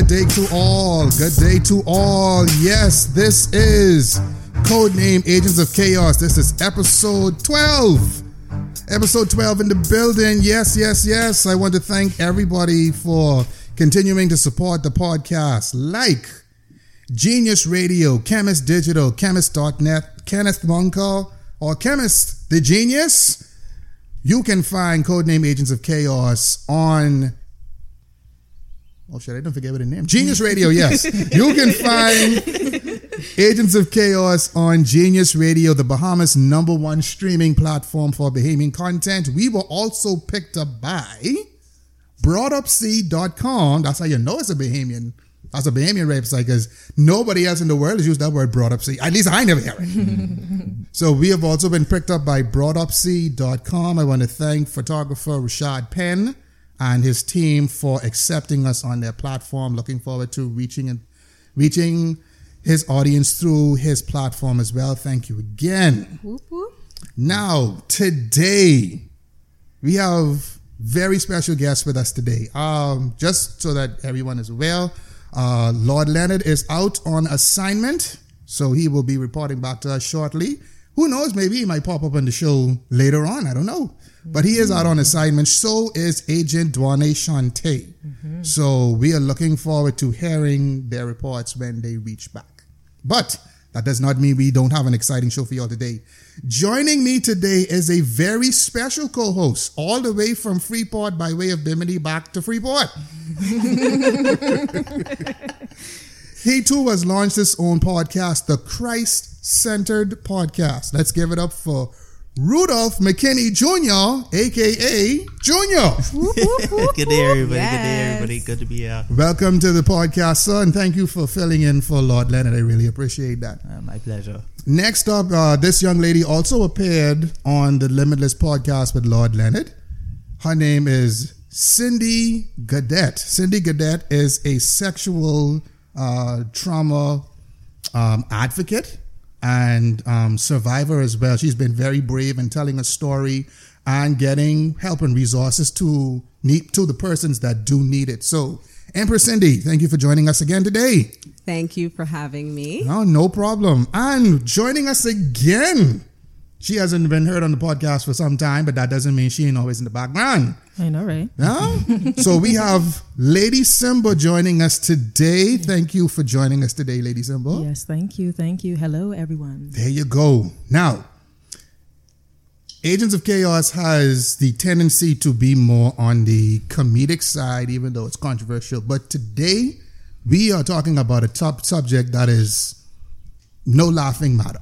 good day, to all. Good day to all. Yes, this is Codename Agents of Chaos. This is episode 12. Episode 12 in the building. Yes, yes, yes. I want to thank everybody for continuing to support the podcast. Like Genius Radio, Chemist Digital, Chemist.net, Kenneth Munkel, or Chemist the Genius. You can find Codename Agents of Chaos on Oh shit, I don't forget what the name. Genius Radio, yes. you can find Agents of Chaos on Genius Radio, the Bahamas number one streaming platform for Bahamian content. We were also picked up by broadupseed.com. That's how you know it's a Bahamian. That's a Bahamian website because nobody else in the world has used that word seed. At least I never hear it. so we have also been picked up by broadupseed.com. I want to thank photographer Rashad Penn and his team for accepting us on their platform. Looking forward to reaching and reaching his audience through his platform as well. Thank you again. Whoop, whoop. Now, today we have very special guests with us today. Um, just so that everyone is aware, uh, Lord Leonard is out on assignment, so he will be reporting back to us shortly. Who knows? Maybe he might pop up on the show later on. I don't know. But he is out on assignment. So is Agent Dwane Shante. Mm-hmm. So we are looking forward to hearing their reports when they reach back. But that does not mean we don't have an exciting show for y'all today. Joining me today is a very special co-host, all the way from Freeport by way of Bimini back to Freeport. he too has launched his own podcast, the Christ Centered Podcast. Let's give it up for Rudolph McKinney Jr., aka Junior. good day, everybody. Yes. Good day, everybody. Good to be here. Welcome to the podcast, sir, and thank you for filling in for Lord Leonard. I really appreciate that. Uh, my pleasure. Next up, uh, this young lady also appeared on the Limitless podcast with Lord Leonard. Her name is Cindy Gadet. Cindy Gadet is a sexual uh, trauma um, advocate and um, survivor as well. She's been very brave in telling a story and getting help and resources to need to the persons that do need it. So, Empress Cindy, thank you for joining us again today. Thank you for having me. No, no problem. And joining us again she hasn't been heard on the podcast for some time, but that doesn't mean she ain't always in the background. I know, right? No? so we have Lady Simba joining us today. Thank you for joining us today, Lady Simba. Yes, thank you. Thank you. Hello, everyone. There you go. Now, Agents of Chaos has the tendency to be more on the comedic side, even though it's controversial. But today, we are talking about a top subject that is no laughing matter.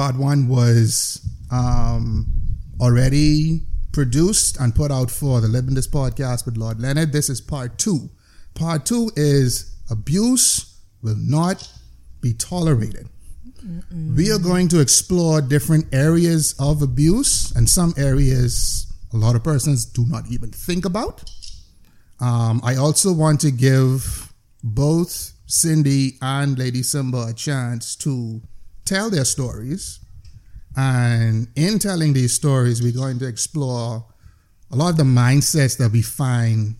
Part one was um, already produced and put out for the Limitless podcast with Lord Leonard. This is part two. Part two is abuse will not be tolerated. Mm-mm. We are going to explore different areas of abuse and some areas a lot of persons do not even think about. Um, I also want to give both Cindy and Lady Simba a chance to tell their stories. And in telling these stories, we're going to explore a lot of the mindsets that we find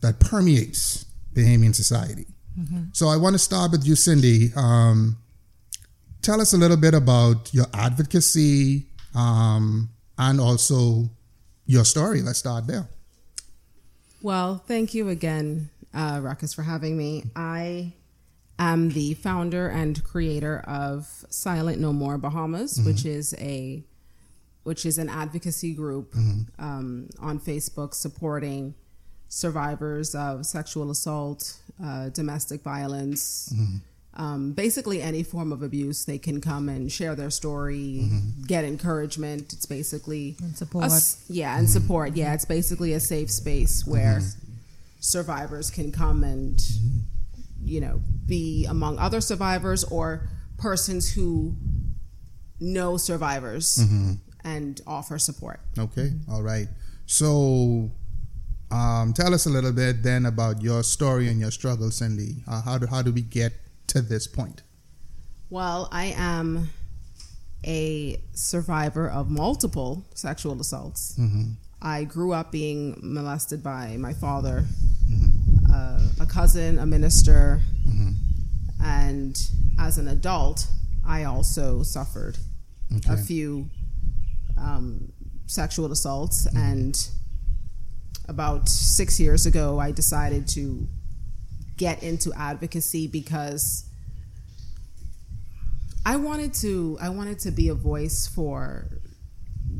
that permeates Bahamian society. Mm-hmm. So I want to start with you, Cindy. Um, tell us a little bit about your advocacy um, and also your story. Let's start there. Well, thank you again, uh, Ruckus, for having me. I am the founder and creator of Silent No More Bahamas, mm-hmm. which is a which is an advocacy group mm-hmm. um, on Facebook supporting survivors of sexual assault, uh, domestic violence, mm-hmm. um, basically any form of abuse. They can come and share their story, mm-hmm. get encouragement. It's basically and support. A, yeah, and support. Yeah, it's basically a safe space where mm-hmm. survivors can come and you know, be among other survivors or persons who know survivors mm-hmm. and offer support. Okay, all right. So, um, tell us a little bit then about your story and your struggle, Cindy. Uh, how do how do we get to this point? Well, I am a survivor of multiple sexual assaults. Mm-hmm. I grew up being molested by my father. Mm-hmm a, cousin, a minister, and as an adult, I also suffered a few um, sexual assaults. And about six years ago, I decided to get into advocacy because I wanted to I wanted to be a voice for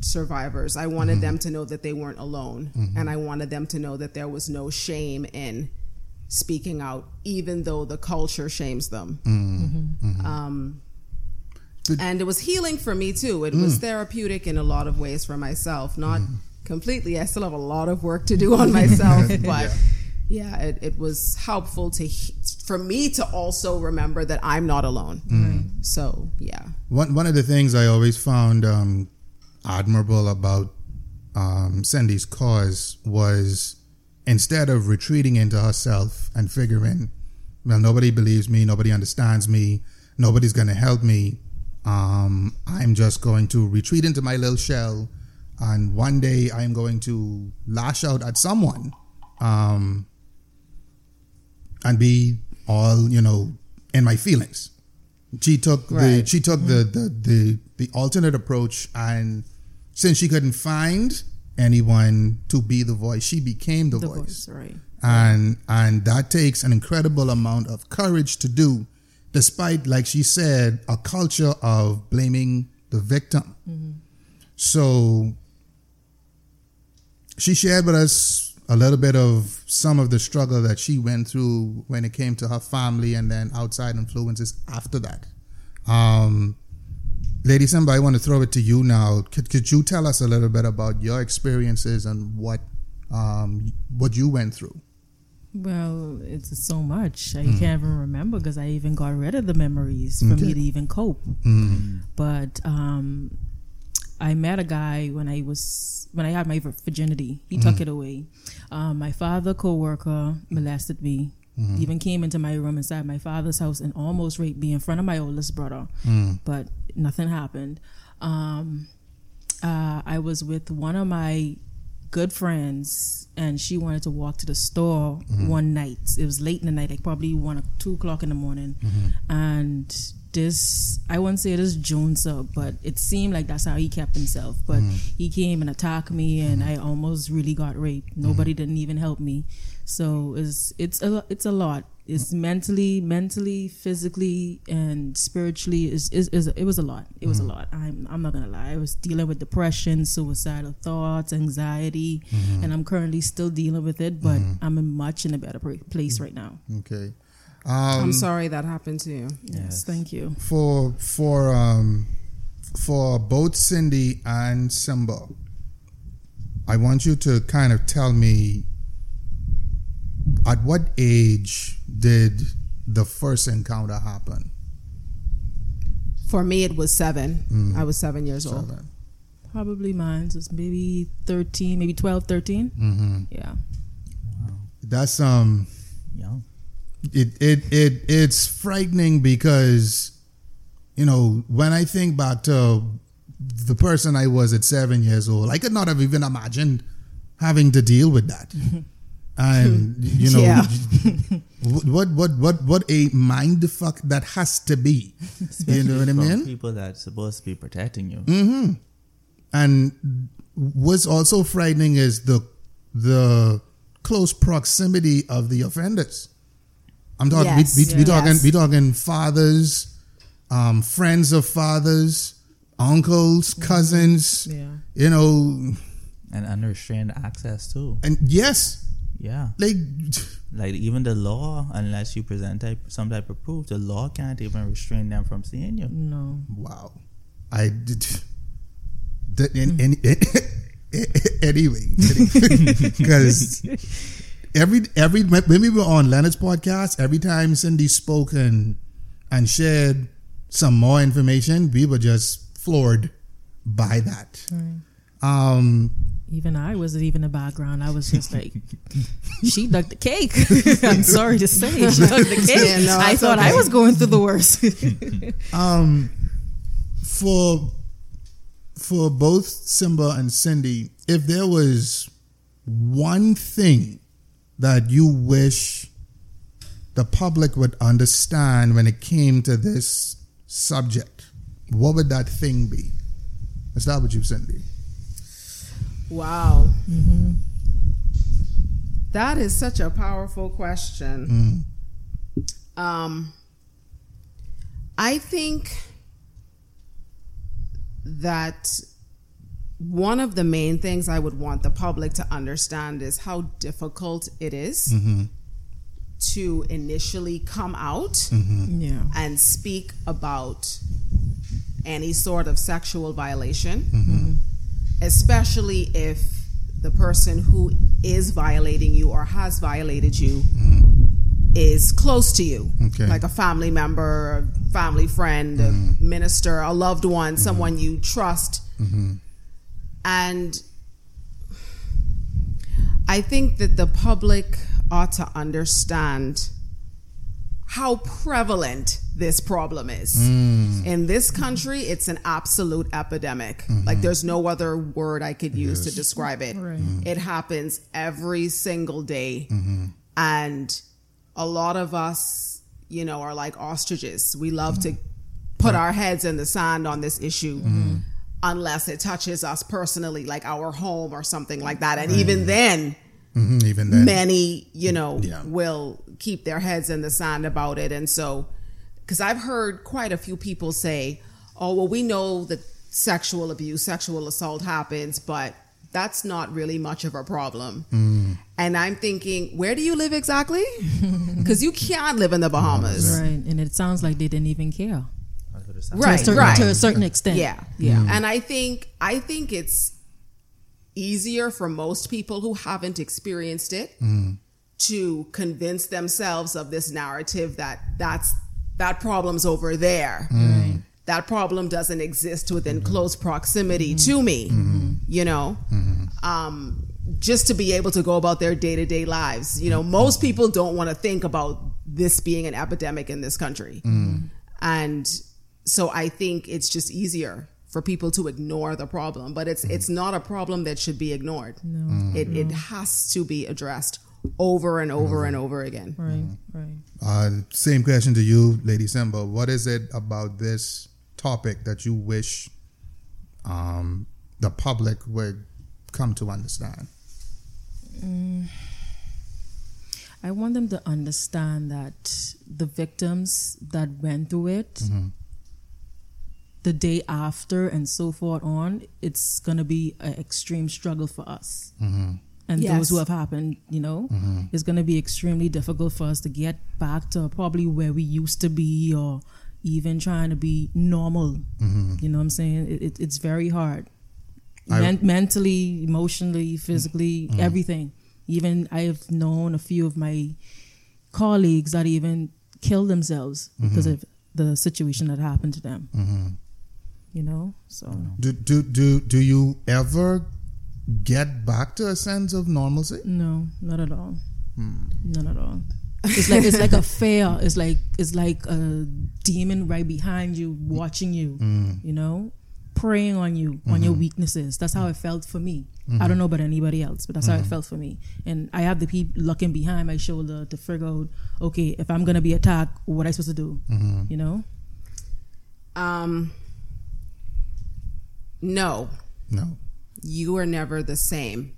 survivors. I wanted them to know that they weren't alone and I wanted them to know that there was no shame in speaking out even though the culture shames them. Um and it was healing for me too. It was therapeutic in a lot of ways for myself. Not completely. I still have a lot of work to do on myself, but yeah, it, it was helpful to he- for me to also remember that I'm not alone. So yeah, One one of the things I always found um, admirable about um, Cindy's cause was instead of retreating into herself and figuring, well, nobody believes me, nobody understands me, nobody's going to help me. Um, I'm just going to retreat into my little shell, and one day I'm going to lash out at someone. Um, and be all you know in my feelings. She took the she took the, the the the alternate approach, and since she couldn't find anyone to be the voice, she became the, the voice. voice, right? and and that takes an incredible amount of courage to do, despite, like she said, a culture of blaming the victim. So she shared with us a little bit of some of the struggle that she went through when it came to her family and then outside influences after that. Um, Lady Simba, I want to throw it to you now. Could, could you tell us a little bit about your experiences and what um, what you went through? Well, it's so much. I can't even remember because I even got rid of the memories for Okay. me to even cope. But um, I met a guy when I was when I had my virginity. He took it away. Um, my father co-worker, molested me. Mm-hmm. Even came into my room inside my father's house and almost raped me in front of my oldest brother. Mm. But nothing happened. Um, uh, I was with one of my good friends, and she wanted to walk to the store mm-hmm. one night. It was late in the night, like probably one or two o'clock in the morning. Mm-hmm. And this, I wouldn't say this Jones up, but it seemed like that's how he kept himself. But he came and attacked me, and I almost really got raped. Nobody didn't even help me. So it's it's a it's a lot. It's mentally, mentally, physically, and spiritually. Is is is it was a lot. It was a mm-hmm. lot. I'm I'm not gonna lie. I was dealing with depression, suicidal thoughts, anxiety, mm-hmm. and I'm currently still dealing with it. But mm-hmm. I'm in much in a better place right now. Okay. I'm um, sorry that happened to you. Yes, thank you. For for um for both Cindy and Simba, I want you to kind of tell me at what age did the first encounter happen? For me, it was seven. I was seven years old. Probably mine was maybe 13, maybe 12, 13. Mm-hmm. Yeah. That's um yeah. it it it it's frightening because you know when I think back to the person I was at seven years old, I could not have even imagined having to deal with that. And you know, Yeah. what what what what a mind fuck that has to be. You know what I mean? people that's supposed to be protecting you. Mm. And what's also frightening is the the close proximity of the offenders. I'm talking Yes. we, we, we talking Yes. we talking fathers, um, friends of fathers, uncles, cousins. Yeah. You know, And unrestrained access too. and yes, Yeah. like Like even the law, unless you present type, some type of proof, the law can't even restrain them from seeing you. No. wow. I did. did in, in, anyway, because every every when we were on Leonard's podcast, every time Cindy spoke and and shared some more information, we were just floored by that. Um, Even I wasn't even a background. I was just like, she dug the cake. I'm sorry to say, she dug the cake. Yeah, no, I it's thought I was going through the worst. um, for for both Simba and Cindy, if there was one thing that you wish the public would understand when it came to this subject? What would that thing be? Let's start with you, Cindy. Wow. Mm-hmm. That is such a powerful question. Mm. Um, I think that one of the main things I would want the public to understand is how difficult it is mm-hmm. to initially come out mm-hmm. Yeah. and speak about any sort of sexual violation, especially if the person who is violating you or has violated you mm-hmm. is close to you, Okay. like a family member, a family friend, a mm-hmm. minister, a loved one, mm-hmm. someone you trust. And I think that the public ought to understand how prevalent this problem is. Mm. In this country, it's an absolute epidemic. Like mm-hmm. there's no other word I could use to describe it. Right. Mm. It happens every single day. Mm-hmm. And a lot of us, you know, are like ostriches. We love to mm-hmm. put our heads in the sand on this issue. Unless it touches us personally, like our home or something like that. And even then, Mhm, even then. many, you know, Yeah. will keep their heads in the sand about it. And so, because I've heard quite a few people say, oh, well, we know that sexual abuse, sexual assault happens, but that's not really much of a problem. Mm. And I'm thinking, where do you live exactly? Because you can't live in the Bahamas. Right. And it sounds like they didn't even care. I was gonna say. Right, to a certain, right. To a certain extent. Yeah. Yeah. And I think I think it's easier for most people who haven't experienced it to convince themselves of this narrative that that's that problem's over there. Mm. That problem doesn't exist within mm-hmm. close proximity mm-hmm. to me, mm-hmm. you know. Um, just to be able to go about their day to day lives. You know, most people don't want to think about this being an epidemic in this country. Mm. And so I think it's just easier for people to ignore the problem, but it's it's not a problem that should be ignored. No. Mm. It it has to be addressed over and over mm-hmm. and over again. Right. Mm-hmm. Right. Uh, same question to you, Lady Simba. What is it about this topic that you wish um, the public would come to understand? Mm. I want them to understand that the victims that went through it, mm-hmm. the day after and so forth on, it's gonna be an extreme struggle for us. And Yes. those who have happened, you know, mm-hmm. it's gonna be extremely difficult for us to get back to probably where we used to be, or even trying to be normal. Mm-hmm. You know what I'm saying? It, it, it's very hard, I- mentally, emotionally, physically, mm-hmm. everything. Even I've known a few of my colleagues that even killed themselves because of the situation that happened to them. You know, so Do, do, do, do you ever get back to a sense of normalcy? no, not at all, hmm. not at all. It's like it's like a fear. It's like it's like a demon right behind you, watching you. Hmm. You know, preying on you on your hmm. weaknesses. That's how it felt for me. I don't know about anybody else, but that's how it felt for me. And I have the people looking behind my shoulder to figure out, okay, if I'm gonna be attacked, what I supposed to do? You know? Um no, No. You are never the same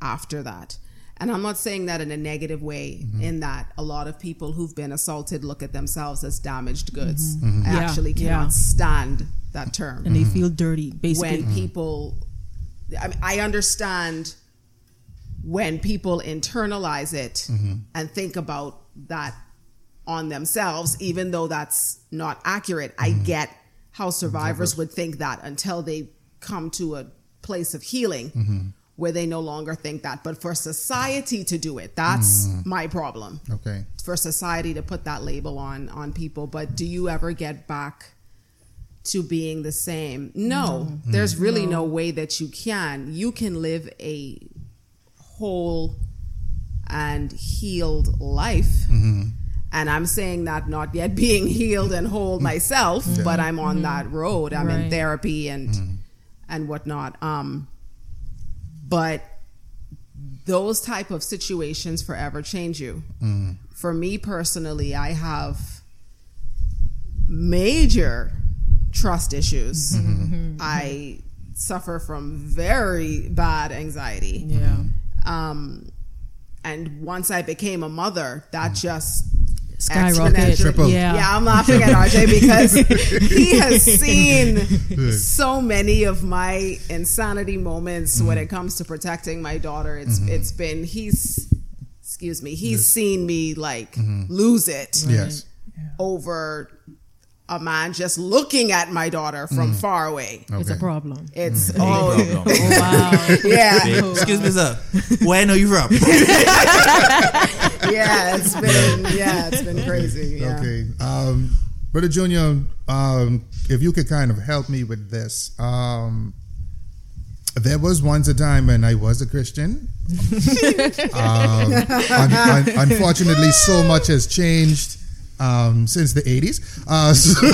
after that. And I'm not saying that in a negative way, mm-hmm. in that a lot of people who've been assaulted look at themselves as damaged mm-hmm. goods. Mm-hmm. I Yeah, actually yeah. cannot stand that term. And they feel dirty, basically. when people I, mean, I understand when people internalize it and think about that on themselves even though that's not accurate i get how survivors would think that until they come to a place of healing mm-hmm. where they no longer think that. But for society to do it that's mm-hmm. my problem. Okay. for society to put that label on on people. But do you ever get back to being the same? No. There's really mm-hmm. no. way that you can. You can live a whole and healed life. And i'm saying that not yet being healed and whole myself but i'm on that road. I'm in therapy and and whatnot um but those type of situations forever change you. For me personally, I have major trust issues. I suffer from very bad anxiety. Yeah. Um, and once I became a mother, that just Skyrocket. Triple. Yeah. Yeah, I'm laughing at RJ because he has seen so many of my insanity moments mm-hmm. when it comes to protecting my daughter. It's mm-hmm. it's been he's excuse me, he's seen me like mm-hmm. lose it Yes. over a man just looking at my daughter from far away. It's a problem. It's No oh problem. Oh, wow. yeah, Excuse me, sir. Where I know you from? Yeah. It's been yeah, it's been crazy. Yeah. Okay. Um, Brother Junior, um, if you could kind of help me with this. Um, there was once a time when I was a Christian. um, un- un- unfortunately, so much has changed um, since the 80s. Uh, so,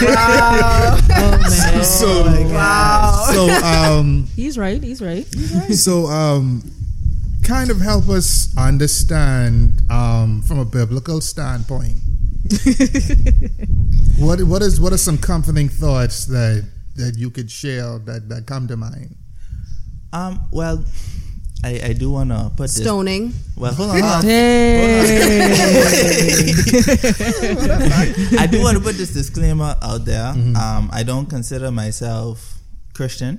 Oh, man. so, Wow. so, um, He's right. He's right. so um, kind of help us understand um, from a biblical standpoint what what is what are some comforting thoughts that that you could share that that come to mind Um, well, I, I do want to put this. Stoning. Well, hold on. Hold on. Hey. I do want to put this disclaimer out there. Um, I don't consider myself Christian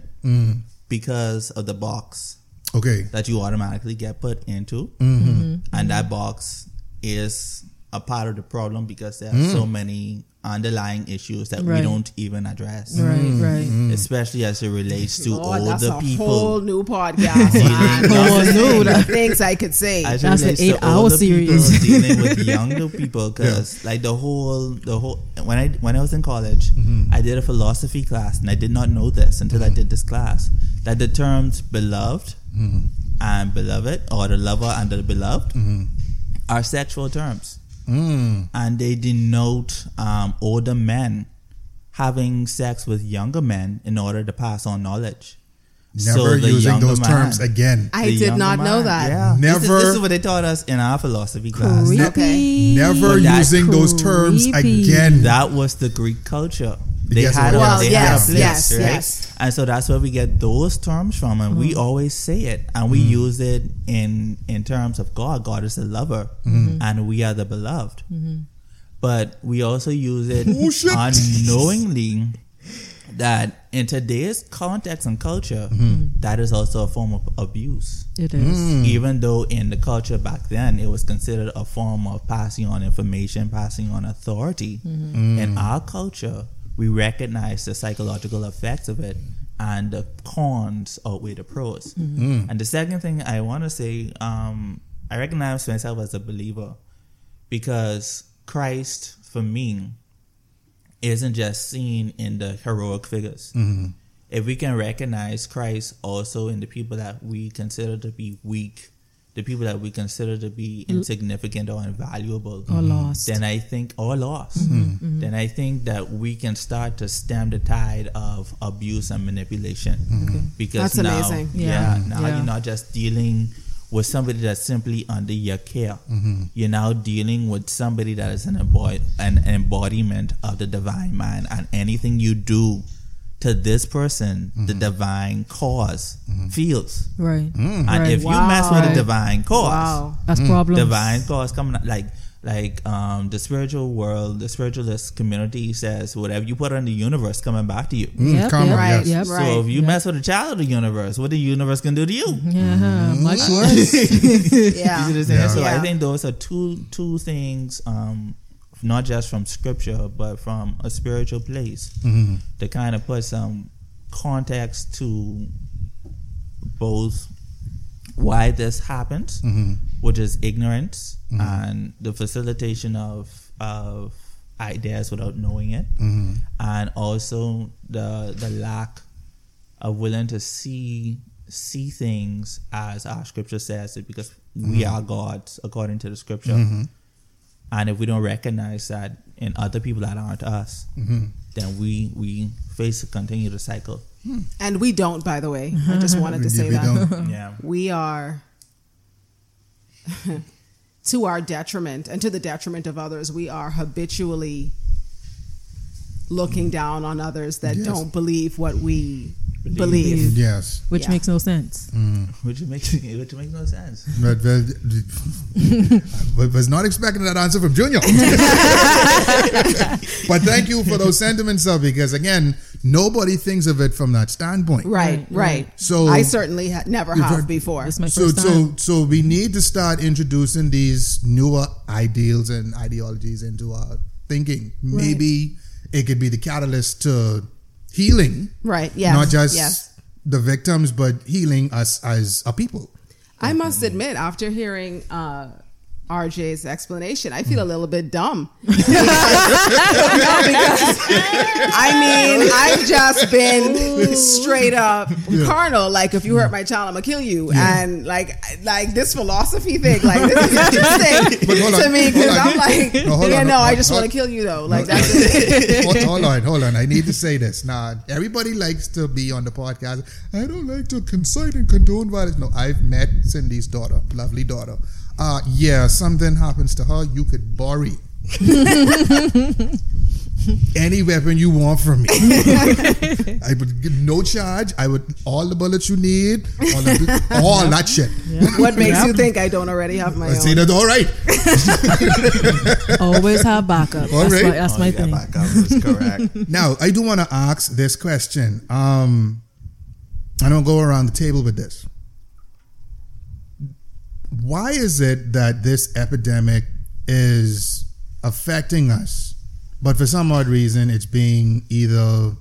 because of the box okay. that you automatically get put into, mm-hmm. Mm-hmm. and that box is a part of the problem because there are mm. so many underlying issues that we don't even address, right, right. Mm-hmm. especially as it relates to oh, Lord, that's older a people. whole new podcast, man. Whole new- The things I could say. As it That's an relates to eight-hour older series. people dealing with younger people because like the whole the whole when I when I was in college I did a philosophy class and I did not know this until I did this class that the terms beloved and beloved or the lover and the beloved are sexual terms mm. and they denote um, older men having sex with younger men in order to pass on knowledge. never So using those man- terms again I the did younger not know that. Yeah. This is, Never- this is what they taught us in our philosophy class. Creepy. Okay. never But that's using those terms again That was the Greek culture. They Yes, had it a, they yes, had a place, yes, right? yes. And so that's where we get those terms from, and we mm. always say it, and we mm. use it in in terms of God. God is the lover, mm-hmm. and we are the beloved. Mm-hmm. But we also use it Oh, unknowingly that in today's context and culture, mm-hmm. that is also a form of abuse. It is. Mm. Even though in the culture back then it was considered a form of passing on information, passing on authority, in our culture we recognize the psychological effects of it and the cons outweigh the pros. Mm-hmm. Mm. And the second thing I want to say, um, I recognize myself as a believer because Christ, for me, isn't just seen in the heroic figures. Mm-hmm. If we can recognize Christ also in the people that we consider to be weak, the people that we consider to be mm. insignificant or invaluable, Or lost. then I think, or lost, mm-hmm. Mm-hmm. Mm-hmm. then I think that we can start to stem the tide of abuse and manipulation. Because That's now, amazing. yeah, Yeah. now Yeah. you're not just dealing with somebody that's simply under your care. You're now dealing with somebody that is an, embod- an embodiment of the divine mind, and anything you do to this person, the divine cause feels. Right. And Right. if you mess with the divine cause, Wow. That's problem. divine cause coming out like like um the spiritual world, the spiritualist community says whatever you put on the universe coming back to you. Mm, Yep, come yep, Right. yes. Yep. Right. So if you Yep. mess with a child of the universe, what the universe can do to you? Yeah, much worse. You see Yeah. what I'm saying? Yeah. So I think those are two two things, um, not just from scripture, but from a spiritual place, mm-hmm. to kind of put some context to both why this happens, mm-hmm. which is ignorance mm-hmm. and the facilitation of of ideas without knowing it, and also the the lack of willing to see see things as our scripture says it because we are gods according to the scripture. And if we don't recognize that in other people that aren't us, mm-hmm. then we we face continue to cycle. Hmm. And we don't, by the way. I just wanted to say We that. don't. Yeah. We are, to our detriment and to the detriment of others, we are habitually looking down on others that Yes. don't believe what we believe. Yes. which Yeah. makes no sense. Mm. Which makes which makes no sense. But, but, I was not expecting that answer from Junior. but thank you for those sentiments, though, because again, nobody thinks of it from that standpoint. Right, right. So- I certainly ha- never You've heard- before. This is my So, first time. so, so we need to start introducing these newer ideals and ideologies into our thinking. Maybe it could be the catalyst to healing, Right, Yeah. not just yes. the victims, but healing us as a people. I must admit, after hearing uh, RJ's explanation, I feel hmm. a little bit dumb. because, I mean, I've just been straight up carnal. Like, if you hurt my child, I'm gonna kill you, and like, like this philosophy thing, like this is interesting on, to me because. I'm like, No, yeah, on, no, I just want to kill you though. Like that's it. hold, hold on, hold on. I need to say this. Now, everybody likes to be on the podcast. I don't like to concite and condone violence. No, I've met Cindy's daughter, lovely daughter. Uh, yeah, something happens to her, you could borrow any weapon you want from me. I would give no charge. I would all the bullets you need, all, the, all that shit. What makes Yep. you think I don't already have my I see own? that all right. Always have backup. All that's right. my, that's my yeah, thing. backup is correct. Now, I do want to ask this question. Um, I don't go around the table with this. Why is it that this epidemic is affecting us, but for some odd reason it's being either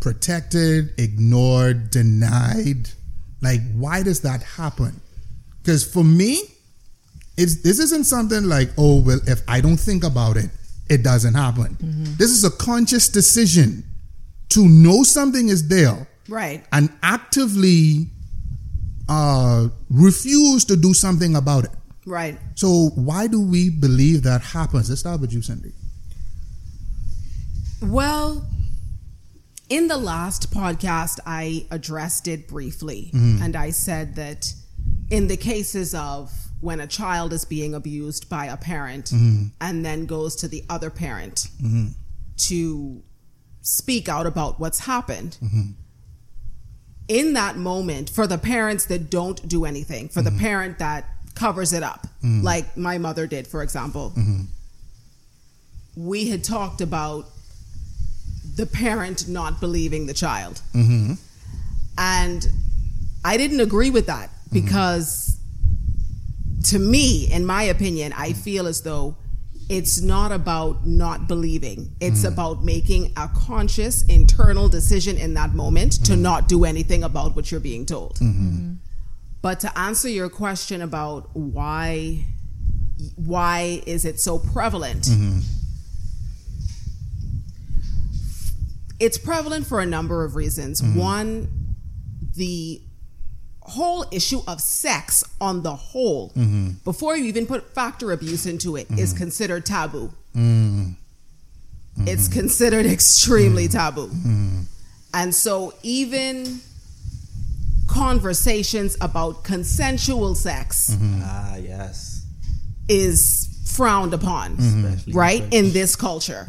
protected, ignored, denied? Like, why does that happen? Because for me, it's this isn't something like, oh well, if I don't think about it, it doesn't happen. Mm-hmm. This is a conscious decision to know something is there Right. and actively uh, refuse to do something about it. Right. So why do we believe that happens? Let's start with you, Cindy. Well, in the last podcast, I addressed it briefly, mm-hmm. and I said that in the cases of when a child is being abused by a parent mm-hmm. and then goes to the other parent mm-hmm. to speak out about what's happened. In that moment, for the parents that don't do anything, for the mm-hmm. parent that covers it up, mm-hmm. like my mother did, for example, mm-hmm. we had talked about the parent not believing the child. And I didn't agree with that because, to me, in my opinion, I feel as though it's not about not believing, it's hmm. about making a conscious internal decision in that moment to hmm. not do anything about what you're being told. Hmm. But to answer your question about why why is it so prevalent? It's prevalent for a number of reasons. One, the whole issue of sex on the whole, before you even put factor abuse into it, is mm-hmm. considered taboo. Mm-hmm. It's considered extremely mm-hmm. taboo. And so even conversations about consensual sex ah, yes. is frowned upon, Especially right? especially- In this culture.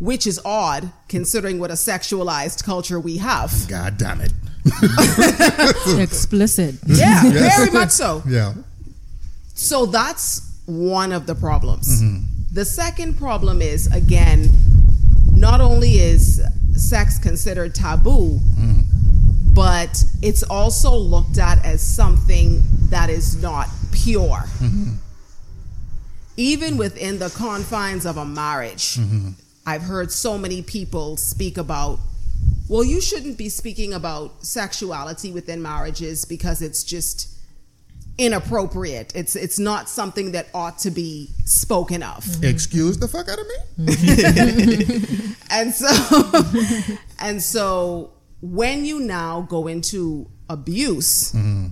Which is odd considering what a sexualized culture we have. God damn it. Explicit. Yeah, Yes. very much so. Yeah. So that's one of the problems. Mm-hmm. The second problem is again, not only is sex considered taboo, mm-hmm. but it's also looked at as something that is not pure. Mm-hmm. Even within the confines of a marriage, I've heard so many people speak about, well, you shouldn't be speaking about sexuality within marriages because it's just inappropriate. It's it's not something that ought to be spoken of. Mm-hmm. Excuse the fuck out of me? Mm-hmm. And so and so when you now go into abuse mm-hmm.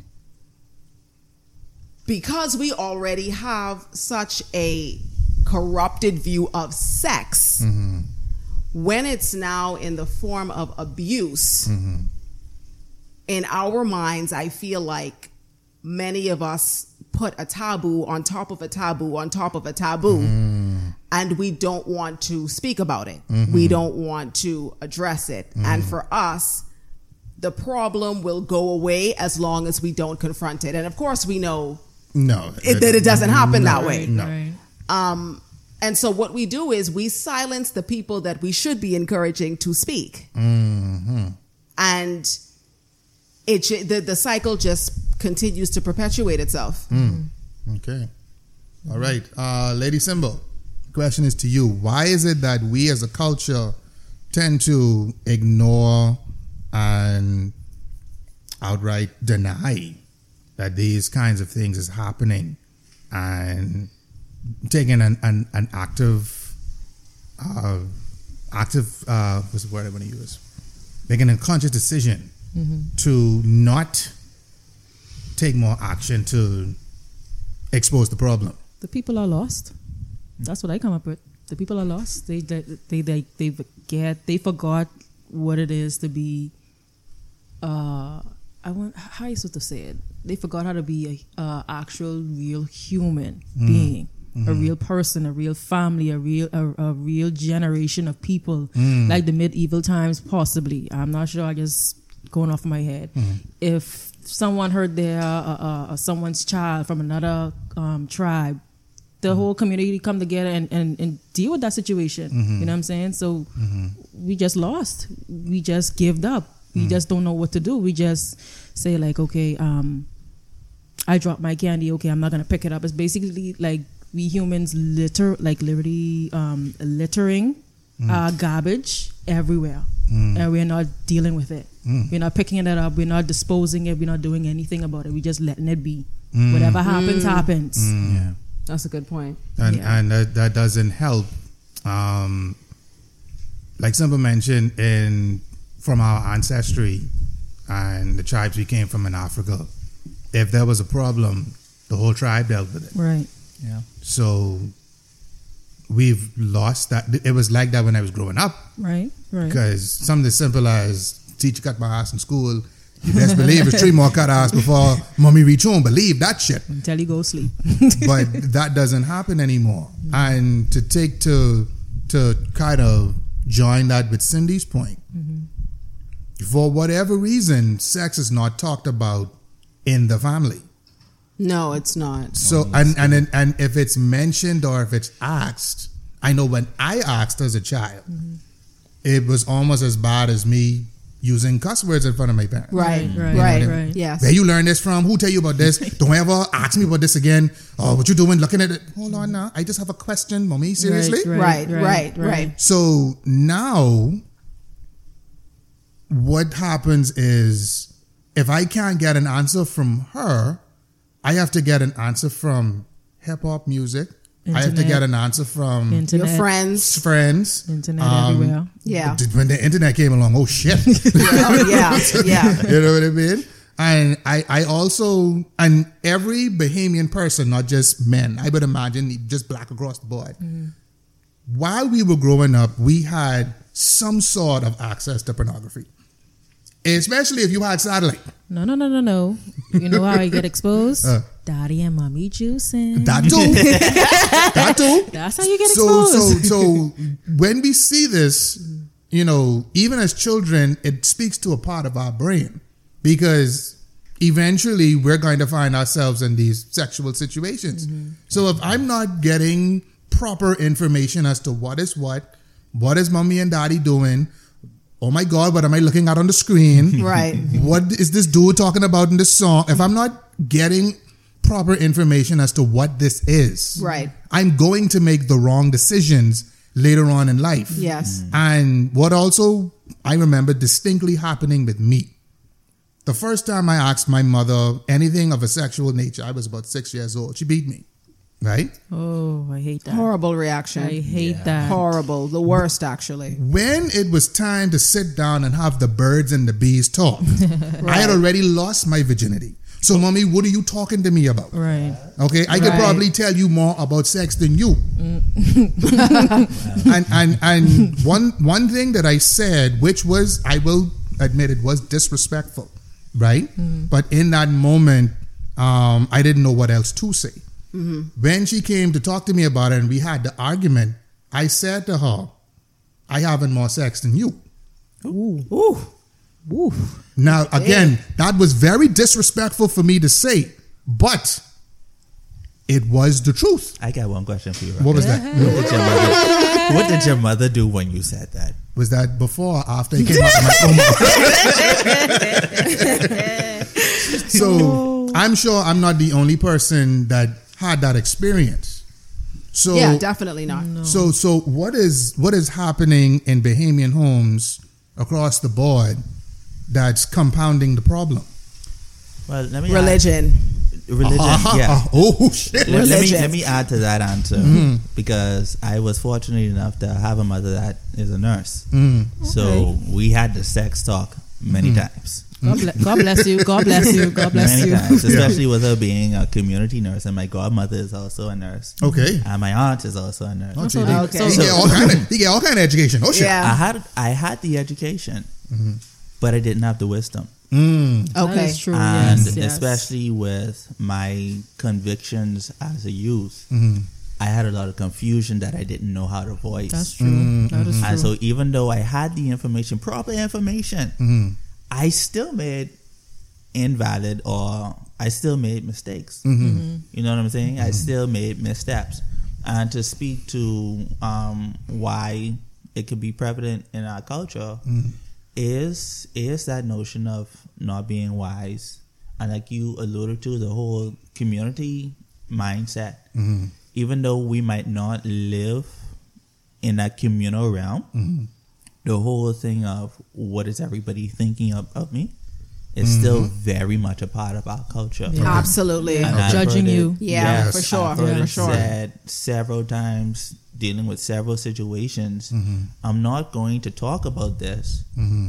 because we already have such a corrupted view of sex when it's now in the form of abuse, mm-hmm. in our minds, I feel like many of us put a taboo on top of a taboo on top of a taboo, mm-hmm. and we don't want to speak about it. Mm-hmm. We don't want to address it. And for us, the problem will go away as long as we don't confront it. And of course, we know No, it, that it doesn't happen no, that way. No. Um, and so what we do is we silence the people that we should be encouraging to speak, and it the the cycle just continues to perpetuate itself. Okay. All right. Uh, Lady Simba, question is to you. Why is it that we as a culture tend to ignore and outright deny that these kinds of things is happening and taking an, an, an active, uh, active, uh, what's the word I want to use? Making a conscious decision to not take more action to expose the problem. The people are lost. That's what I come up with. The people are lost. They they they they, they forget. They forgot what it is to be. Uh, I want how you supposed to say it. They forgot how to be a uh, actual real human being, a real person, a real family, a real a, a real generation of people, like the medieval times, possibly. I'm not sure. I just going off my head. If someone heard their uh, uh, uh, someone's child from another um, tribe, the whole community come together and, and, and deal with that situation. You know what I'm saying? So we just lost. We just gave up. We just don't know what to do. We just say like, okay, um, I dropped my candy. Okay, I'm not gonna pick it up. It's basically like we humans litter, like literally um, littering uh, garbage everywhere, and we're not dealing with it. We're not picking it up. We're not disposing it. We're not doing anything about it. We're just letting it be. Whatever happens, happens. Yeah. That's a good point. and Yeah. and that, that doesn't help. Um, like Simba mentioned, in from our ancestry and the tribes we came from in Africa, if there was a problem, the whole tribe dealt with it. Right. Yeah. So we've lost that. It was like that when I was growing up Right. Right. because something as simple as teacher cut my ass in school. You best believe it's three more cut ass before mommy reach home. Believe that shit. Until you go sleep. but that doesn't happen anymore. And to take to to kind of join that with Cindy's point, mm-hmm. for whatever reason, sex is not talked about in the family. No, it's not. So and and and- and if it's mentioned or if it's asked, I know when I asked as a child, mm-hmm. it was almost as bad as me using cuss words in front of my parents. Right, mm-hmm. Right, right, right, right. Yes. Where you learn this from? Who tell you about this? Don't ever ask me about this again. Oh, what you doing? Looking at it. Hold on now. I just have a question, mommy. Seriously? Right, right, right. So now, what happens is if I can't get an answer from her, I have to get an answer from hip hop music. I have to get an answer from Your Internet. friends. friends. Internet Um, everywhere. Yeah. When the internet came along, oh shit. yeah, yeah, yeah. you know what I mean? And I, I also, and every Bahamian person, not just men, I would imagine just black across the board. While we were growing up, we had some sort of access to pornography, especially if you had satellite. No, no, no, no, no. You know how I get exposed? Uh. Daddy and mommy juicing. That too. that too. That's how you get so exposed. so so when we see this, you know, even as children, it speaks to a part of our brain because eventually we're going to find ourselves in these sexual situations. So if I'm not getting proper information as to what is what, what is mommy and daddy doing, oh my god, what am I looking at on the screen? Right. what is this dude talking about in this song? If I'm not getting proper information as to what this is, Right. I'm going to make the wrong decisions later on in life. Yes. And what also I remember distinctly happening with me. The first time I asked my mother anything of a sexual nature, I was about six years old. She beat me. Right? oh, I hate that. Horrible reaction. I hate that. Horrible. The worst, actually. When it was time to sit down and have the birds and the bees talk, I had already lost my virginity. So, mommy, what are you talking to me about? Right. Okay, I could Right. probably tell you more about sex than you. and and and one one thing that I said, which was I will admit it was disrespectful, right? But in that moment, um, I didn't know what else to say. Mm-hmm. When she came to talk to me about it, and we had the argument, I said to her, "I having more sex than you." Ooh. Woo. Now, again, that was very disrespectful for me to say, but it was the truth. I got one question for you. What was that? What did your mother, what did your mother do when you said that? Was that before or after it came out of my own mouth? so I'm sure I'm not the only person that had that experience. So yeah, definitely not. so so what is what is happening in Bahamian homes across the board that's compounding the problem? Well, let me Religion. Add, religion. yeah. Oh shit. Let, let me let me add to that answer Mm-hmm. because I was fortunate enough to have a mother that is a nurse. Mm. So we had the sex talk many Mm-hmm. times. God, bless, God bless you. God bless you. God bless many you. times, especially with her being a community nurse, and my godmother is also a nurse, Okay. and my aunt is also a nurse. Oh, So gee, they- he- Okay. He get all kind of he get all kind of education. Oh shit. Yeah. I had I had the education, but I didn't have the wisdom, Mm. Okay. is true. and yes, yes. especially with my convictions as a youth, Mm-hmm. I had a lot of confusion that I didn't know how to voice. That's true. Mm-hmm. That is true. And so even though I had the information, proper information, Mm-hmm. I still made invalid or I still made mistakes. Mm-hmm. You know what I'm saying? I still made missteps. And to speak to um, why it could be prevalent in our culture is is that notion of not being wise. And like you alluded to, the whole community mindset. Even though we might not live in that communal realm, mm-hmm. the whole thing of what is everybody thinking of, of me is mm-hmm. still very much a part of our culture. Yeah. Absolutely. And I've Judging heard it- you. Yeah, Yes. for sure. I've heard For it sure. said several times, dealing with several situations. Mm-hmm. I'm not going to talk about this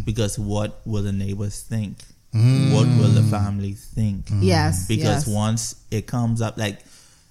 because what will the neighbors think? What will the family think? Yes. Because yes. once it comes up, like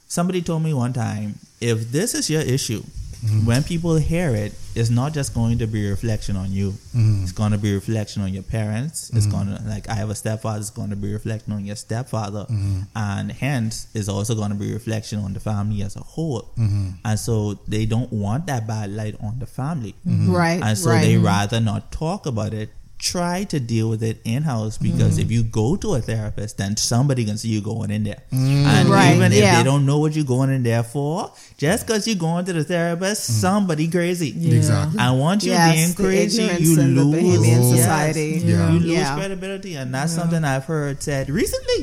somebody told me one time, if this is your issue, mm-hmm. when people hear it, it's not just going to be a reflection on you. Mm-hmm. It's going to be a reflection on your parents. It's mm-hmm. going to, like, I have a stepfather, it's going to be a reflection on your stepfather. And hence, it's also going to be a reflection on the family as a whole. And so they don't want that bad light on the family. Right. And so right. they rather not talk about it. Try to deal with it in house because if mm. you go to a therapist, then somebody can see you going in there. Mm. And Right, even if yeah. they don't know what you're going in there for, just because you're going to the therapist, mm. somebody crazy. Yeah. Exactly. And once you're yes, being the crazy, you in the lose. Bahamian Oh. society. Yeah. You lose Yeah. credibility, and that's something I've heard said recently.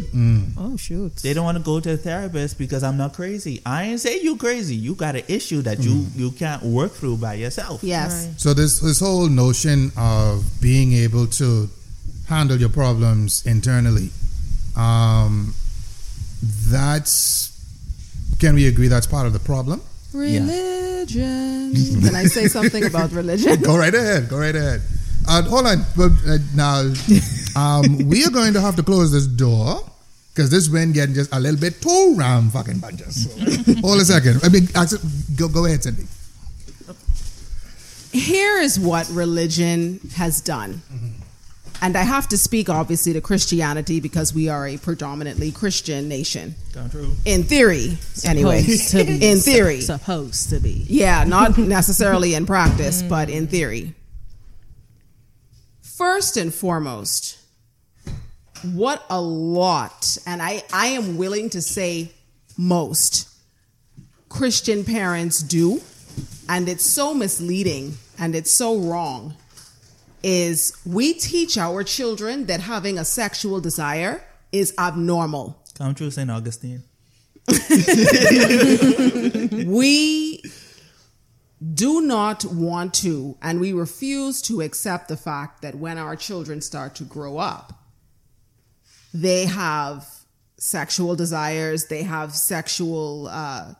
Oh shoot. They don't want to go to a therapist because I'm not crazy. I ain't say you crazy. You got an issue that you you can't work through by yourself. Yes. Right. So this this whole notion of being able to handle your problems internally, um, that's can we agree that's part of the problem? Religion. Can I say something about religion? Go right ahead. Go right ahead. Uh, hold on. But uh, now, um, we are going to have to close this door because this wind getting just a little bit too ram fucking bunches. So, hold a second. I mean, actually, go go ahead, Cindy. Here is what religion has done. Mm-hmm. And I have to speak, obviously, to Christianity because we are a predominantly Christian nation. True. In theory, anyway. In theory. Supposed to be. Yeah, not necessarily in practice, mm. but in theory. First and foremost, what a lot, and I, I am willing to say most Christian parents do, and it's so misleading and it's so wrong, is we teach our children that having a sexual desire is abnormal. Come true, St. Augustine. we do not want to, and we refuse to accept the fact that when our children start to grow up, they have sexual desires, they have sexual uh,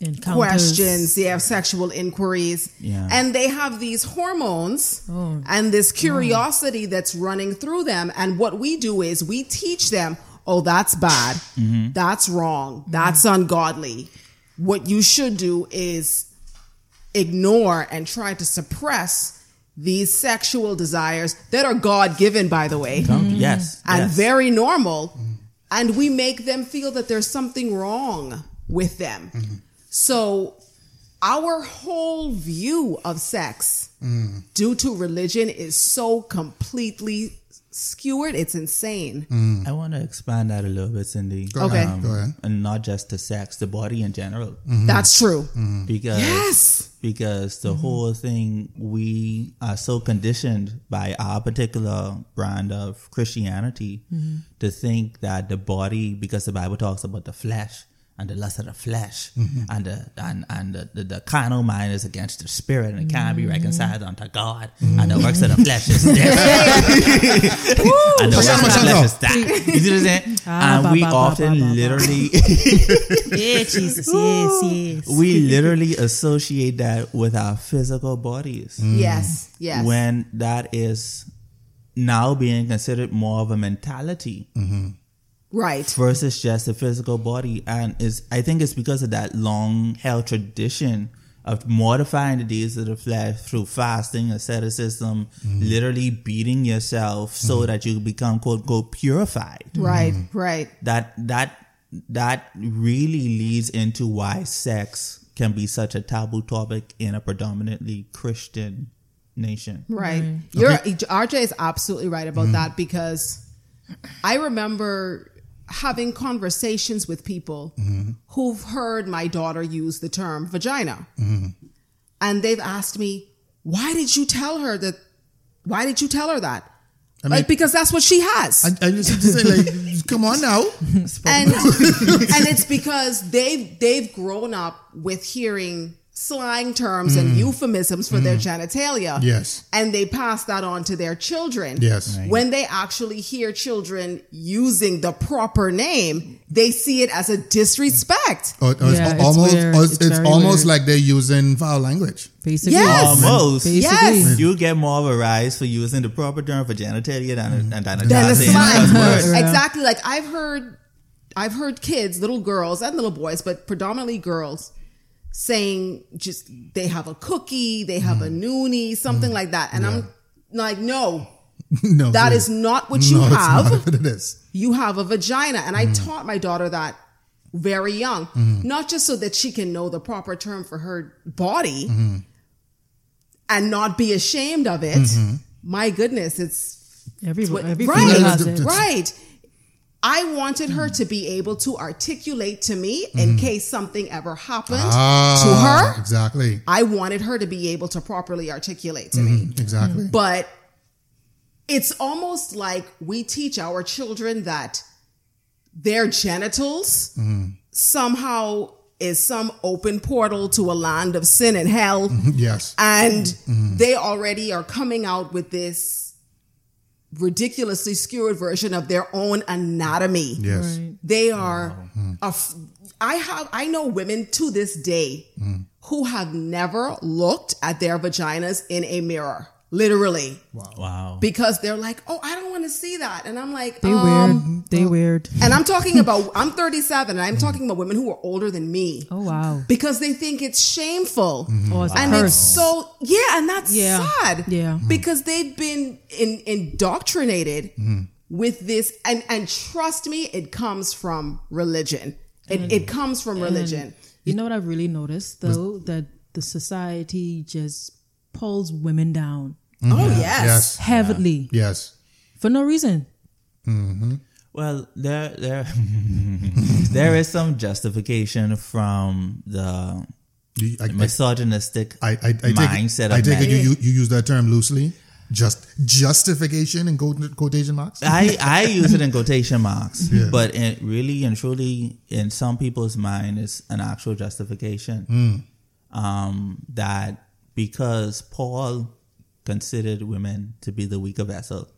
Encounters. questions, they have sexual inquiries, Yeah. and they have these hormones Oh. and this oh. curiosity that's running through them. And what we do is we teach them, oh, that's bad. Mm-hmm. That's wrong. That's mm-hmm. ungodly. What you should do is ignore and try to suppress these sexual desires that are God given, by the way, Come- mm-hmm. Yes. and yes. very normal. And we make them feel that there's something wrong with them. So, our whole view of sex due to religion is so completely skewered, it's insane. Mm. I want to expand that a little bit, Cindy. Go Okay. ahead. Go ahead. And not just to sex, the body in general. Mm-hmm. That's true. Mm-hmm. Because Yes. because the mm-hmm. whole thing we are so conditioned by our particular brand of Christianity to think that the body because the Bible talks about the flesh and the lust of the flesh and the and, and the, the, the carnal mind is against the spirit and it can't be reconciled unto God. And the works of the flesh is death and the works of the flesh is that. You see what I'm saying? Ah, and ba, we ba, ba, often ba, literally Yeah, Jesus. Yes, yes. we literally associate that with our physical bodies. Yes. Yes. when that is now being considered more of a mentality right. versus just a physical body and is i think it's because of that long held tradition of mortifying the deeds of the flesh through fasting asceticism mm-hmm. literally beating yourself so mm-hmm. that you become quote unquote purified Right. Mm-hmm. Right. that that that really leads into why sex can be such a taboo topic in a predominantly Christian nation. Right. You're RJ is absolutely right about that because I remember having conversations with people who've heard my daughter use the term vagina. And they've asked me, why did you tell her that? Why did you tell her that? like, because that's what she has. I, I just, just say like, come on now. and and it's because they've they've grown up with hearing slang terms and mm. euphemisms for their mm. genitalia. Yes. And they pass that on to their children. Yes. Right. When they actually hear children using the proper name, they see it as a disrespect. Uh, uh, or, or Yeah, it's it's almost, weird. or it's, It's it's almost weird. like they're using foul language. Basically. Yes. Almost. Basically. Yes. You get more of a rise for using the proper term for genitalia than, mm. than, than a the slang. cuss Exactly. Like I've heard I've heard kids, little girls and little boys, but predominantly girls, saying just they have a cookie, they have a mm. noonie, something mm. like that. And I'm like, no, no, that it is not what you no, it's have. not what it is. You have a vagina. And I mm. taught my daughter that very young, not just so that she can know the proper term for her body mm-hmm. and not be ashamed of it. Mm-hmm. My goodness, it's Every, right, has it. right. I wanted her to be able to articulate to me in mm-hmm. case something ever happened Ah, to her. Exactly. I wanted her to be able to properly articulate to me. Mm-hmm. Exactly. But it's almost like we teach our children that their genitals mm-hmm. somehow is some open portal to a land of sin and hell. Yes. And they already are coming out with this ridiculously skewered version of their own anatomy. Yes. Right. They are. af- I have. I know women to this day mm. who have never looked at their vaginas in a mirror, literally, Wow. because they're like, "Oh, I don't want to see that," and I'm like, They um, weird. They weird. And I'm talking about. I'm 37, and I'm talking about women who are older than me Oh wow. because they think it's shameful. Oh, it's And curse. it's so yeah, and that's Yeah. sad. Yeah. Because they've been in, indoctrinated with this and and trust me, it comes from religion. It, it comes from religion. You know what I've really noticed though that the society just pulls women down Oh yes. Yes. heavily Yes. for no reason. Well, there there there is some justification from the I, I, misogynistic I, I, I take, mindset it, I of take it men. you, you, you use that term loosely. Just justification in quotation marks. I, I use it in quotation marks, Yeah. but it really and truly, in some people's mind, is an actual justification. Hmm. Um, that because Paul considered women to be the weaker vessel.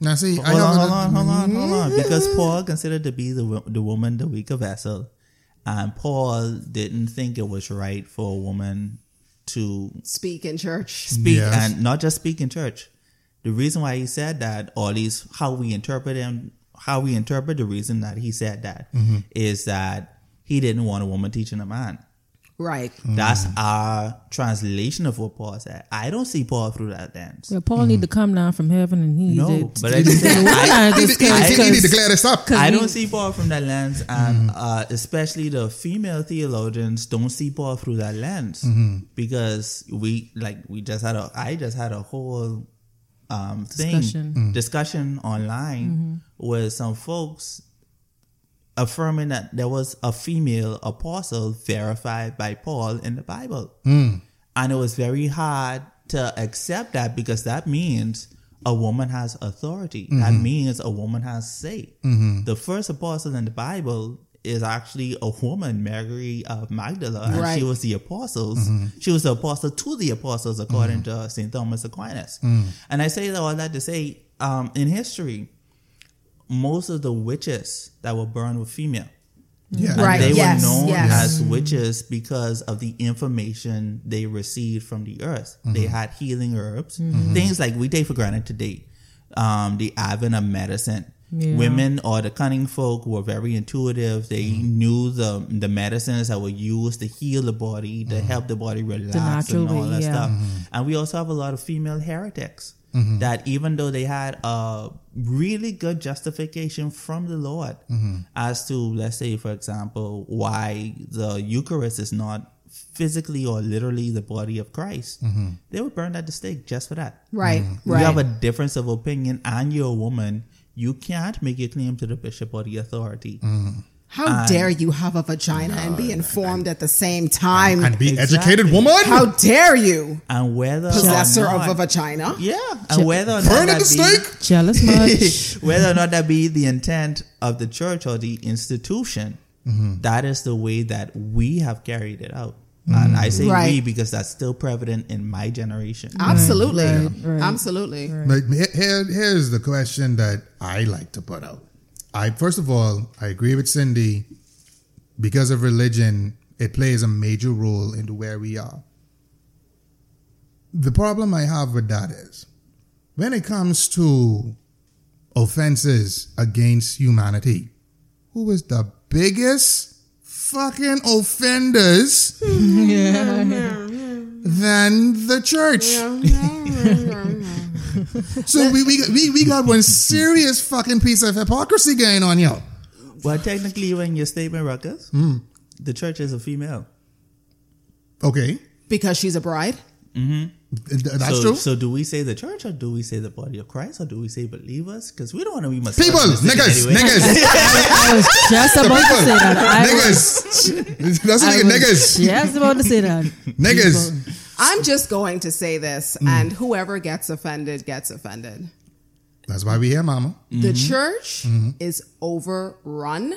Now see, I Hold on, hold on, hold on, hold on. Because Paul considered to be the the woman the weaker vessel, and Paul didn't think it was right for a woman to Speak in church. speak Yes. and not just speak in church. The reason why he said that, or at least how we interpret him how we interpret the reason that he said that mm-hmm. is that he didn't want a woman teaching a man. Right. Mm. That's our translation of what Paul said. I don't see Paul through that lens. Well, Paul need to come down from heaven and he No, did. but I just say Well, I, I just He, he- he- he need to because clear this up. I don't see Paul from that lens, and mm-hmm. uh, especially the female theologians don't see Paul through that lens mm-hmm. because we like we just had a I just had a whole um, thing Discussion. Mm. discussion online mm-hmm. with some folks affirming that there was a female apostle verified by Paul in the Bible, hmm. and it was very hard to accept that because that means a woman has authority. That mm-hmm. means a woman has say. Mm-hmm. The first apostle in the Bible is actually a woman, Mary uh, of Magdala, and Right. she was the apostles. Mm-hmm. She was the apostle to the apostles, according to Saint Thomas Aquinas. Mm. And I say all that to say, um, in history, most of the witches that were burned were female. Yeah. And Right, they yes, were known yes. as witches because of the information they received from the earth. They mm-hmm. had healing herbs, mm-hmm. things like we take for granted today. Um, the advent of medicine. Yeah. Women or the cunning folk were very intuitive. They mm-hmm. knew the the medicines that were used to heal the body, to help the body relax natural and all that yeah. stuff. And we also have a lot of female heretics Mm-hmm. that even though they had a really good justification from the Lord mm-hmm. as to, let's say, for example, why the Eucharist is not physically or literally the body of Christ, mm-hmm. they would burn at the stake just for that. Right. You Right. have a difference of opinion and you're a woman, you can't make your claim to the bishop or the authority. How dare you have a vagina and be informed at the same time? And be Exactly. educated woman. How dare you, And whether possessor or of a vagina? Yeah, and whether or not Burn that the be- stake. jealous much. whether or not that be the intent of the church or the institution, Mm-hmm. that is the way that we have carried it out. And I say we because that's still prevalent in my generation. Absolutely. Right, right. Absolutely. But he- here, here's the question that I like to put out. I first of all, I agree with Cindy. Because of religion, it plays a major role into where we are. The problem I have with that is when it comes to offenses against humanity, who is the biggest fucking offenders than the church? So we, we, we, we got one serious fucking piece of hypocrisy going on here. Well, technically, when your statement, Ruckus, Hmm. the church is a female. Okay, Because she's a bride? th- that's so, true. So, do we say the church, or do we say the body of Christ, or do we say believers? Because we don't want to be People, misogynistic niggas, anyway. niggas, I was just the about to say that. I was, niggas. That's I nigga, niggas, just about to say that. niggas. I'm just going to say this, Mm. and whoever gets offended gets offended. That's why we here, mama. The church is overrun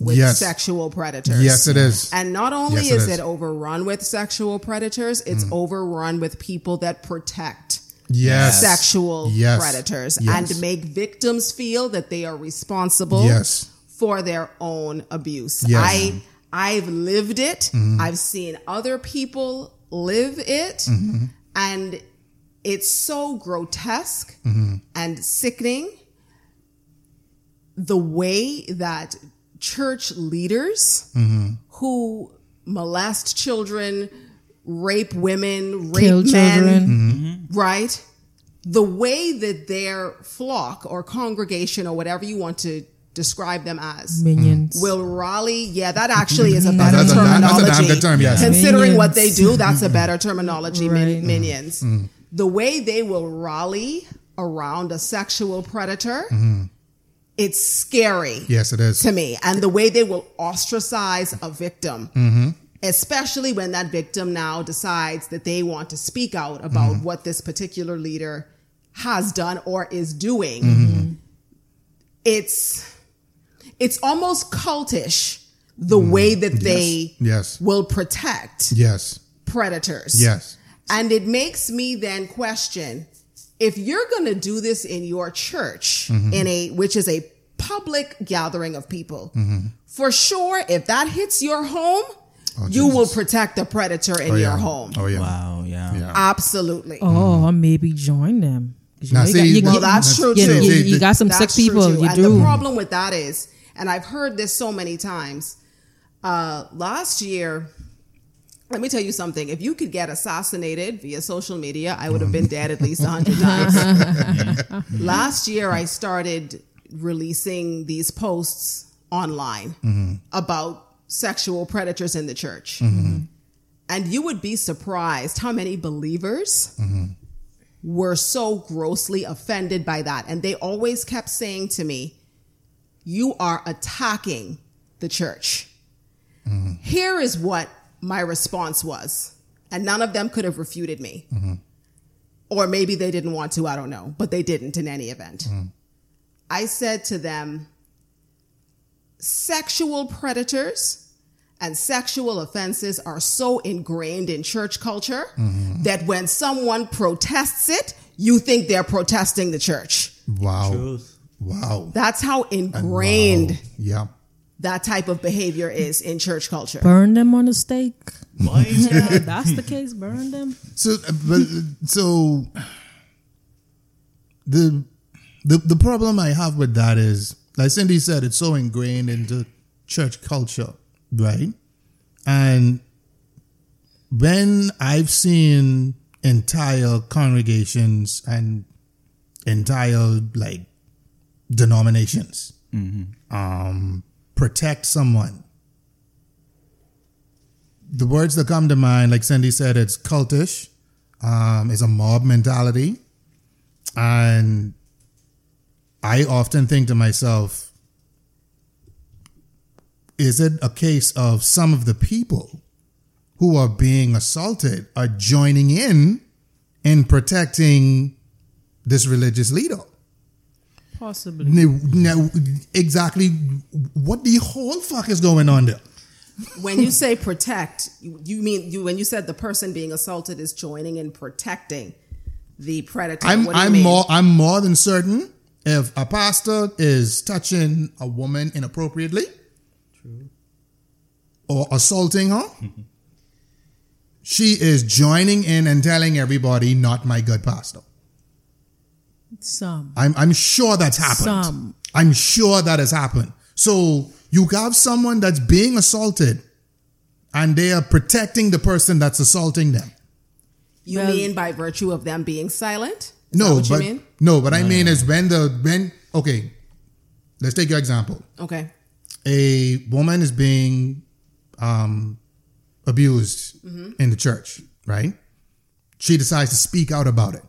with Yes. sexual predators. Yes, it is. And not only Yes, it is, is. Mm. it overrun with sexual predators, it's overrun with people that protect Yes. sexual Yes. predators and make victims feel that they are responsible Yes. for their own abuse. I I've lived it. I've seen other people live it mm-hmm. and it's so grotesque mm-hmm. and sickening the way that church leaders mm-hmm. who molest children, rape women, rape Kill men, children. right? The way that their flock or congregation or whatever you want to describe them as Minions. will rally. Yeah, that actually is a better That's a- that's a damn terminology. good term, yes. Considering what they do, that's a better terminology. min- Right. Minions. Mm-hmm. Mm-hmm. The way they will rally around a sexual predator, mm-hmm. it's scary Yes, it is. to me. And the way they will ostracize a victim, especially when that victim now decides that they want to speak out about what this particular leader has done or is doing. It's it's almost cultish the mm. way that they Yes. will protect Yes. predators. Yes. And it makes me then question if you're going to do this in your church, Mm-hmm. in a which is a public gathering of people, mm-hmm. for sure, if that hits your home, oh, you will Oh, protect the predator in Oh, your home. Oh, yeah. Wow, yeah. Yeah. Absolutely. Oh, mm-hmm. or maybe join them. You, Now, see, got, you, well, you- that's true, you, too. you- you got some sick That's true, people. too. You and do. the problem with that is, and I've heard this so many times. Uh, last year, let me tell you something. If you could get assassinated via social media, I would have been dead at least a hundred times. Mm-hmm. last year, I started releasing these posts online mm-hmm. about sexual predators in the church. Mm-hmm. And you would be surprised how many believers were so grossly offended by that. And they always kept saying to me, You are attacking the church. Here is what my response was. And none of them could have refuted me. Or maybe they didn't want to, I don't know, but they didn't in any event. I said to them, Sexual predators and sexual offenses are so ingrained in church culture that when someone protests it, you think they're protesting the church. Wow. Truth. Wow. That's how ingrained Wow. Yeah. that type of behavior is in church culture. burn them on a stake. Boy, Yeah, that's the case. Burn them. So, uh, but so the the the problem I have with that is, like Cindy said, it's so ingrained into church culture, right? And when I've seen entire congregations and entire like denominations um, protect someone the words that come to mind, like Cindy said, it's cultish. Um, it's a mob mentality. And I often think to myself, is it a case of some of the people who are being assaulted are joining in in protecting this religious leader? Possibly. Now, now, exactly what the whole fuck is going on there? when you say protect, you, you mean you when you said the person being assaulted is joining in protecting the predator. I'm what do I'm mean? more I'm more than certain if a pastor is touching a woman inappropriately True. or assaulting her, she is joining in and telling everybody not my good pastor. Some. I'm I'm sure that's happened. Some. I'm sure that has happened. So you have someone that's being assaulted and they are protecting the person that's assaulting them. You Well- mean by virtue of them being silent? Is that No, what but you mean? no, but I mean is when the when okay, let's take your example. Okay. A woman is being um, abused Mm-hmm. in the church, right? She decides to speak out about it.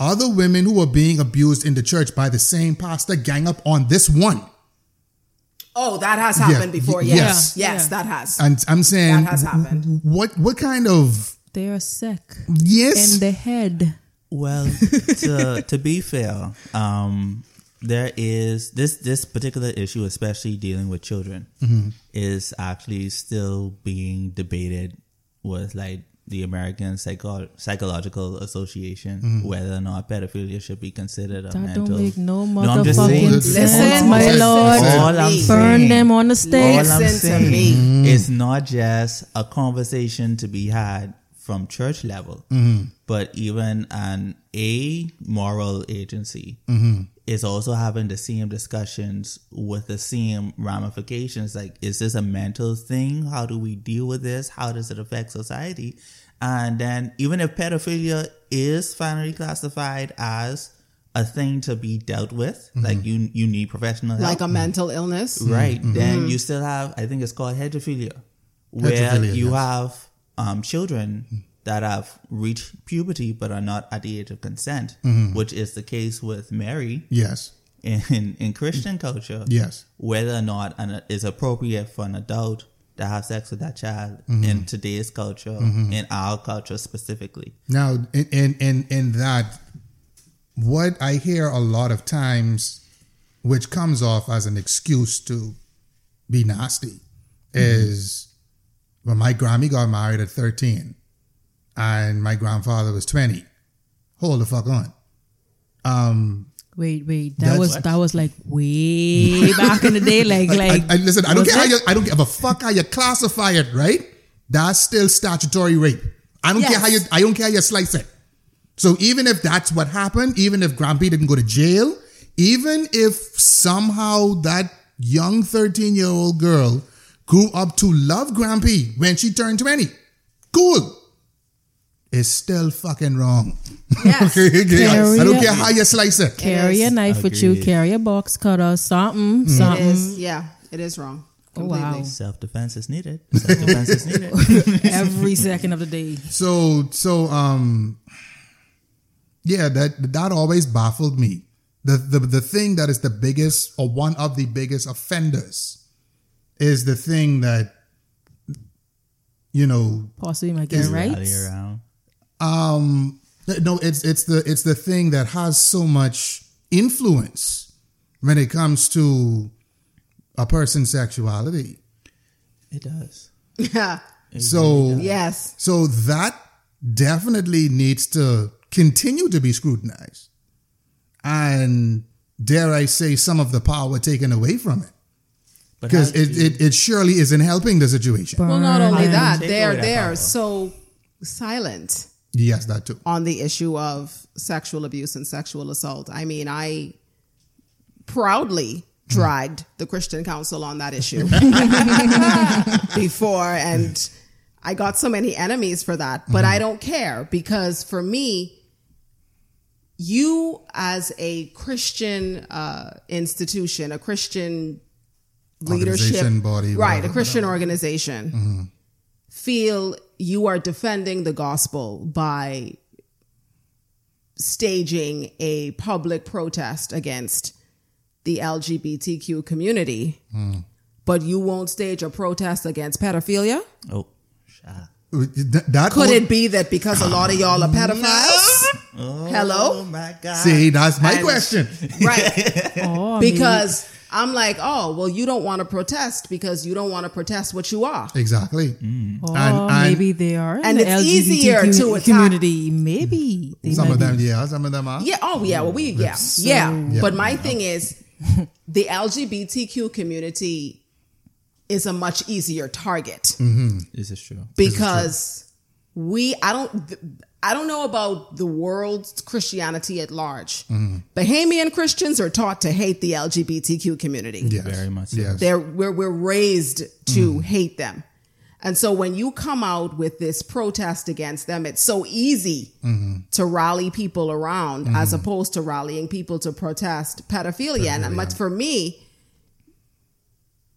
Other women who are being abused in the church by the same pastor gang up on this one. Oh, that has happened Yeah, before. y- Yes. yes. Yes, Yeah. that has. And I'm saying That has happened. what what kind of They are sick yes in the head. Well, to to be fair, um, there is this this particular issue, especially dealing with children, is actually still being debated with like the American Psycho- Psychological Association whether or not pedophilia should be considered a That mental. don't make no I'm just saying. motherfucking Listen, sense, my lord. listen. All I'm me. Burn saying- them on the all. I'm Listen to saying me. is not just a conversation to be had from church level, but even an a moral agency is also having the same discussions with the same ramifications. Like, is this a mental thing? How do we deal with this? How does it affect society? And then, even if pedophilia is finally classified as a thing to be dealt with, mm-hmm. like you you need professional help, like a mental illness. Mm-hmm. right? Mm-hmm. Then you still have, I think it's called heterophilia, where Heterophilia, you yes. have um, children that have reached puberty but are not at the age of consent, which is the case with Mary yes in in Christian culture. yes Whether or not an, it's appropriate for an adult to have sex with that child Mm-hmm. in today's culture, in our culture specifically. Now, in, in in in that, what I hear a lot of times, which comes off as an excuse to be nasty, is well, my Grammy got married at thirteen, and my grandfather was twenty. Hold the fuck on. Um, Wait, wait. That That's- was that was like way back in the day. Like like. I, I, listen, I don't care how you, I don't give a fuck how you classify it, right? That's still statutory rape. I don't care how you, I don't care how you slice it. So even if that's what happened, even if Grampy didn't go to jail, even if somehow that young 13 year old girl grew up to love Grampy when she turned 20, cool. It's still fucking wrong. Yes. Okay, I don't Carry care how you slice it. Carry is. a knife with you. Carry a box cutter. Something. It Something. is. Yeah, it is wrong. Oh, wow. Self defense is needed. Self defense is needed. Every second of the day. So so um yeah, that that always baffled me. The the the thing that is the biggest or one of the biggest offenders is the thing that you know Possibly might get Is right. Around. Um no it's it's the it's the thing that has so much influence when it comes to a person's sexuality. It does. Yeah. So Yes. So that definitely needs to continue to be scrutinized. And dare I say, some of the power taken away from it. Because it, it, it surely isn't helping the situation. Well, not only that, they're away they're so silent Yes, that too. on the issue of sexual abuse and sexual assault. I mean, I proudly dragged mm. the Christian Council on that issue before, and I got so many enemies for that. But I mm-hmm. don't care because for me, you as a Christian uh, institution, a Christian leadership body, right? whatever, a Christian organization mm-hmm. Feel you are defending the gospel by staging a public protest against the LGBTQ community, hmm. but you won't stage a protest against pedophilia? Oh, sha. Th- That Could would- it be that because a lot of y'all are pedophiles? Oh, Hello? Oh my God. See, that's my And- question. Right. Oh, maybe- Because I'm like, oh, well, you don't want to protest because you don't want to protest what you are. Exactly. Oh, And- and- maybe they are. And the it's LGBT easier commu- to attack- community. Maybe they Some of them, be. yeah. Some of them are. Yeah. Oh, yeah. Well, we, mm. yeah. So- yeah. Yeah. But my thing is, the LGBTQ community is a much easier target mm-hmm. This is this true. because we, I don't, I don't know about the world's Christianity at large. Mm-hmm. Bahamian Christians are taught to hate the LGBTQ community. Yes. Very much so. Yes. They're we're we're raised to mm-hmm. hate them. And so when you come out with this protest against them, it's so easy mm-hmm. to rally people around as opposed to rallying people to protest pedophilia. And but for me,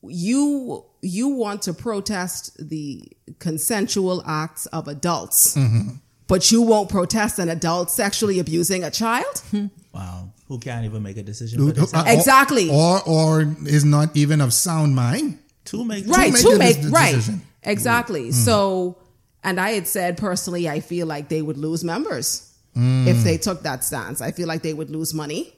you you want to protest the consensual acts of adults, mm-hmm. but you won't protest an adult sexually abusing a child? Hmm. Wow. Who can't even make a decision Who- for uh, themselves? or- Exactly. Or, or is not even of sound mind. to make right make to the make right decision. exactly mm. so and i had said personally i feel like they would lose members mm. if they took that stance i feel like they would lose money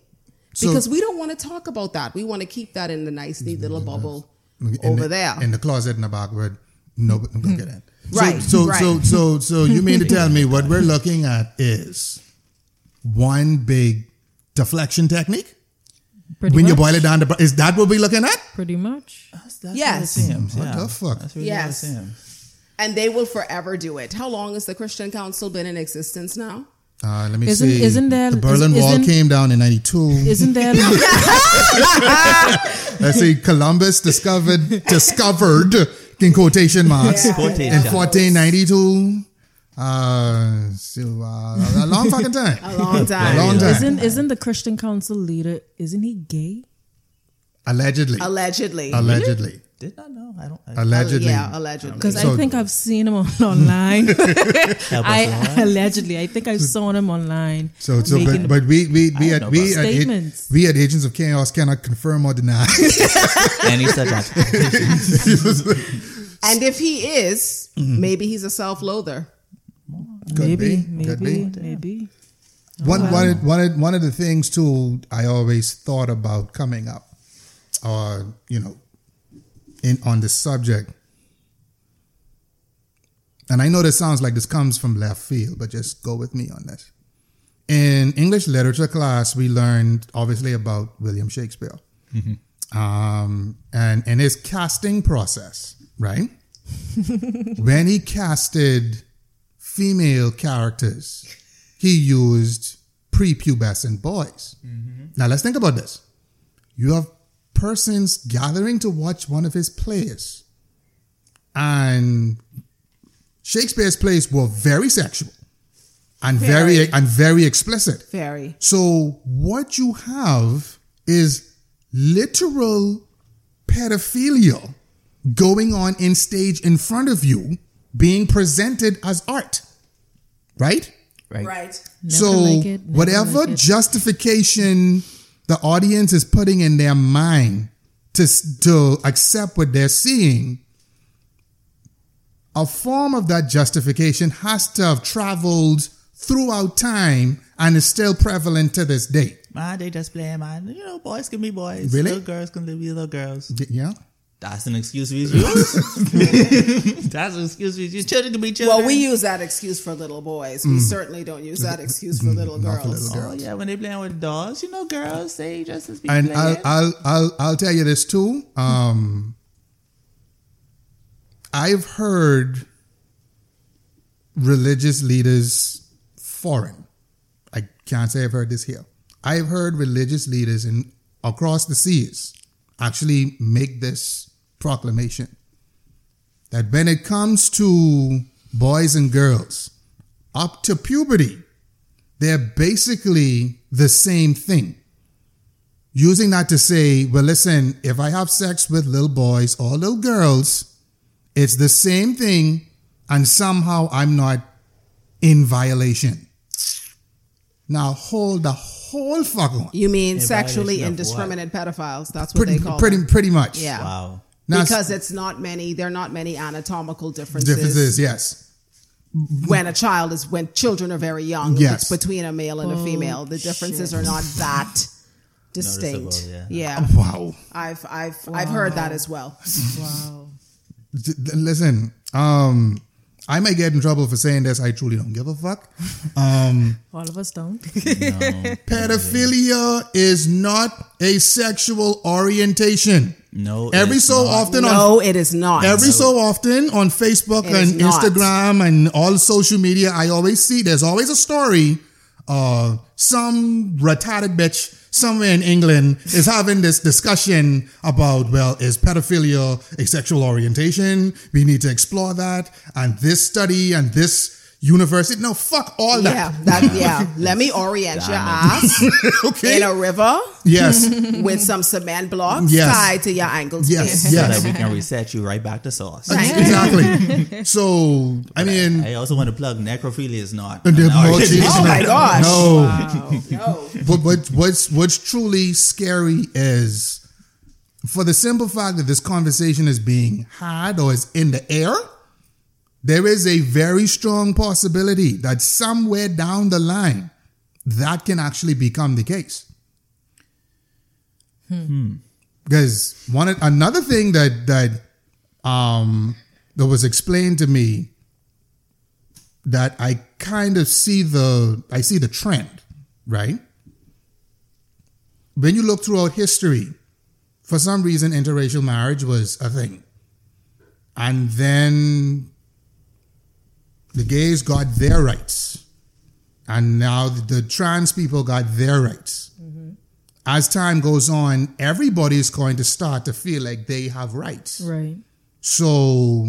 So- because we don't want to talk about that we want to keep that in the nice neat little bubble in over the, there in the closet in the backward. No, don't get that. Right, So, so, right. so, so, so, you mean to tell me what we're looking at is one big deflection technique? Pretty when you boil it down to, is that what we're looking at? Pretty much. That's, that's Yes. what it seems. What yeah. the fuck? That's really Yes. what it seems. and they will forever do it how long has the christian council been in existence now Uh, let me Isn't- see. isn't there- the Berlin is- Wall came down in '92. Isn't there? Let's see. Columbus discovered discovered in quotation marks Yeah. Quotation. in 1492. Uh, so, uh, a long fucking time. a long time long time. isn't isn't the Christian Council leader? Isn't he gay? Allegedly. allegedly Allegedly. Did not know. I don't. I, Allegedly. Oh, yeah um, allegedly Because So- I think I've seen him on, online. I allegedly, I think I saw him online. So, so but, but we we we at we about at, statements. we at Agents of Chaos cannot confirm or deny. any such accusation. and if he is mm-hmm. maybe he's a self-loather Could maybe, be, could maybe, be. maybe. one oh, one of, one of, one of the things too I always thought about coming up, or you know, in on the subject. And I know this sounds like this comes from left field, but just go with me on this. In English literature class, we learned obviously about William Shakespeare, um, and and his casting process, right? when he casted female characters he used prepubescent boys. Now let's think about this. You have persons gathering to watch one of his plays, and Shakespeare's plays were very sexual and very, Very. and very explicit. Very. So what you have is literal pedophilia going on in stage in front of you, being presented as art, right? Right. Right. Never so like it, never whatever like it. justification the audience is putting in their mind to to accept what they're seeing, a form of that justification has to have traveled throughout time and is still prevalent to this day. Man, they just play, man. You know, boys can be boys. Really? Little girls can be little girls. Yeah. That's an excuse we use. That's an excuse we use. Children can be children. Well, we use that excuse for little boys. We certainly don't use that excuse for little Mm. Not for girls. little Oh yeah, when they playing with dolls, you know, girls they just as be And. I'll, I'll I'll I'll tell you this too. Um, I've heard religious leaders foreign. I can't say I've heard this here. I've heard religious leaders in across the seas actually make this proclamation that when it comes to boys and girls up to puberty, they're basically the same thing using that to say, well, listen, if I have sex with little boys or little girls, it's the same thing, and somehow I'm not in violation. Now hold the whole fuck on. You mean In sexually violation of indiscriminate pedophiles? That's what Pretty, they call pretty, them. pretty much. Yeah. wow. Now, because it's not many. There are not many anatomical differences, differences, yes. when a child is when children are very young. Yes. It's between a male and a female. The differences are not that distinct. Noticeable, yeah. Wow. I've I've I've heard that as well. Wow. D- d- listen, um, I may get in trouble for saying this. I truly don't give a fuck. Um, All of us don't. pedophilia is not a sexual orientation. No. Every it's so not. often on No, it is not. Every so often on Facebook It is and. Instagram and all social media, I always see there's always a story. Uh, some retarded bitch somewhere in England is having this discussion about, well, is pedophilia a sexual orientation? We need to explore that. And this study and this university. No, fuck all yeah, that. that yeah. Let me orient your ass okay. in a river yes. with some cement blocks Yes. tied to your ankles. Yes. So Yes. that we can reset you right back to sauce. Thank exactly. So, I mean, I also want to plug necrophilia is not. The an more orientation. Jesus- Oh my gosh. No. Wow. No. But what, what's what's truly scary is for the simple fact that this conversation is being had or is in the air, there is a very strong possibility that somewhere down the line that can actually become the case. Because one another thing that that um that was explained to me that I kind of see the I see the trend, right? When you look throughout history, for some reason interracial marriage was a thing. And then the gays got their rights. And now the, trans people got their rights. As time goes on, everybody is going to start to feel like they have rights. Right. So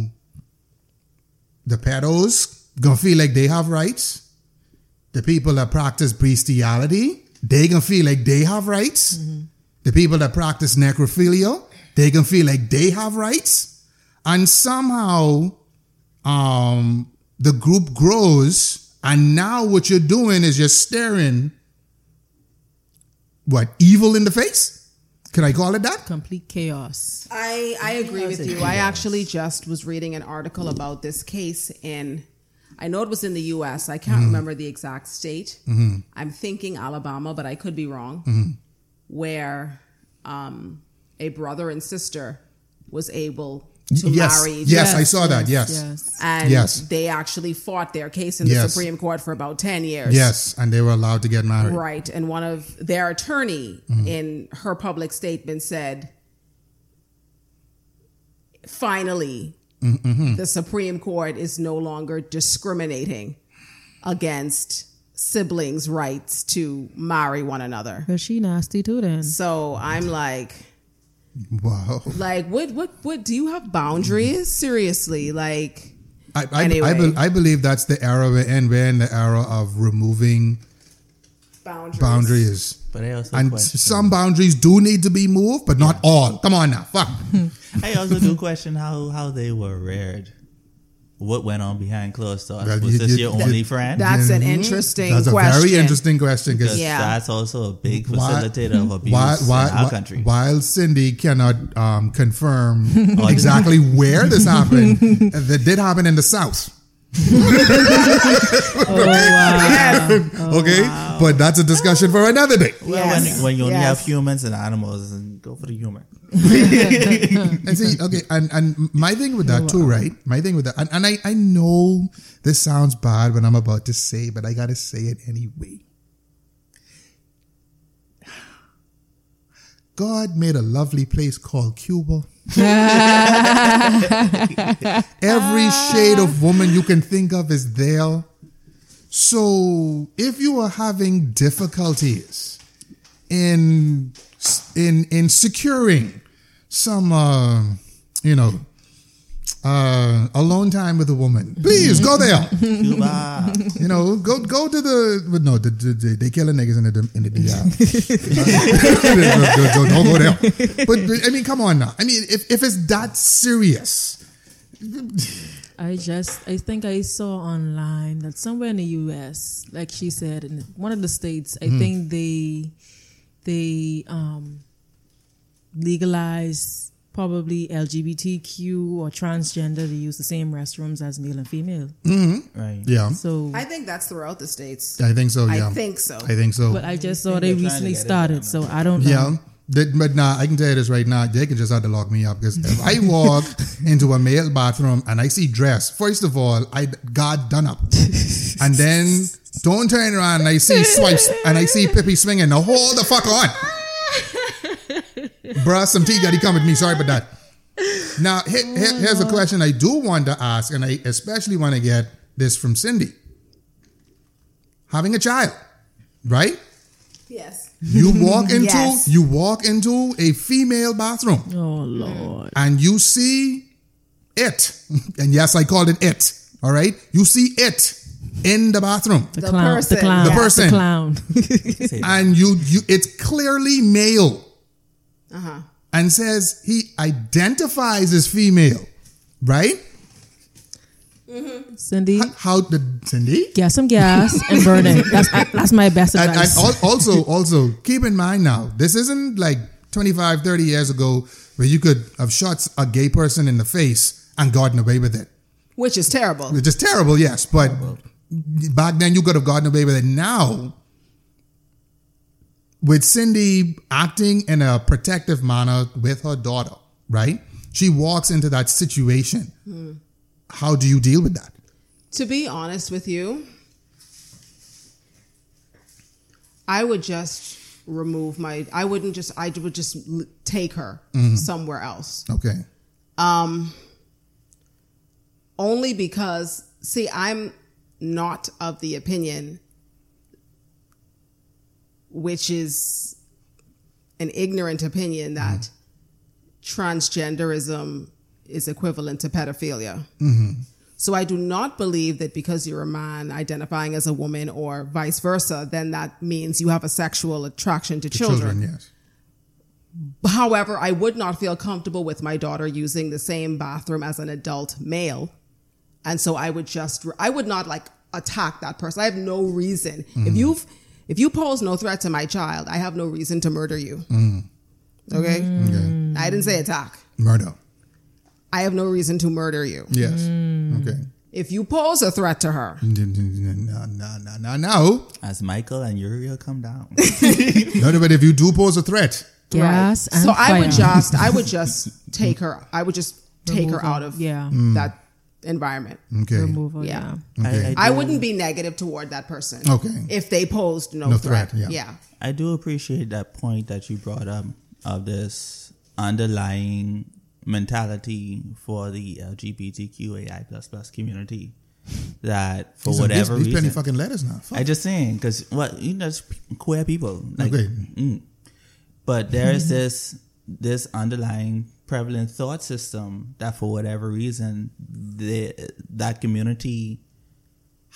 the pedos gonna feel like they have rights. The people that practice bestiality, they gonna feel like they have rights. The people that practice necrophilia, they gonna feel like they have rights. And somehow, um, the group grows, and now what you're doing is you're staring what evil in the face. Can I call it that? Complete chaos. I, I agree with you. I actually just was reading an article about this case in, I know it was in the US. I can't mm-hmm. remember the exact state. Mm-hmm. I'm thinking Alabama, but I could be wrong. Mm-hmm. Where um, a brother and sister was able to Yes, marry. each yes. I saw that. Yes. Yes. And Yes. they actually fought their case in the Yes. Supreme Court for about 10 years. Yes, and they were allowed to get married. Right. And one of their attorney mm-hmm. in her public statement said, finally, mm-hmm. the Supreme Court is no longer discriminating against siblings' rights to marry one another. But she nasty too then. So I'm like, Wow. like, what, what, what? Do you have boundaries? Mm-hmm. Seriously, like, I, I, Anyway. I, be- I believe that's the era we're in. We're in the era of removing boundaries. boundaries. But I also And question, some boundaries do need to be moved, but not all. Come on now. Fuck. I also do question how how they were reared. What went on behind closed doors? Well, Was you- this you- your you- only friend? That's an interesting That's a question. very interesting question Because because Yeah. that's also a big why- facilitator of abuse why, why, in our why- country. while Cindy cannot um, confirm exactly where this happened, that did happen in the South. Oh wow. okay, but that's a discussion for another day. well, Yes. when, when you only Yes. have humans and animals, and go for the humor. And see, okay, and, and my thing with that too, right? My thing with that, and, and I, I know this sounds bad when I'm about to say, but I gotta say it anyway. God made a lovely place called Cuba. Every shade of woman you can think of is there. So if you are having difficulties in in in securing some uh, you know uh, alone time with a woman, please go there. You know, go go to the but no, the, the, the, they killing niggas in the in the DR. don't, don't- don't go there. But I mean, come on now. I mean, if if it's that serious, I just I think I saw online that somewhere in the US, like she said, in one of the states, I Hmm. think they they um legalize probably LGBTQ or transgender to use the same restrooms as male and female. right. yeah, So I think that's throughout the states. I think so. Yeah. I think so. I think so. but I just saw think they they're trying to recently started, so I don't know. Yeah. That- but nah, I can tell you this right now. They can just have to lock me up because if I walk into a male bathroom and I see dress, first of all, I got done up, and then don't turn around and I see swipes and I see Pippi swinging. Now hold the fuck on, bruh. Some tea got to come with me. Sorry about that. Now here, here- oh, here's a question I do want to ask, and I especially want to get this from Cindy. Having a child, right? yes. You walk into Yes. you walk into a female bathroom Oh Lord. and you see it. And yes, I called it it. All right? You see it in the bathroom. The, The clown. person. The clown. The person. The clown. And you you it's clearly male Uh huh. and says he identifies as female. Right? Mm-hmm. Cindy, How did Cindy? get some gas and burn it. That's that's my best And, and advice. also, also keep in mind now, this isn't like 25, 30 years ago where you could have shot a gay person in the face and gotten away with it. Which is terrible. Which is terrible, yes, but back then you could have gotten away with it. Now, with Cindy acting in a protective manner with her daughter, right? She walks into that situation. Hmm. How do you deal with that? To be honest with you, I would just remove my. I wouldn't just. I would just take her somewhere else. Okay. Um, only because, see, I'm not of the opinion, which is an ignorant opinion, that transgenderism is equivalent to pedophilia. So I do not believe that because you're a man identifying as a woman or vice versa, then that means you have a sexual attraction to Children, yes. However, I would not feel comfortable with my daughter using the same bathroom as an adult male. And so I would just, I would not like attack that person. I have no reason. If mm-hmm. you've, if you pose no threat to my child, I have no reason to murder you. Mm. Okay? Okay. I didn't say attack. Murder. I have no reason to murder you. Yes. Mm. Okay. If you pose a threat to her, No, no, no, no, no. As Michael and Uriel come down. No, but if you do pose a threat, gas and so I would just, I would just take her, I would just take her Remove out of Yeah. Mm. that environment. okay. remove her. Yeah. Yeah. Okay. I, I, I wouldn't be negative toward that person. Okay. If they posed no, No threat. threat, yeah. yeah. I do appreciate that point that you brought up of this underlying mentality for the LGBTQAI plus plus community that for are- whatever these, these reason. fucking letters now. Fuck. I just saying because what you know, it's queer people. Like, Okay. mm. But there is this this underlying prevalent thought system that for whatever reason the that community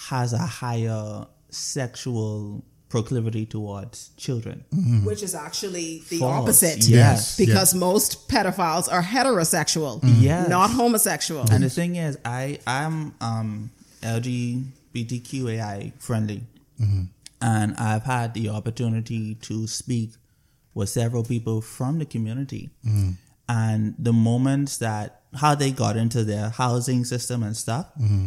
has a higher sexual proclivity towards children. Mm-hmm. Which is actually the False. opposite. Yes. Because most pedophiles are heterosexual, mm-hmm. Yes. not homosexual. And the thing is, I I'm um LGBTQAI friendly, mm-hmm. and I've had the opportunity to speak with several people from the community, and the moments that how they got into their housing system and stuff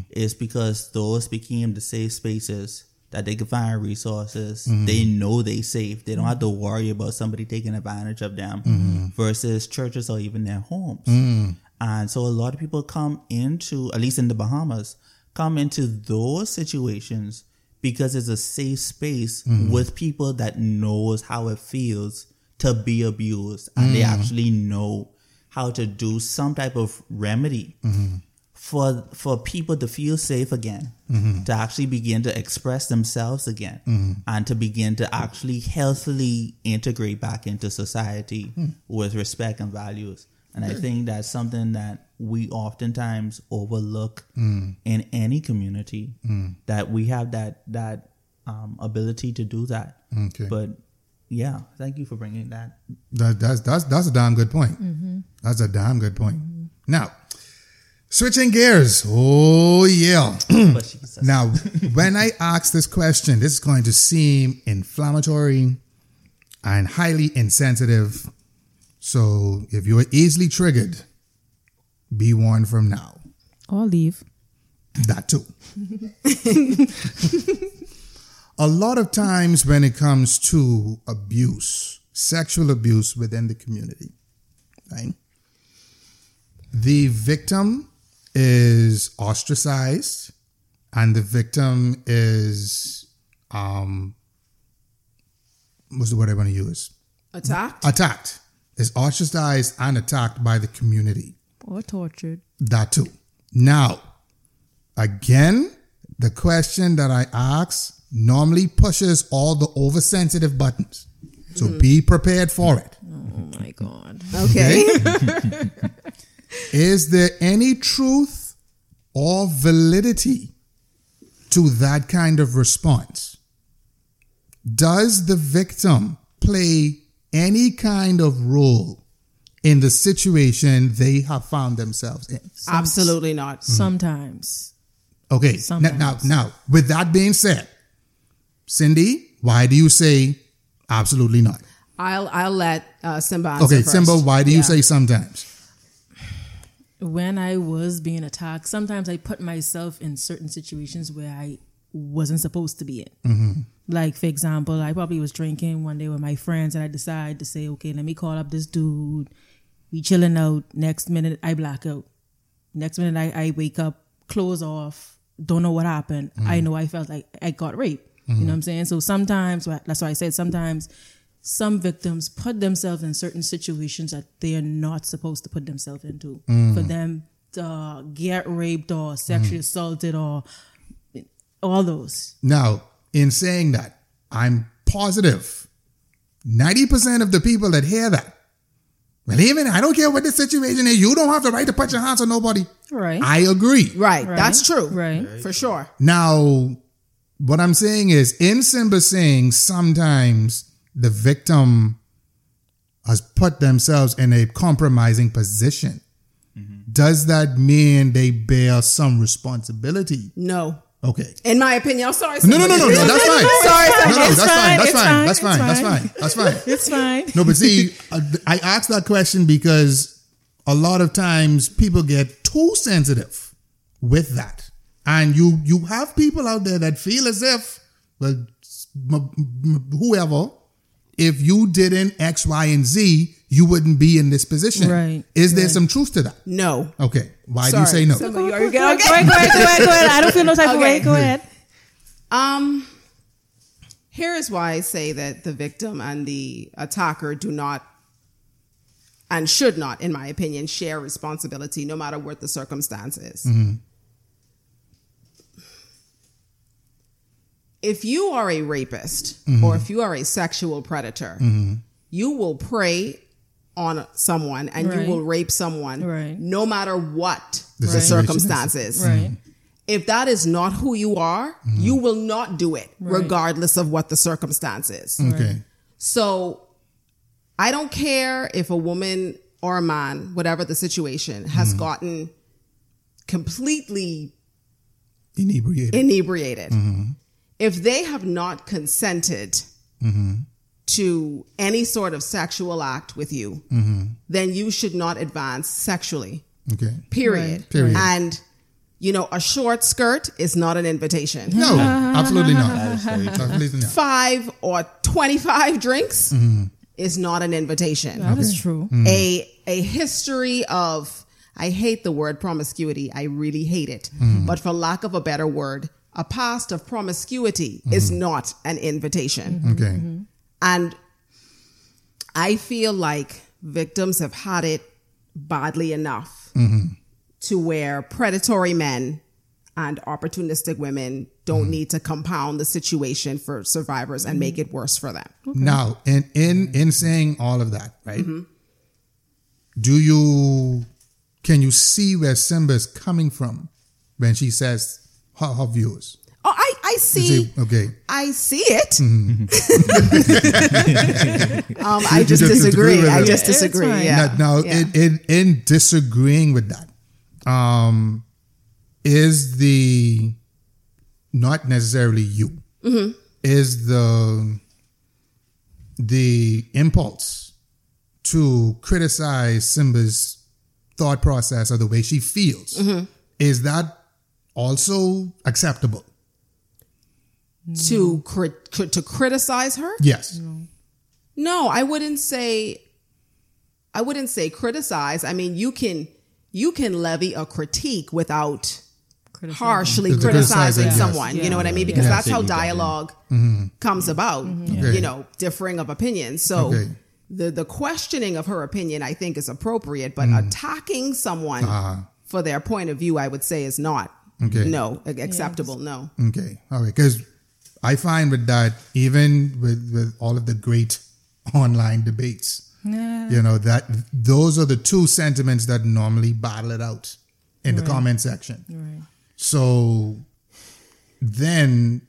is because those became the safe spaces that they can find resources. Mm-hmm. They know they safe. They don't have to worry about somebody taking advantage of them mm-hmm. versus churches or even their homes. Mm. And so a lot of people come into, at least in the Bahamas, come into those situations because it's a safe space mm-hmm. with people that knows how it feels to be abused and they actually know how to do some type of remedy for for people to feel safe again, mm-hmm. to actually begin to express themselves again, mm-hmm. and to begin to actually healthily integrate back into society mm-hmm. with respect and values. And I think that's something that we oftentimes overlook mm. in any community mm. that we have that that um, ability to do that. Okay. But yeah, thank you for bringing that. That, that's that's that's a damn good point. That's a damn good point. Now, switching gears. Oh yeah. But she says, now, when I ask this question, this is going to seem inflammatory and highly insensitive. So, if you're easily triggered, be warned from now. Or leave. That too. a lot of times when it comes to abuse, sexual abuse within the community, right? The victim is ostracized and the victim is um what's the word I want to use? Attacked? Attacked. Is ostracized and attacked by the community. Or tortured. That too. Now, again, the question that I ask normally pushes all the oversensitive buttons. So be prepared for it. Oh my God. Okay. Is there any truth or validity to that kind of response? Does the victim play any kind of role in the situation they have found themselves in? Absolutely not. Sometimes. Okay. Now, Sometimes. now, now, with that being said, Cindy, why do you say absolutely not? I'll I'll let uh, Simba answer Okay, first. Simba, why do you say sometimes? When I was being attacked, sometimes I put myself in certain situations where I wasn't supposed to be in. Mm-hmm. Like, for example, I probably was drinking one day with my friends and I decided to say, okay, let me call up this dude. We chilling out. Next minute, I black out. Next minute, I, I wake up, clothes off, don't know what happened. I mm-hmm. know I felt like I got raped. You mm-hmm. know what I'm saying? So sometimes, that's why I said sometimes some victims put themselves in certain situations that they are not supposed to put themselves into mm. for them to get raped or sexually mm. assaulted or all those. Now, in saying that, I'm positive 90% of the people that hear that, well, even I don't care what the situation is, you don't have the right to put your hands on nobody. Right. I agree. Right, Right. that's true. Right. For sure. Now, what I'm saying is, in Simba saying sometimes the victim has put themselves in a compromising position. Does that mean they bear some responsibility? No. Okay. In my opinion, I'm sorry. No, no, no, no, no. That's fine. Sorry, No, Simba. no, that's fine. fine, That's fine. fine, That's it's fine. That's fine. fine. That's fine. It's fine. No, but see, uh, I asked that question because a lot of times people get too sensitive with that, and you you have people out there that feel as if, well, m- m- whoever, if you didn't X, Y, and Z, you wouldn't be in this position. Right, Is there right. some truth to that? No. Okay. Why do you say no? Simba, you are you Go, good? go ahead, go ahead, go ahead, go ahead. I don't feel no type of way. Go ahead. Um, here is why I say that the victim and the attacker do not and should not, in my opinion, share responsibility no matter what the circumstances. If you are a rapist Mm-hmm. or if you are a sexual predator, you will prey on someone and Right. you will rape someone Right. no matter what The the, circumstances. Right. If that is not who you are, Mm-hmm. you will not do it Right. regardless of what the circumstances. Okay. So I don't care if a woman or a man, whatever the situation, has Mm-hmm. gotten completely Inebriated. inebriated. Mm-hmm. If they have not consented Mm-hmm. to any sort of sexual act with you, Mm-hmm. then you should not advance sexually. okay. Period. Right. Period. And you know, a short skirt is not an invitation. No, absolutely not. That is very true. Absolutely not. Five or twenty-five drinks is not an invitation. That is true. a a history of I hate the word promiscuity. I really hate it. But for lack of a better word, a past of promiscuity is mm-hmm. not an invitation. Mm-hmm. Okay. Mm-hmm. And I feel like victims have had it badly enough to where predatory men and opportunistic women don't need to compound the situation for survivors and make it worse for them. Now, in in in saying all of that, right? Mm-hmm. Do you can you see where Simba is coming from when she says her, her views? Oh, I, I see. see- okay. I see it. Mm-hmm. um, I just just disagree disagree. I just disagree. fine. Yeah. Now, now Yeah. in, in in disagreeing with that, um, is the not necessarily you Mm-hmm. is the the impulse to criticize Simba's thought process or the way she feels Mm-hmm. is that also acceptable? to crit- crit- to criticize her? Yes. No, I wouldn't say. I wouldn't say criticize. I mean, you can you can levy a critique without Criticism. harshly To criticize criticizing it, yes. someone. You know what I mean? Because Yeah. that's how Absolutely. dialog mm-hmm. comes about. Mm-hmm. Okay. You know, differing of opinions. So Okay. the the questioning of her opinion, I think, is appropriate. But mm-hmm. attacking someone Ah. for their point of view, I would say, is not. Okay. No, a- acceptable. No. Okay. All right. Because I find with that, even with, with all of the great online debates, Yeah. you know, that those are the two sentiments that normally battle it out in the comment section. Right. So then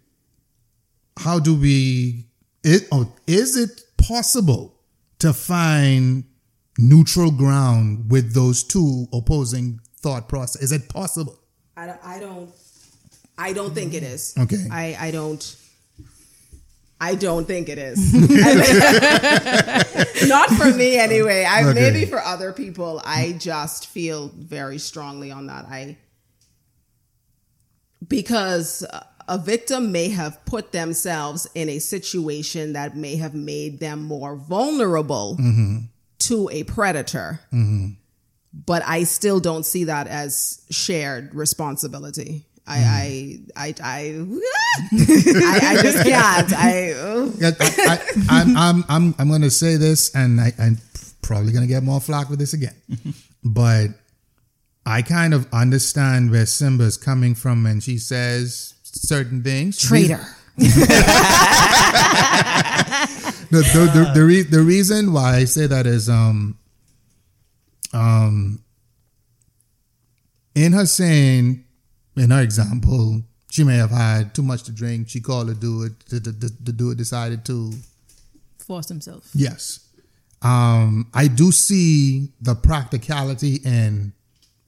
how do we it oh, is it possible to find neutral ground with those two opposing thought process? Is it possible? I don't, I don't I don't think it is. Okay. I, I don't I don't think it is. Not for me anyway. I Okay. maybe for other people. I just feel very strongly on that. I because a victim may have put themselves in a situation that may have made them more vulnerable mm-hmm. to a predator. Mm-hmm. But I still don't see that as shared responsibility. I, I, I, I, I, I just can't. I, ugh. I, I, I, I'm, I'm, I'm, I'm going to say this, and I, I'm probably going to get more flack with this again. but I kind of understand where Simba's coming from when she says certain things. traitor. The, the, the, the, re- the reason why I say that is, um, um, in her saying, in her example, she may have had too much to drink. She called a dude. The, the, the, the dude decided to Force himself. Yes. Um, I do see the practicality in,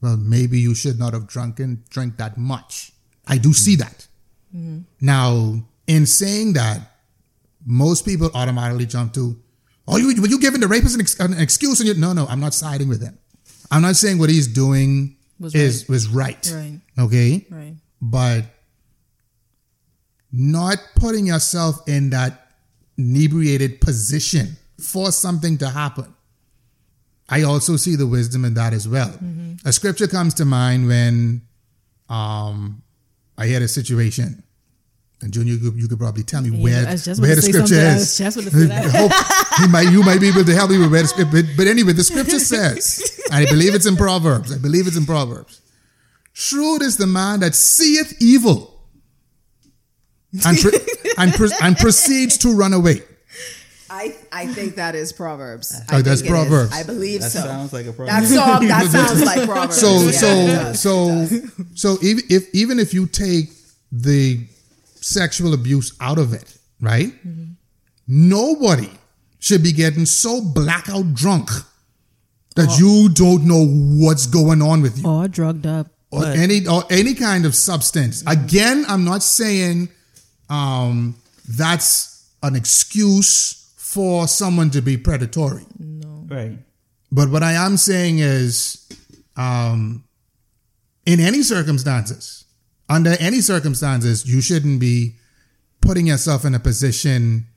well, maybe you should not have drunken drink that much. I do see that. Now, in saying that, most people automatically jump to, oh, you, were you giving the rapist an, ex- an excuse? And you, no, no, I'm not siding with him. I'm not saying what he's doing Was is right. was right. Right. Okay Right. but not putting yourself in that inebriated position for something to happen. I also see the wisdom in that as well. A scripture comes to mind when um, I had a situation. And Junior, you could, you could probably tell me Yeah, where, I was just where the about to say scripture is. was just about to say that. Hope- you might you might be able to help me with where the scripture. But, but anyway, the scripture says, and I believe it's in Proverbs. I believe it's in Proverbs. Shrewd is the man that seeth evil and, pro- and, pro- and proceeds to run away. I, I think that is Proverbs. Oh, I that's think it is. Proverbs. I believe That so. sounds like a problem. That's all, that sounds like Proverbs. So Yeah, so does. so so even if even if you take the sexual abuse out of it, right? Nobody should be getting so blackout drunk that you don't know what's going on with you. Or drugged up. or any or any kind of substance. Again, I'm not saying um, that's an excuse for someone to be predatory. right. But what I am saying is, um, in any circumstances, under any circumstances, you shouldn't be putting yourself in a position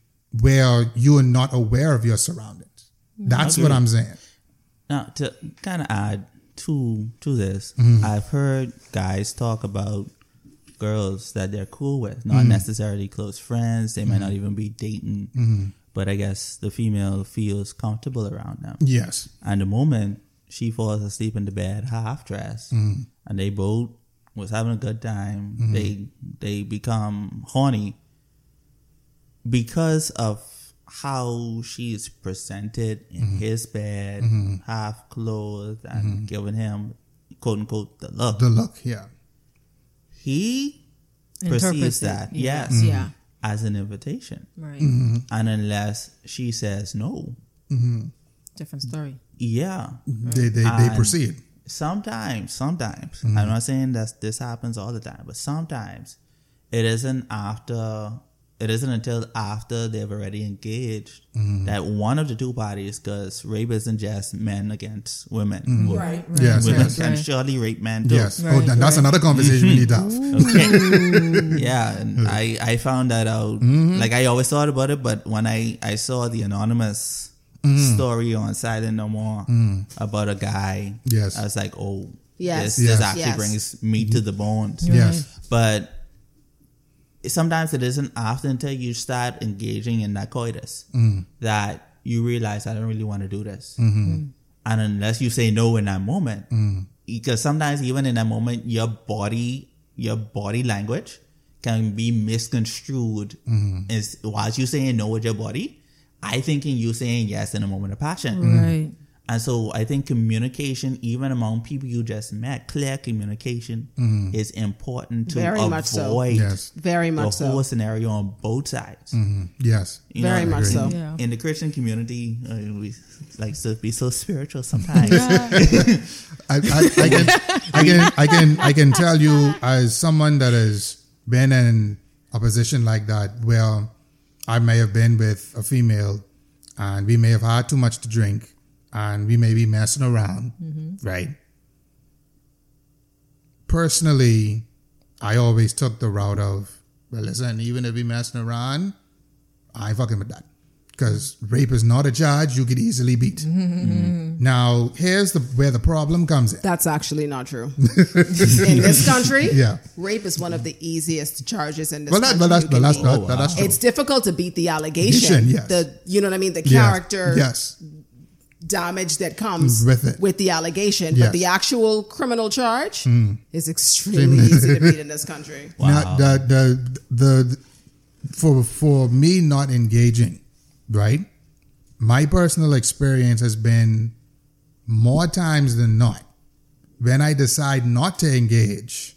where you are not aware of your surroundings. That's what I'm saying. Now, to kind of add to to this, Mm-hmm. I've heard guys talk about girls that they're cool with, Mm-hmm. not necessarily close friends. They might not even be dating, Mm-hmm. but I guess the female feels comfortable around them. Yes. And the moment she falls asleep in the bed, half dressed, Mm-hmm. and they both was having a good time, mm-hmm. they they become horny because of how she is presented in Mm-hmm. his bed, mm-hmm. half clothed, and mm-hmm. giving him quote unquote the look. The look, yeah. he Interprets perceives it. that, Yeah. yes, Yeah. as an invitation, Right. and unless she says no, Different story. yeah, They they, they And- proceed. Sometimes, sometimes Mm-hmm. I'm not saying that this happens all the time, but sometimes it isn't after. It isn't until after they've already engaged Mm-hmm. that one of the two parties, because rape isn't just men against women. Wo- Right. Mm-hmm. Yes, Women yes. can right. surely rape men too. Yes. oh, Right, then that's right. another conversation we need to have. Okay. yeah, and I I found that out. Like I always thought about it, but when I I saw the anonymous Mm. story on Silent No More mm. about a guy, Yes. I was like, oh, Yes. this this actually Yes. brings me to the bones. Yes. But sometimes it isn't often until you start engaging in that coitus mm. that you realize I don't really want to do this. Mm-hmm. And unless you say no in that moment, because sometimes even in that moment, your body, your body language can be misconstrued. Mm-hmm. Is whilst you saying no with your body, I thinking you saying yes in a moment of passion. Mm-hmm. Right. And so I think communication, even among people you just met, clear communication mm-hmm. is important to Very much so. avoid Yes. Very the much whole so. scenario on both sides. Mm-hmm. Yes. You Very much agree. so. Yeah. In the Christian community, uh, we like to be so spiritual sometimes. I, I, I can I can I can I can tell you as someone that has been in a position like that where I may have been with a female and we may have had too much to drink and we may be messing around, mm-hmm. right? Personally, I always took the route of, well, listen, even if we messing around, I ain't fucking with that. Because rape is not a charge you could easily beat. Mm-hmm, mm-hmm, mm-hmm. Now, here's the where the problem comes in. That's actually not true. in this country, Yeah. rape is one of the easiest charges in this Well, that, country. well, that's, you well, that's, beat. that, that- that's true. It's difficult to beat the allegation. Allegation, yes. The you know what I mean? The character Yes. damage that comes With it. with the allegation. Yes. But the actual criminal charge hmm. is extremely easy to beat in this country. Now, the, the, the, for, for me not engaging, right? My personal experience has been more times than not, when I decide not to engage,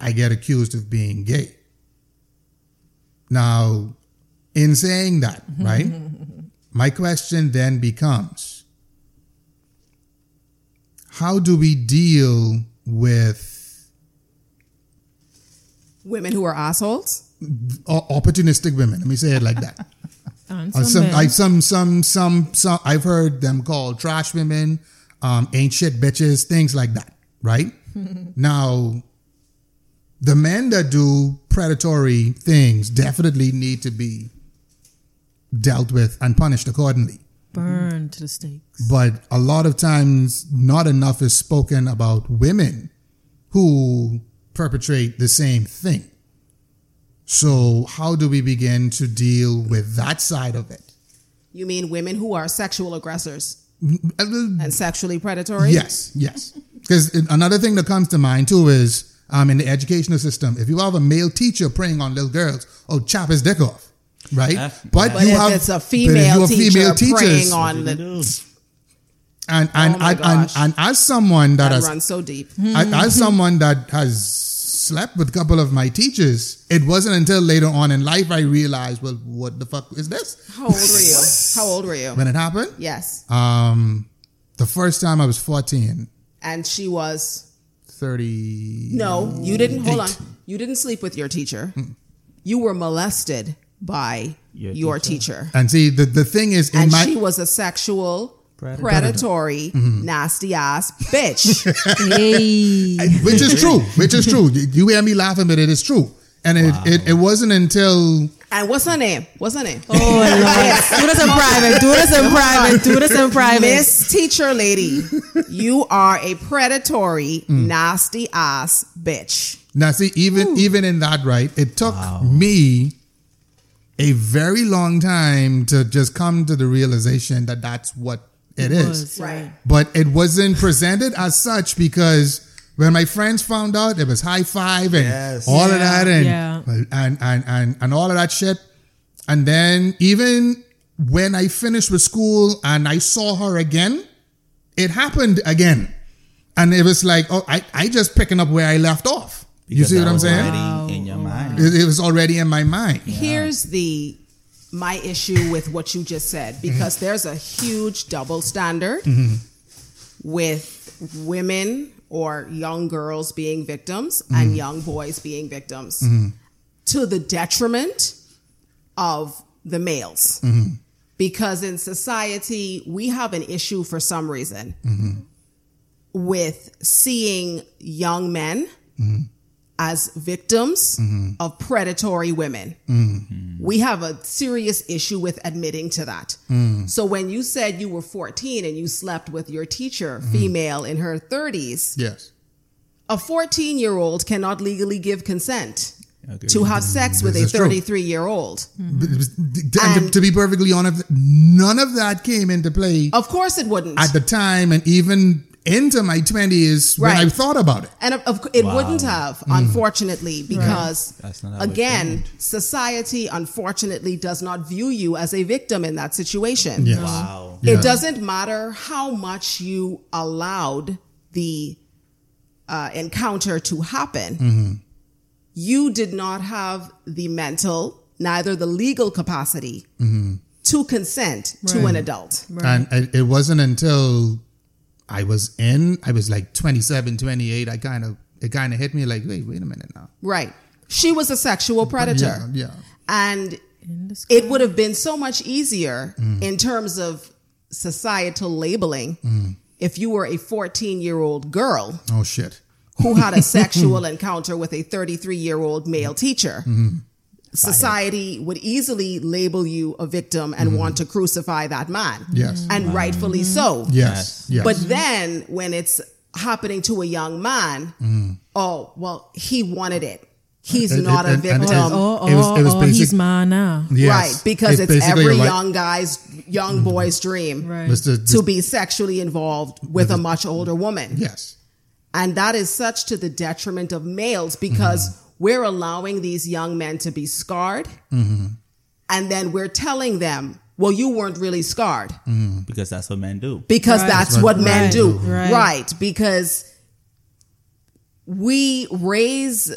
I get accused of being gay. Now, in saying that, right, my question then becomes how do we deal with Women who are assholes. opportunistic women? Let me say it like that. Uh, some some. I, some, some, some, some. I've heard them called trash women, um, ain't shit bitches, things like that. Right now, the men that do predatory things definitely need to be dealt with and punished accordingly. Burn to the stakes. But a lot of times, not enough is spoken about women who perpetrate the same thing. So, how do we begin to deal with that side of it? You mean women who are sexual aggressors Uh, and sexually predatory? Yes, yes. Because another thing that comes to mind too is um, in the educational system. If you have a male teacher preying on little girls, oh, chop his dick off, right? Yeah. But, But you if have it's a but if female you have teacher female preying on the and and, Oh and, and and as someone that that has runs so deep. as, as someone that has slept with a couple of my teachers, it wasn't until later on in life I realized, well, what the fuck is this? How old were you? How old were you? When it happened, Yes, um, the first time I was 14, and she was 30. no. You didn't hold on. You didn't sleep with your teacher. You were molested by Your your, teacher. teacher. And see, the, the thing is, in and my she was a sexual, Predator. predatory, nasty ass bitch. Hey. which is true, which is true. You hear me laughing, but it is true. And it, it, it wasn't until and what's her name? What's her name? Oh Lord. Do this in private. Do this in private. Do this in private. Miss Teacher Lady, you are a predatory, Mm. nasty ass bitch. Now, see, even even in that, right? It took me a very long time to just come to the realization that that's what it is. was, Right. But it wasn't presented as such because when my friends found out, it was high five and Yes. all of that and, yeah. Uh, and, and and and all of that shit. And then even when I finished with school and I saw her again, it happened again. And it was like, oh, I, I just picking up where I left off. you see what I'm saying? already in your mind. It, it was already in my mind. Here's the my issue with what you just said mm-hmm. because there's a huge double standard mm-hmm. with women or young girls being victims mm-hmm. and young boys being victims to the detriment of the males. Because in society, we have an issue for some reason with seeing young men as victims mm-hmm. of predatory women. Mm-hmm. We have a serious issue with admitting to that. Mm. So when you said you were 14 and you slept with your teacher, mm-hmm. female in her 30s, Yes. a 14 year old cannot legally give consent Agreed. to have sex with a is true. 33 year old. And to, And- to be perfectly honest, none of that came into play Of course it wouldn't. at the time and even into my 20s when I thought about it. And of, of, it Wow. wouldn't have, unfortunately, because That's not how it again, society unfortunately does not view you as a victim in that situation. Yes. Wow. Yeah. It doesn't matter how much you allowed the uh, encounter to happen. Mm-hmm. You did not have the mental, neither the legal capacity Mm-hmm. to consent to an adult. And it, it wasn't until I was in, I was like 27, 28, I kind of, it kind of hit me like, wait, wait a minute now. Right. She was a sexual predator. Yeah, yeah. And In the sky. it would have been so much easier mm. in terms of societal labeling mm. if you were a 14 year old girl Oh, shit. who had a sexual encounter with a 33 year old male teacher. Mm-hmm. Society would easily label you a victim and mm-hmm. want to crucify that man. Yes. And rightfully so. Yes. Yes. But then when it's happening to a young man, mm. oh, well, he wanted it. He's And- not a and- and- victim. and- Oh, It was- oh, it was oh, oh basic- he's mine now. Yes. Right, because it's, basically every a right- young guy's, young mm-hmm. boy's dream Right. Mr. to be sexually involved with a much older woman. Yes. And that is such to the detriment of males because mm-hmm. We're allowing these young men to be scarred. Mm-hmm. And then we're telling them, well, you weren't really scarred mm-hmm. Because that's what men do. because Right. that's Right. what men Right. do. Right. Right. Because we raise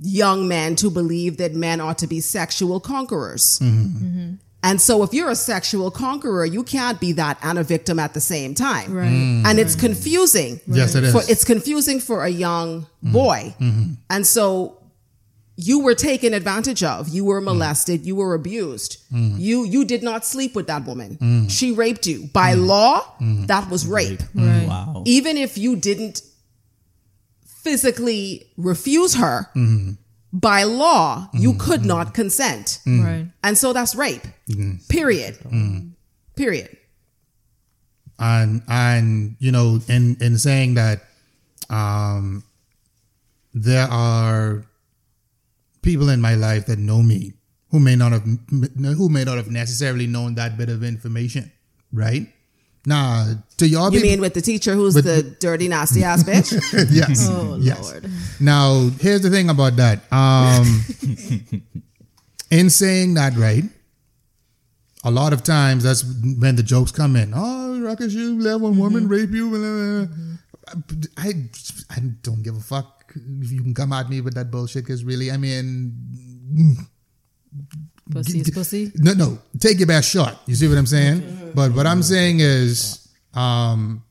young men to believe that men ought to be sexual conquerors. Mm-hmm. And so if you're a sexual conqueror, you can't be that and a victim at the same time. Right. Mm. And it's confusing. Yes, it is. For, it's confusing for a young boy. And so you were taken advantage of. You were mm. molested. You were abused. Mm. You you did not sleep with that woman. Mm. She raped you. By law, that was rape. Right. Wow. Even if you didn't physically refuse her, mm-hmm. by law, you could not consent. Right. And so that's rape. Period. Period. and and you know in in saying that um there are people in my life that know me who may not have who may not have necessarily known that bit of information right Nah, to y'all You people- mean with the teacher who's With the dirty, nasty ass bitch? yes. Oh, yes. Lord. Now, here's the thing about that. Um, in saying that, right? A lot of times, that's when the jokes come in. Oh, Ruckus, you let one woman rape you. blah, blah, blah. I, I don't give a fuck you can come at me with that bullshit. Because really, I mean, Pussy is pussy. no, no. Take your best shot. You see what I'm saying? But what I'm saying is, um,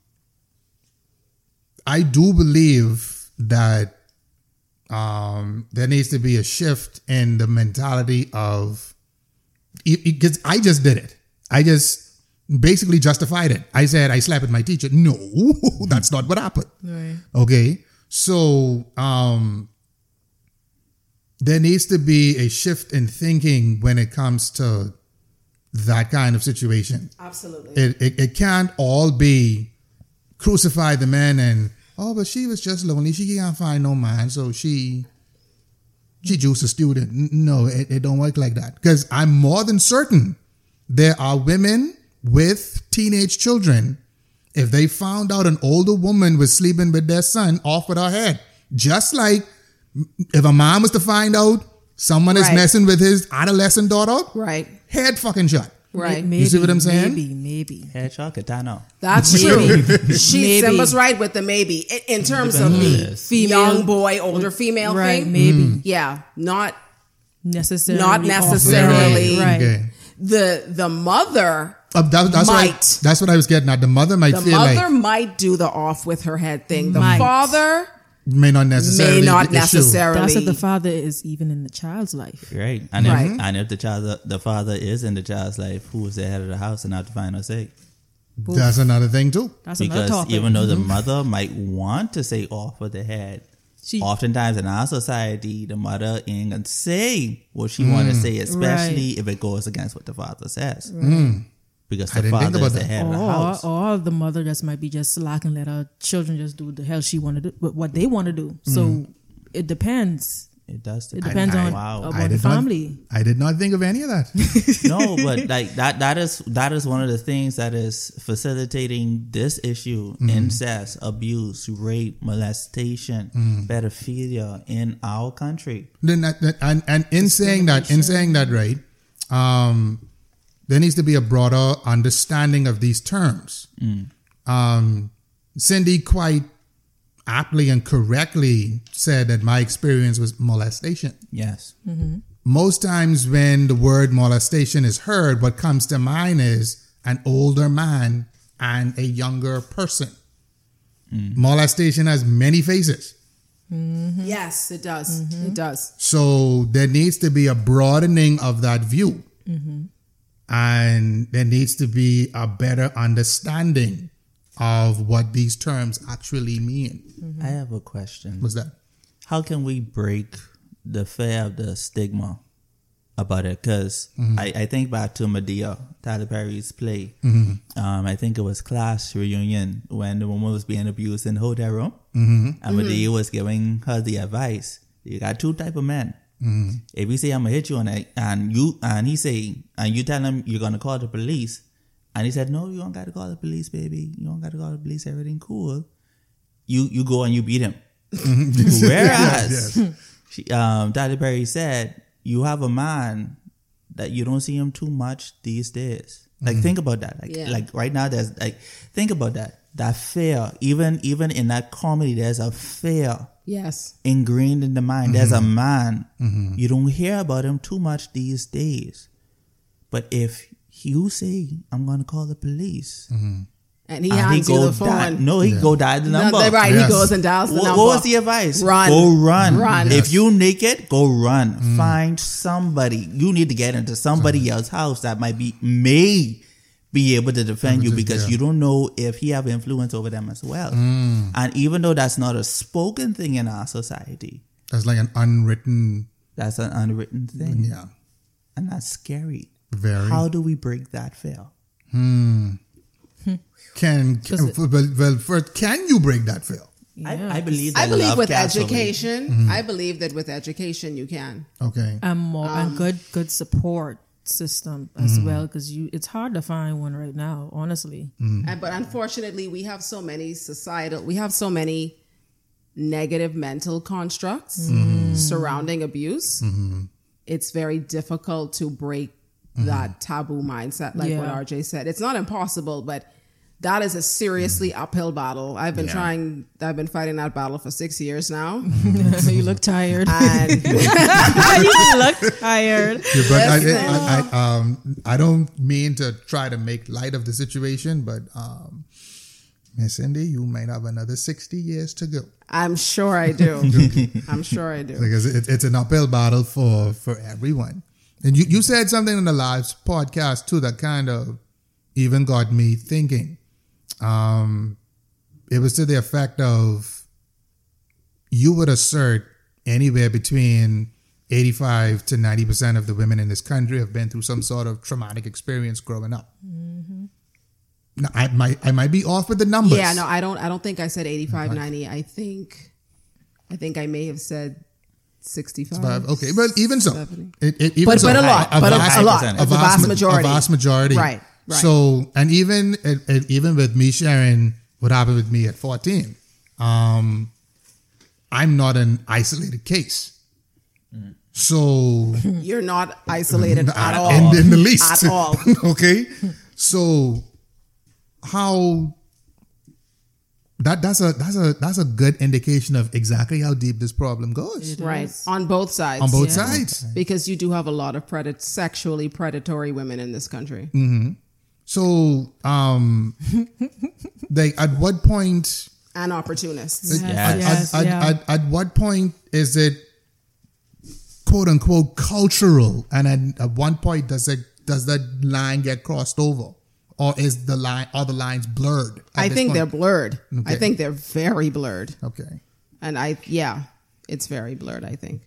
I do believe that um, there needs to be a shift in the mentality of because I just did it. I just basically justified it. I said I slapped my teacher. No, that's not what happened. Right. Okay. So um there needs to be a shift in thinking when it comes to that kind of situation. Absolutely. It it, it can't all be crucify the man and oh but she was just lonely. She can't find no man, so she she juiced a student. No, it, it don't work like that. Because I'm more than certain there are women with teenage children. If they found out an older woman was sleeping with their son, off with her head. Just like if a mom was to find out someone is messing with his adolescent daughter, right. head fucking shut. Right. Maybe, see what I'm saying? Maybe, maybe. Headshot know. That's true. she Maybe. Simba's right with the maybe in, in terms of the Female- young boy, older female Right, thing. maybe. Yeah, not Necessarily. Not off- necessarily. Right. Okay. the the mother. Uh, that, that's, what I, that's what I was getting at. The mother might The feel mother like might do the off with her head thing. The Might. father may not necessarily may not the necessarily. That's what the father is even in the child's life. Right. And if, Right. and if the child, the father is in the child's life, who is the head of the house and not to find her sick? That's another thing too. That's another Because topic. even though the mother might want to say off with the head, She- oftentimes in our society, the mother ain't gonna say what she want to say, especially if it goes against what the father says. Because the father about is the that. head of the or, house. or the mother just might be just slacking, let her children just do the hell she want to do, but what they want to do. So it depends. It does. It depends I- on Wow. about I the did not- family. I did not think of any of that. no, but like that that is that is one of the things that is facilitating this issue: Mm-hmm. incest, abuse, rape, molestation, Mm-hmm. pedophilia in our country. then that, that- and, and in saying that, in saying that, right, um, there needs to be a broader understanding of these terms. Mm. Um, Cindy quite aptly and correctly said that my experience was molestation. Yes. Mm-hmm. Most times when the word molestation is heard, what comes to mind is an older man and a younger person. Mm. Molestation has many faces. Mm-hmm. yes, it does. Mm-hmm. It does. So there needs to be a broadening of that view. And there needs to be a better understanding of what these terms actually mean. Mm-hmm. I have a question. What's that? How can we break the fear of the stigma about it? Because mm-hmm. I, I think back to Madea, Tyler Perry's play. Mm-hmm. Um, I think it was class reunion when the woman was being abused in the hotel room, and Madea was giving her the advice: you got two type of men. Mm-hmm. If he say I'm gonna hit you and I, and you and he say and you tell him you're gonna call the police, and he said no, you don't got to call the police, baby. You don't got to call the police. Everything cool. You you go and you beat him. Mm-hmm. Whereas, she, um, Tyler Perry said, you have a man that you don't see him too much these days. Like, mm-hmm. think about that. Like, Yeah. like right now, there's like, think about that. That fear, even even in that comedy, there's a fear Yes. ingrained in the mind. There's a mm-hmm. man mm-hmm. you don't hear about him too much these days, but if you say, "I'm going to call the police," mm-hmm. And he and hands you the phone. dial, no, he go dial the number. they're right. Yes. He goes and dials the What, number. what was the advice? Run. Go run. Run. If you naked, go run. Mm. Find somebody. You need to get into somebody mm. else's house that might be may be able to defend you because yeah. you don't know if he have influence over them as well. Mm. And even though that's not a spoken thing in our society, That's like an unwritten, that's an unwritten thing, yeah, and that's scary. very. How do we break that veil? Hmm. can, can well, well, first, can you break that veil? I, I believe. I believe love with casts education, Mm-hmm. I believe that with education you can. Okay. and more and good good support system as mm-hmm. well because you it's hard to find one right now honestly. Mm-hmm. And, but unfortunately, we have so many societal, we have so many negative mental constructs mm-hmm. surrounding abuse. It's very difficult to break that taboo mindset, like what RJ said. It's not impossible, but that is a seriously uphill battle. I've been Yeah. trying, I've been fighting that battle for six years now. So you look tired And you look tired Yeah, but I, Yes, I, I, um, I don't mean to try to make light of the situation, but um, Miss Cindy, you might have another 60 years to go. I'm sure I do. I'm sure I do. because it, it's an uphill battle for for everyone. And you, you said something in the last podcast too that kind of even got me thinking. Um, it was to the effect of you would assert anywhere between 85 to 90 percent of the women in this country have been through some sort of traumatic experience growing up. Now, I might I might be off with the numbers. Yeah, no, I don't. I don't think I said 85, 90. I think, I think I may have said sixty-five. But, okay, but even so, 70. it, it, even But- so, but a lot, but a- vast- a lot. a vast, vast majority. a vast majority, Right, right. So, and even it, it, even with me sharing what happened with me at fourteen, um, I'm not an isolated case. So, You're not isolated at all. in, in the least, At all. okay, so how that that's a that's a that's a good indication of exactly how deep this problem goes right on both sides. on both Yeah. sides. because you do have a lot of predat- sexually predatory women in this country. So, um, like, at what point? and opportunists. Yes, At, yes, at, yeah. at, at what point is it quote unquote cultural, and at, at one point does it does that line get crossed over, or is the line are the lines blurred? I think point? they're blurred. I think they're very blurred. okay. And I, yeah, it's very blurred, I think.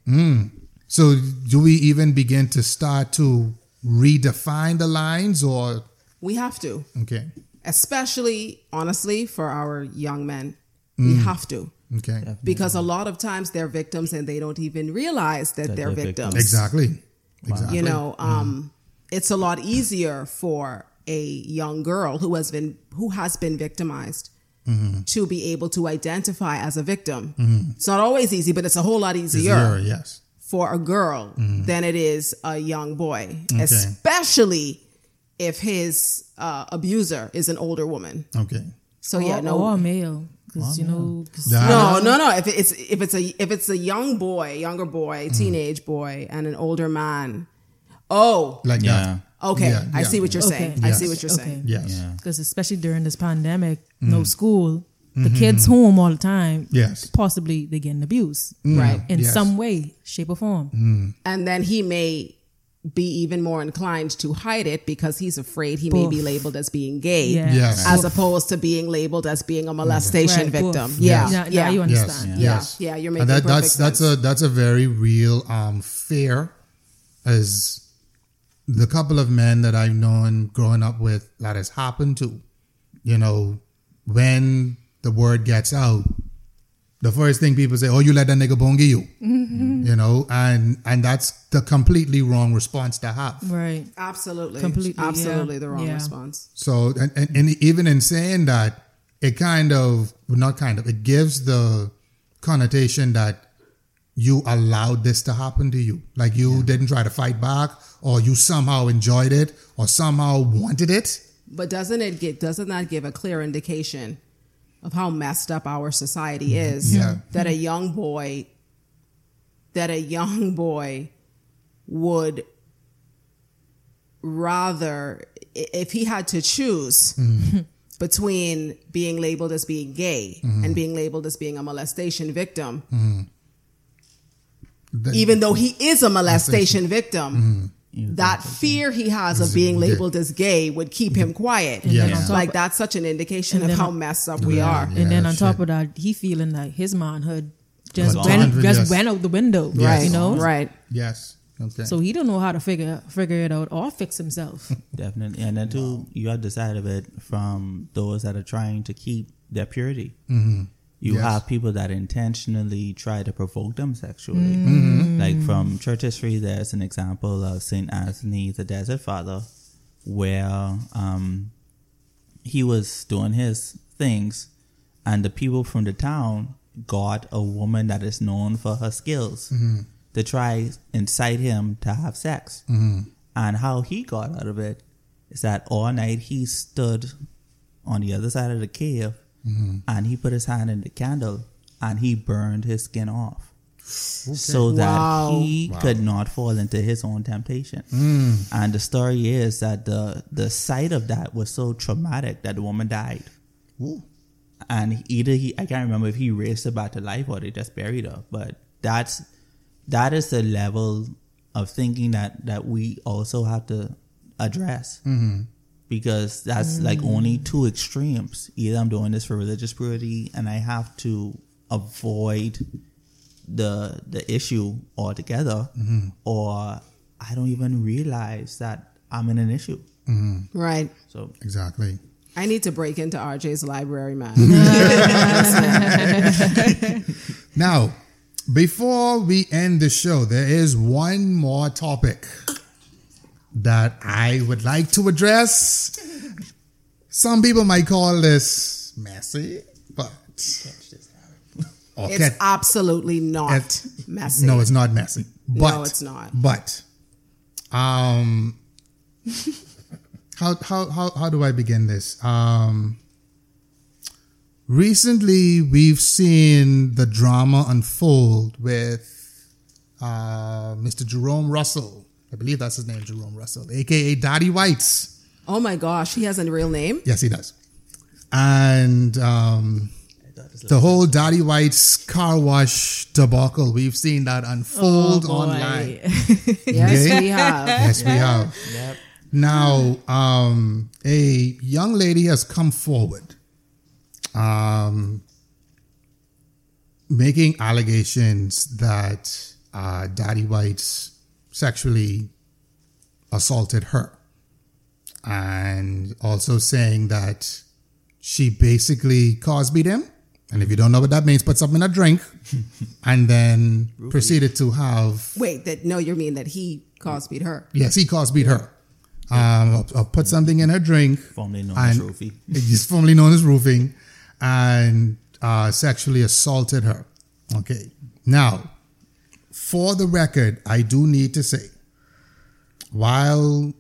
So, do we even begin to start to redefine the lines, or We have to, okay, especially, honestly, for our young men. We mm. have to. okay, Because a lot of times they're victims and they don't even realize that, That they're, they're victims. victims. exactly, exactly. You know, mm. um, it's a lot easier for a young girl who has been who has been victimized mm-hmm. to be able to identify as a victim. Mm-hmm. It's not always easy, but it's a whole lot It's easier yes. for a girl mm-hmm. than it is a young boy, Okay. especially if his uh, abuser is an older woman. Okay. So yeah, no, or a male because you know 'cause- That- no, no, no. If it's if it's a if it's a young boy, younger boy, Mm. teenage boy, and an older man. Oh, Like Yeah. that. okay. Yeah, I yeah. see what you're saying. Okay. I see what you're Okay. saying. Yes. Yeah. because especially during this pandemic, no school, the kids home all the time. Yes. possibly they're getting abused, Right. In Yes. some way, shape, or form. And then he may be even more inclined to hide it because he's afraid he may be labeled as being gay. Yeah. Yes. As opposed to being labeled as being a molestation Right, victim. oof. Yeah. Yes. Now, Yeah. now you Yes. understand. Yeah. Yes. Yeah, you're And making that, perfect that's that's a that's a very real um fear as the couple of men that I've known growing up with that has happened to, you know, when the word gets out, the first thing people say, "Oh, you let that nigga bongi you," Mm-hmm. you know, and and that's the completely wrong response to have. Right. Absolutely. Completely, yeah. Absolutely the wrong Yeah. response. So, and, and, and even in saying that, it kind of, not kind of, it gives the connotation that you allowed this to happen to you. Like you didn't try to fight back, or you somehow enjoyed it, or somehow wanted it. But doesn't it get doesn't that give a clear indication of how messed up our society mm-hmm. is? Yeah. That a young boy that a young boy would rather if he had to choose mm-hmm. between being labeled as being gay mm-hmm. and being labeled as being a molestation victim Then- even though he is a molestation victim that fear he has of being labeled as gay would keep him quiet Yeah. then on top like that's such an indication of how messed up we Yeah. are and then on top shit. of that, he feeling like his manhood just Gone. went just yes. went out the window. Yes. You know? right Yes. Okay. So he don't know how to figure figure it out or fix himself. Definitely. And then too, you have the side of it from those that are trying to keep their purity. You Yes. have people that intentionally try to provoke them sexually. Mm-hmm. Like from church history, there's an example of Saint Anthony, the Desert Father, where um, he was doing his things, and the people from the town got a woman that is known for her skills to try incite him to have sex. And how he got out of it is that all night he stood on the other side of the cave Mm-hmm. and he put his hand in the candle and he burned his skin off so that Wow. he could not fall into his own temptation. Mm. And the story is that the the sight of that was so traumatic that the woman died. Ooh. And either he I can't remember if he raised her back to life or they just buried her. But that's that is the level of thinking that that we also have to address. Mm-hmm. Because that's like only mm. two extremes. Either I'm doing this for religious purity and I have to avoid the the issue altogether, mm-hmm. or I don't even realize that I'm in an issue. Mm-hmm. Right. So Exactly. I need to break into RJ's library, man. Now, before we end the show, there is one more topic that I would like to address. Some people might call this messy, but It's absolutely not messy. No, it's not messy. But No, it's not. But um how how how how do I begin this? Um recently we've seen the drama unfold with uh Mr. Jerome Russell. I believe that's his name, Jerome Russell, aka Daddy Whites. Oh my gosh, he has a real name? Yes, he does. And um the whole Daddy White's car wash debacle, we've seen that unfold Oh, online. Yes, Okay. we have. Yes, we have. Yep. Now, um, a young lady has come forward, um, making allegations that uh, Daddy White's sexually assaulted her, and also saying that she basically Cosby'd him. And if you don't know what that means, put something in a drink, and then proceeded to have Wait, that no, you mean that he Cosby'd her. Yes, he Cosby'd her. Um, I'll, I'll put something in her drink. Formerly known as and- Roofie. It's formerly known as roofing, and uh, sexually assaulted her. Okay. Now, for the record, I do need to say, while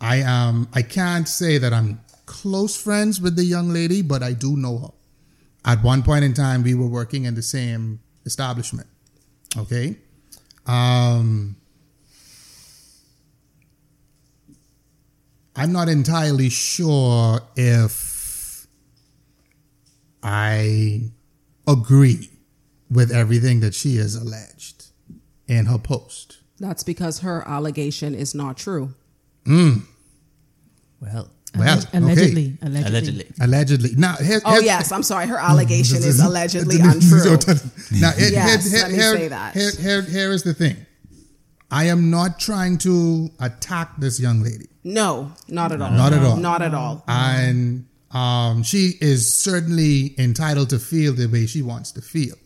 I am, I can't say that I'm close friends with the young lady, but I do know her. At one point in time, we were working in the same establishment. Okay. Um, I'm not entirely sure if I agree with everything that she has alleged in her post. That's because her allegation is not true. Well, Well, Alleg- okay. allegedly, allegedly, allegedly. Allegedly. Now, here, Oh here- yes, I'm sorry. Her allegation is allegedly untrue. now, here, Yes, here, let me say that. Here, here, here is the thing. I am not trying to attack this young lady. No, not at all. Not at all. Not at all. and um, she is certainly entitled to feel the way she wants to feel,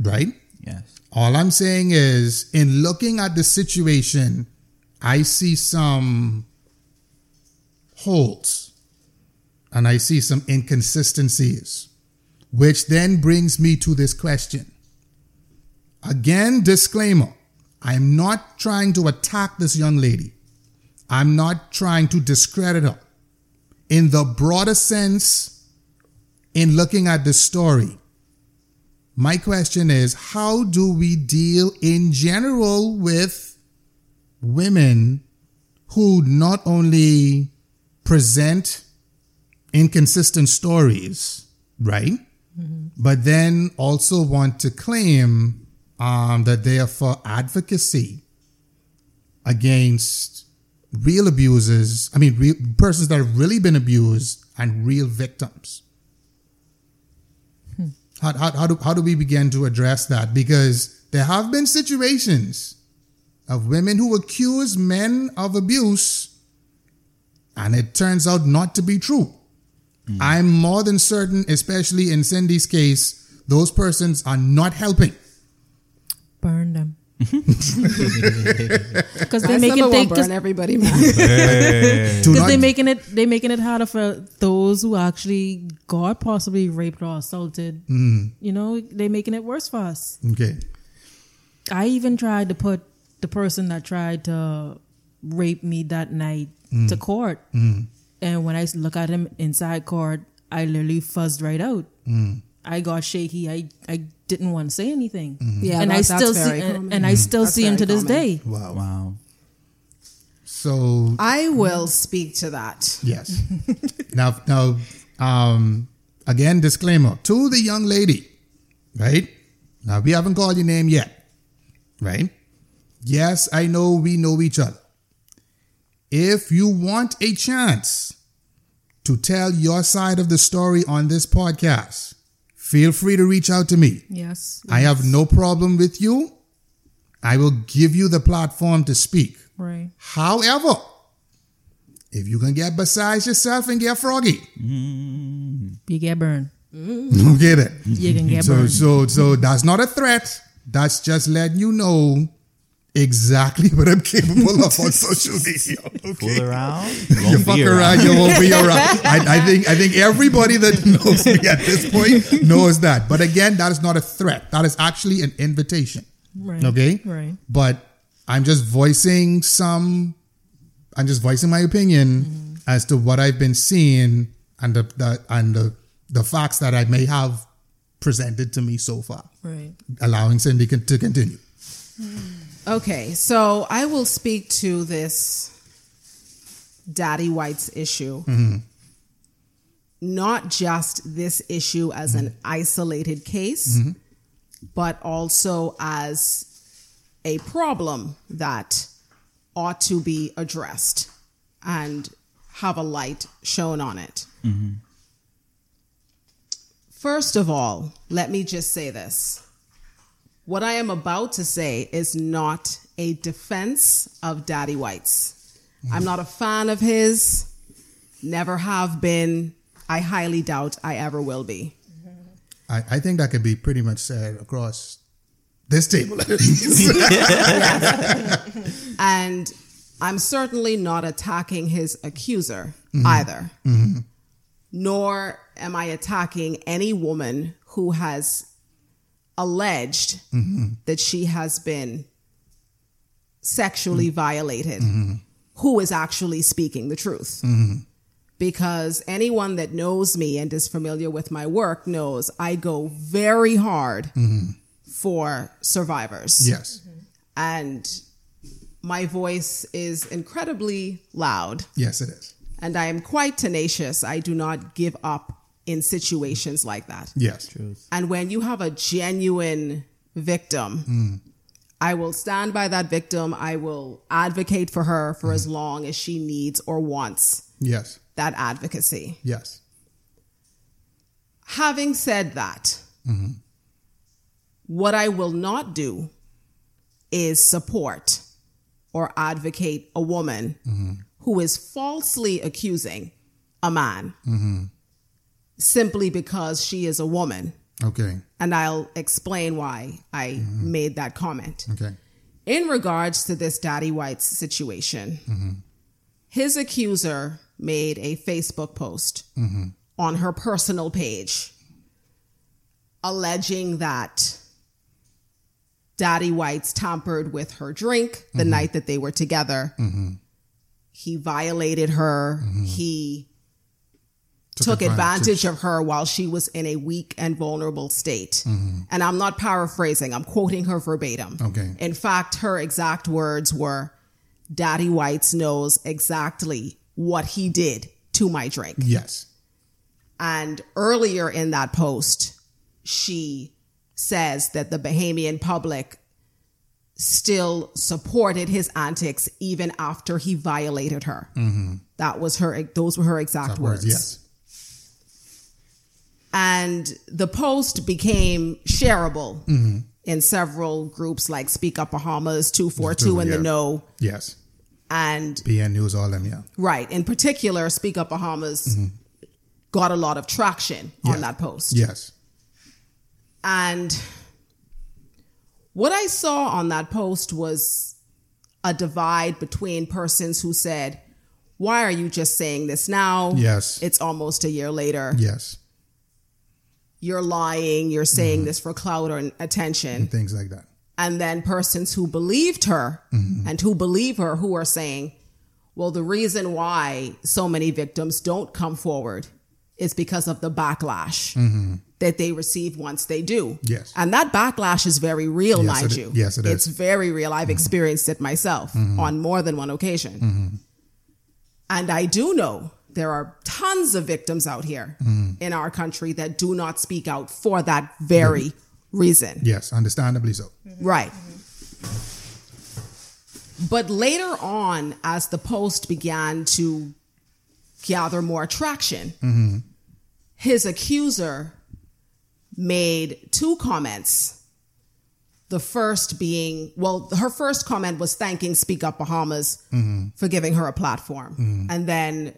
right? Yes. All I'm saying is, in looking at the situation, I see some holes and I see some inconsistencies, which then brings me to this question. Again, disclaimer I'm not trying to attack this young lady, I'm not trying to discredit her. In the broader sense, in looking at the story, my question is how do we deal in general with women who not only present inconsistent stories, right? But then also want to claim um, that they are for advocacy against real abusers, I mean, real, persons that have really been abused and real victims. How, how, how, do, how do we begin to address that? Because there have been situations of women who accuse men of abuse, and it turns out not to be true. Hmm. I'm more than certain, especially in Cindy's case, those persons are not helping. Burn them. Mm-hmm. Because they're making making won't they, burn cause, everybody, man. Do Because not- they're making it they making it harder for those who actually got possibly raped or assaulted. Mm-hmm. You know, they're making it worse for us. okay. I even tried to put the person that tried to rape me that night mm. to court. Mm. And when I look at him inside court, I literally fuzzed right out. Mm. I got shaky. I, I didn't want to say anything. Yeah, and I that- that's still very see and, common. and I still That's see him to this common. day. Wow. Wow. So I will speak to that. yes. now now um again disclaimer to the young lady, right? Now we haven't called your name yet. Right? Yes, I know we know each other. If you want a chance to tell your side of the story on this podcast, feel free to reach out to me. Yes. I have no problem with you. I will give you the platform to speak. Right. However, if you can get besides yourself and get froggy, mm. You get burned. you get it. You can get So, burned. so, so that's not a threat. That's just letting you know exactly what I'm capable of on social media. Fool Okay. around. You fuck around, you won't be around. I, I think I think everybody that knows me at this point knows that. But again, that is not a threat. That is actually an invitation. Right. Okay. Right. But I'm just voicing some. I'm just voicing my opinion mm-hmm. as to what I've been seeing and the, the and the the facts that I may have presented to me so far, Right. allowing Cindy con- to continue. Mm-hmm. Okay, so I will speak to this Daddy White's issue. Mm-hmm. Not just this issue as an mm-hmm. isolated case, mm-hmm. but also as a problem that ought to be addressed and have a light shown on it. First of all, let me just say this. What I am about to say is not a defense of Daddy White's. I'm not a fan of his, never have been. I highly doubt I ever will be. I, I think that could be pretty much said across this table. And I'm certainly not attacking his accuser mm-hmm. either. Mm-hmm. Nor am I attacking any woman who has alleged mm-hmm. that she has been sexually mm-hmm. violated, mm-hmm. who is actually speaking the truth. Because anyone that knows me and is familiar with my work knows I go very hard for survivors. Yes, and my voice is incredibly loud. Yes, it is. and I am quite tenacious. I do not give up in situations like that. Yes, And when you have a genuine victim, I will stand by that victim. I will advocate for her for as long as she needs or wants yes, that advocacy. yes. Having said that, what I will not do is support or advocate a woman who is falsely accusing a man simply because she is a woman. Okay, And I'll explain why I mm-hmm. made that comment. okay, In regards to this Daddy White's situation, mm-hmm. his accuser made a Facebook post mm-hmm. on her personal page alleging that Daddy White's tampered with her drink the night that they were together. He violated her. He took, advantage. of her while she was in a weak and vulnerable state. Mm-hmm. And I'm not paraphrasing, I'm quoting her verbatim. Okay. In fact, her exact words were Daddy White's knows exactly what he did to my drink. yes, And earlier in that post, she says that the Bahamian public still supported his antics even after he violated her. Mm-hmm. That was her, those were her exact words. words. Yes, And the post became shareable mm-hmm. in several groups like Speak Up Bahamas, 242 and Yeah. the Know, yes. and BN News, all them. Yeah, Right. In particular, Speak Up Bahamas mm-hmm. got a lot of traction on that post. Yes. And what I saw on that post was a divide between persons who said, Why are you just saying this now? Yes. It's almost a year later. Yes. You're lying. You're saying Mm-hmm. this for clout or attention. Things like that. And then persons who believed her Mm-hmm. and who believe her who are saying, Well, the reason why so many victims don't come forward is because of the backlash that they receive once they do. Mm-hmm. Yes. And that backlash is very real, Yes, mind you. yes, it is. Mm-hmm. It's very real. I've experienced it myself on more than one occasion. Mm-hmm. And I do know there are tons of victims out here Mm-hmm. in our country that do not speak out for that very mm-hmm. reason. Yes, understandably so. Mm-hmm. Right. Mm-hmm. But later on, as the post began to gather more traction, his accuser made two comments. The first being, well, her first comment was thanking Speak Up Bahamas for giving her a platform. And then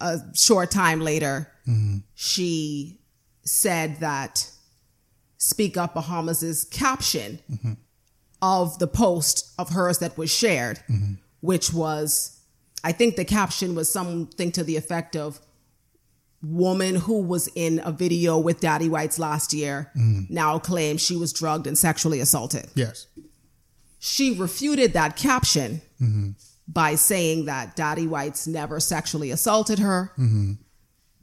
a short time later, mm-hmm. she said that Speak Up Bahamas's caption mm-hmm. of the post of hers that was shared, mm-hmm. which was, I think the caption was something to the effect of, woman who was in a video with Daddy Whites last year now claims she was drugged and sexually assaulted. Yes. She refuted that caption by saying that Daddy Whites never sexually assaulted her mm-hmm.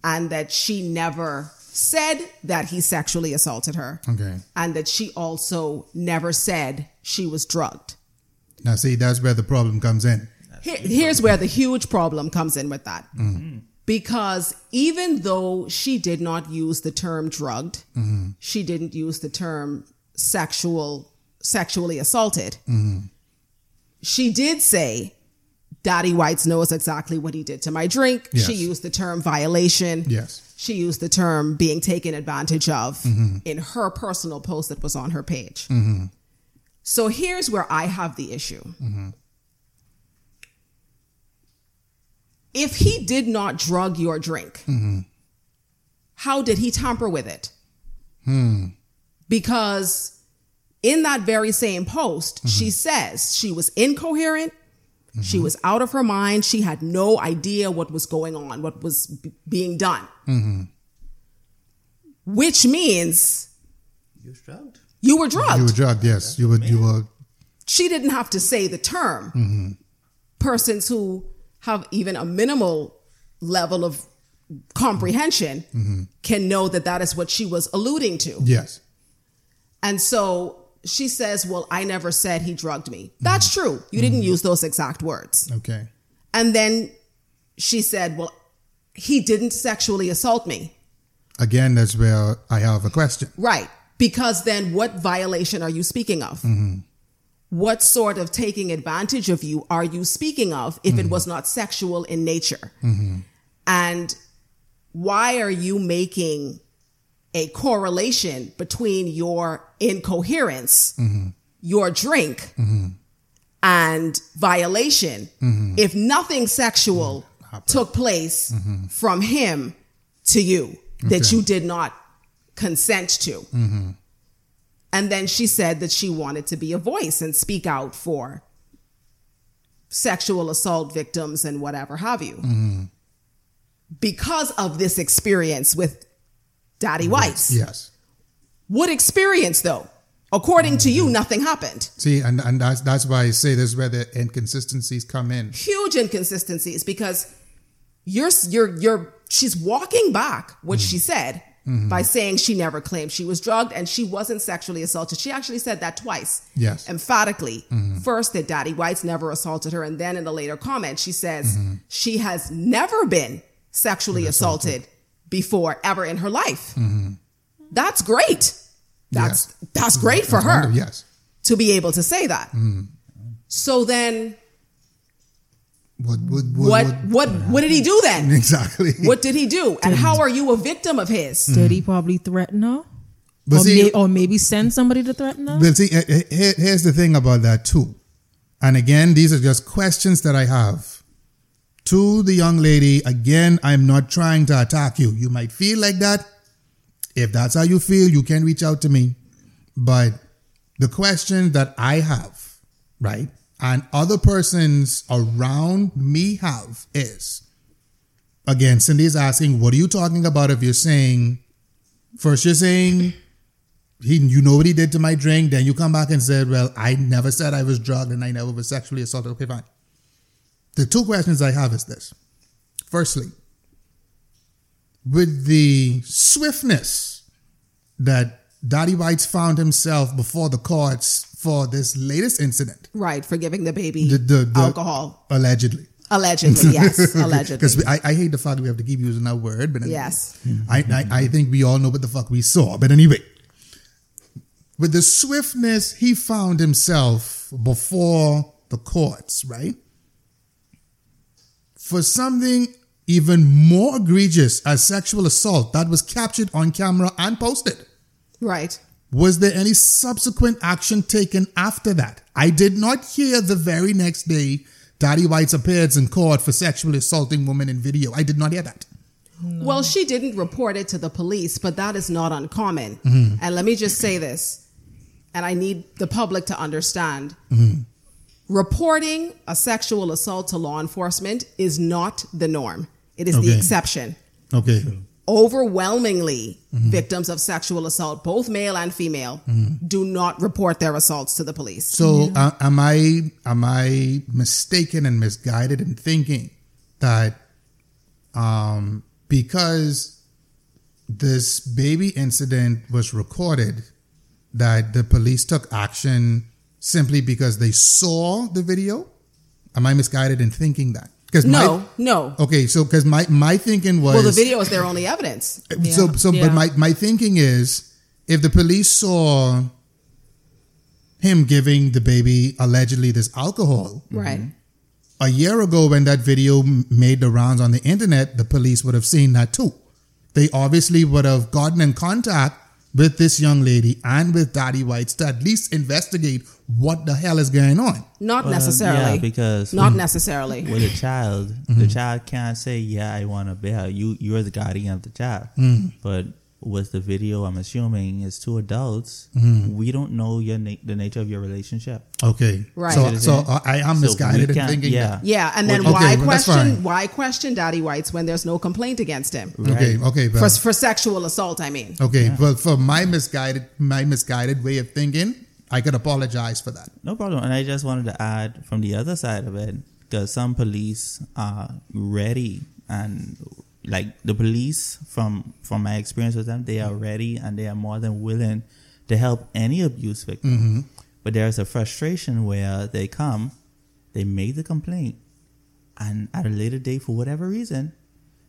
and that she never said that he sexually assaulted her Okay. and that she also never said she was drugged. Now, see, that's where the problem comes in. Here- here's where the huge problem comes in with that. Mm-hmm. Because even though she did not use the term drugged, mm-hmm. she didn't use the term sexual, sexually assaulted. She did say, Daddy Whites knows exactly what he did to my drink. Yes. She used the term violation. Yes. She used the term being taken advantage of mm-hmm. in her personal post that was on her page. Mm-hmm. So here's where I have the issue. Mm-hmm. If he did not drug your drink, how did he tamper with it? Hmm. Because in that very same post, she says she was incoherent. She was out of her mind. She had no idea what was going on, what was b- being done. Mm-hmm. Which means You're drugged. you were drugged. You were drugged, yes. You were, you were, she didn't have to say the term. Mm-hmm. Persons who have even a minimal level of comprehension mm-hmm. can know that that is what she was alluding to. yes. And so she says, Well, I never said he drugged me. That's mm-hmm. true. You didn't mm-hmm. use those exact words. Okay. And then she said, Well, he didn't sexually assault me. Again, that's where I have a question. Right. Because then what violation are you speaking of? Mm-hmm. What sort of taking advantage of you are you speaking of if it was not sexual in nature? And why are you making a correlation between your incoherence, your drink, and violation if nothing sexual took place from him to you that Okay. you did not consent to? And then she said that she wanted to be a voice and speak out for sexual assault victims and whatever have you. Mm-hmm. Because of this experience with Daddy Whites. Yes. What experience though? According to you, mm-hmm. nothing happened. See, and, and that's, that's why I say this is where the inconsistencies come in. Huge inconsistencies because you're you're you're she's walking back what she mm-hmm. said mm-hmm. by saying she never claimed she was drugged and she wasn't sexually assaulted. She actually said that twice. Yes. Emphatically. First that Daddy White's never assaulted her and then in a later comment she says she has never been sexually assaulted before ever in her life. Mm-hmm. That's great. That's Yes. that's mm-hmm. great for That's her wonderful, Yes. to be able to say that. Mm-hmm. So then What, what, what what what did he do then? exactly. What did he do? And how are you a victim of his? Did he probably threaten her? But or, see- may- or maybe send somebody to threaten her? But see, here- here's the thing about that too. And again, these are just questions that I have. To the young lady, again, I'm not trying to attack you. You might feel like that. If that's how you feel, you can reach out to me. But the question that I have, right, and other persons around me have is again, Cindy is asking, what are you talking about if you're saying, first you're saying, he, you know what he did to my drink, then you come back and said, well, I never said I was drugged and I never was sexually assaulted. Okay, fine. The two questions I have is this. Firstly, with the swiftness that Daddy Whites found himself before the courts for this latest incident, Right, for giving the baby the, the, the alcohol. allegedly. Allegedly, yes. Allegedly. Because I, I hate the fact we have to keep using that word, but anyway. Yes. I, I, I think we all know what the fuck we saw. But anyway, with the swiftness he found himself before the courts, right? For something even more egregious as sexual assault that was captured on camera and posted. Right. Was there any subsequent action taken after that? I did not hear the very next day Daddy Whites appeared in court for sexually assaulting women in video. I did not hear that. Well, she didn't report it to the police, but that is not uncommon. Mm-hmm. And let me just say this, and I need the public to understand. Mm-hmm. Reporting a sexual assault to law enforcement is not the norm. It is the exception. Okay. Overwhelmingly, Mm-hmm. victims of sexual assault, both male and female, do not report their assaults to the police. So uh, am I am I mistaken and misguided in thinking that um, because this baby incident was recorded, that the police took action simply because they saw the video? Am I misguided in thinking that? Because no, no. okay, so because my my thinking was Well, the video is their only evidence. so so Yeah. but my my thinking is if the police saw him giving the baby allegedly this alcohol Right. Mm-hmm, a year ago when that video made the rounds on the internet the police would have seen that too they obviously would have gotten in contact with this young lady and with daddy whites to at least investigate what the hell is going on Not Well, necessarily. yeah, because Not necessarily. with a child, Mm-hmm. the child can't say, "Yeah, I want to bear." You, you're the guardian of the child. Mm-hmm. But with the video, I'm assuming it's two adults. Mm-hmm. We don't know your na- the nature of your relationship. okay Right. so so i am So misguided in thinking yeah. that Yeah, and then Okay, why well, question why question Daddy Whites when there's no complaint against him okay Right. okay for but, for sexual assault? I mean, okay but for my misguided my misguided way of thinking i could apologize for that No problem. And I just wanted to add from the other side of it, because some police are ready and like the police from from my experience with them, they are ready and they are more than willing to help any abuse victim. But there's a frustration where they come, they make the complaint, and at a later date, for whatever reason,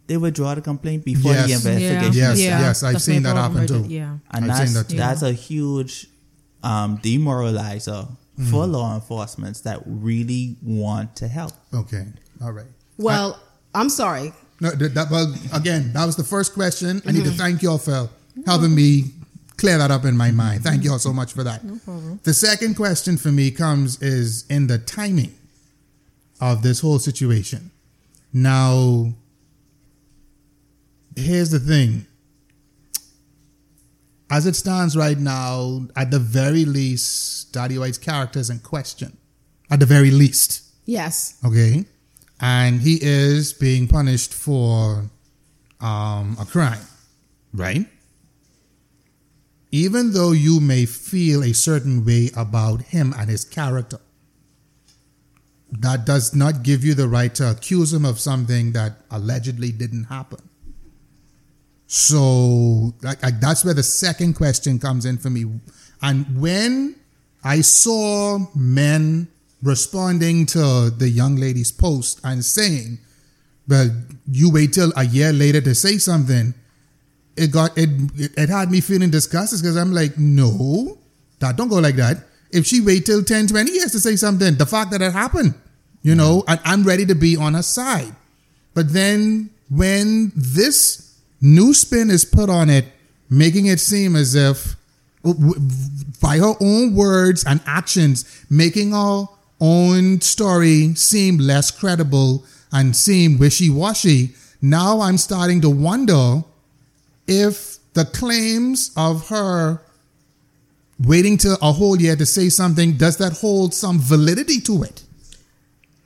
they withdraw the complaint before the Yes. investigation. Yes, yeah. yes, I've That's seen that happen too. it, Yeah. and I've seen that's that too. that's a huge um, demoralizer Mm. for law enforcement that really want to help. Okay. All right. well, I'm sorry. No, that, that well, again, that was the first question. I need to mm-hmm. thank y'all for helping me clear that up in my mind. Thank y'all so much for that. No problem. The second question for me comes is in the timing of this whole situation. Now, here's the thing. As it stands right now, at the very least, Daddy White's character is in question. At the very least. Yes. Okay. And he is being punished for um, a crime, right? Even though you may feel a certain way about him and his character, that does not give you the right to accuse him of something that allegedly didn't happen. So like, like, that's where the second question comes in for me. And when I saw men responding to the young lady's post and saying, "Well, you wait till a year later to say something," it got it. It, had me feeling disgusted because I'm like, no, that don't go like that. If she wait till 10, 20 years to say something, the fact that it happened, you mm-hmm. know, and I'm ready to be on her side. But then when this new spin is put on it, making it seem as if by her own words and actions, making her own story seem less credible and seem wishy washy, now I'm starting to wonder if the claims of her waiting to a whole year to say something, does that hold some validity to it?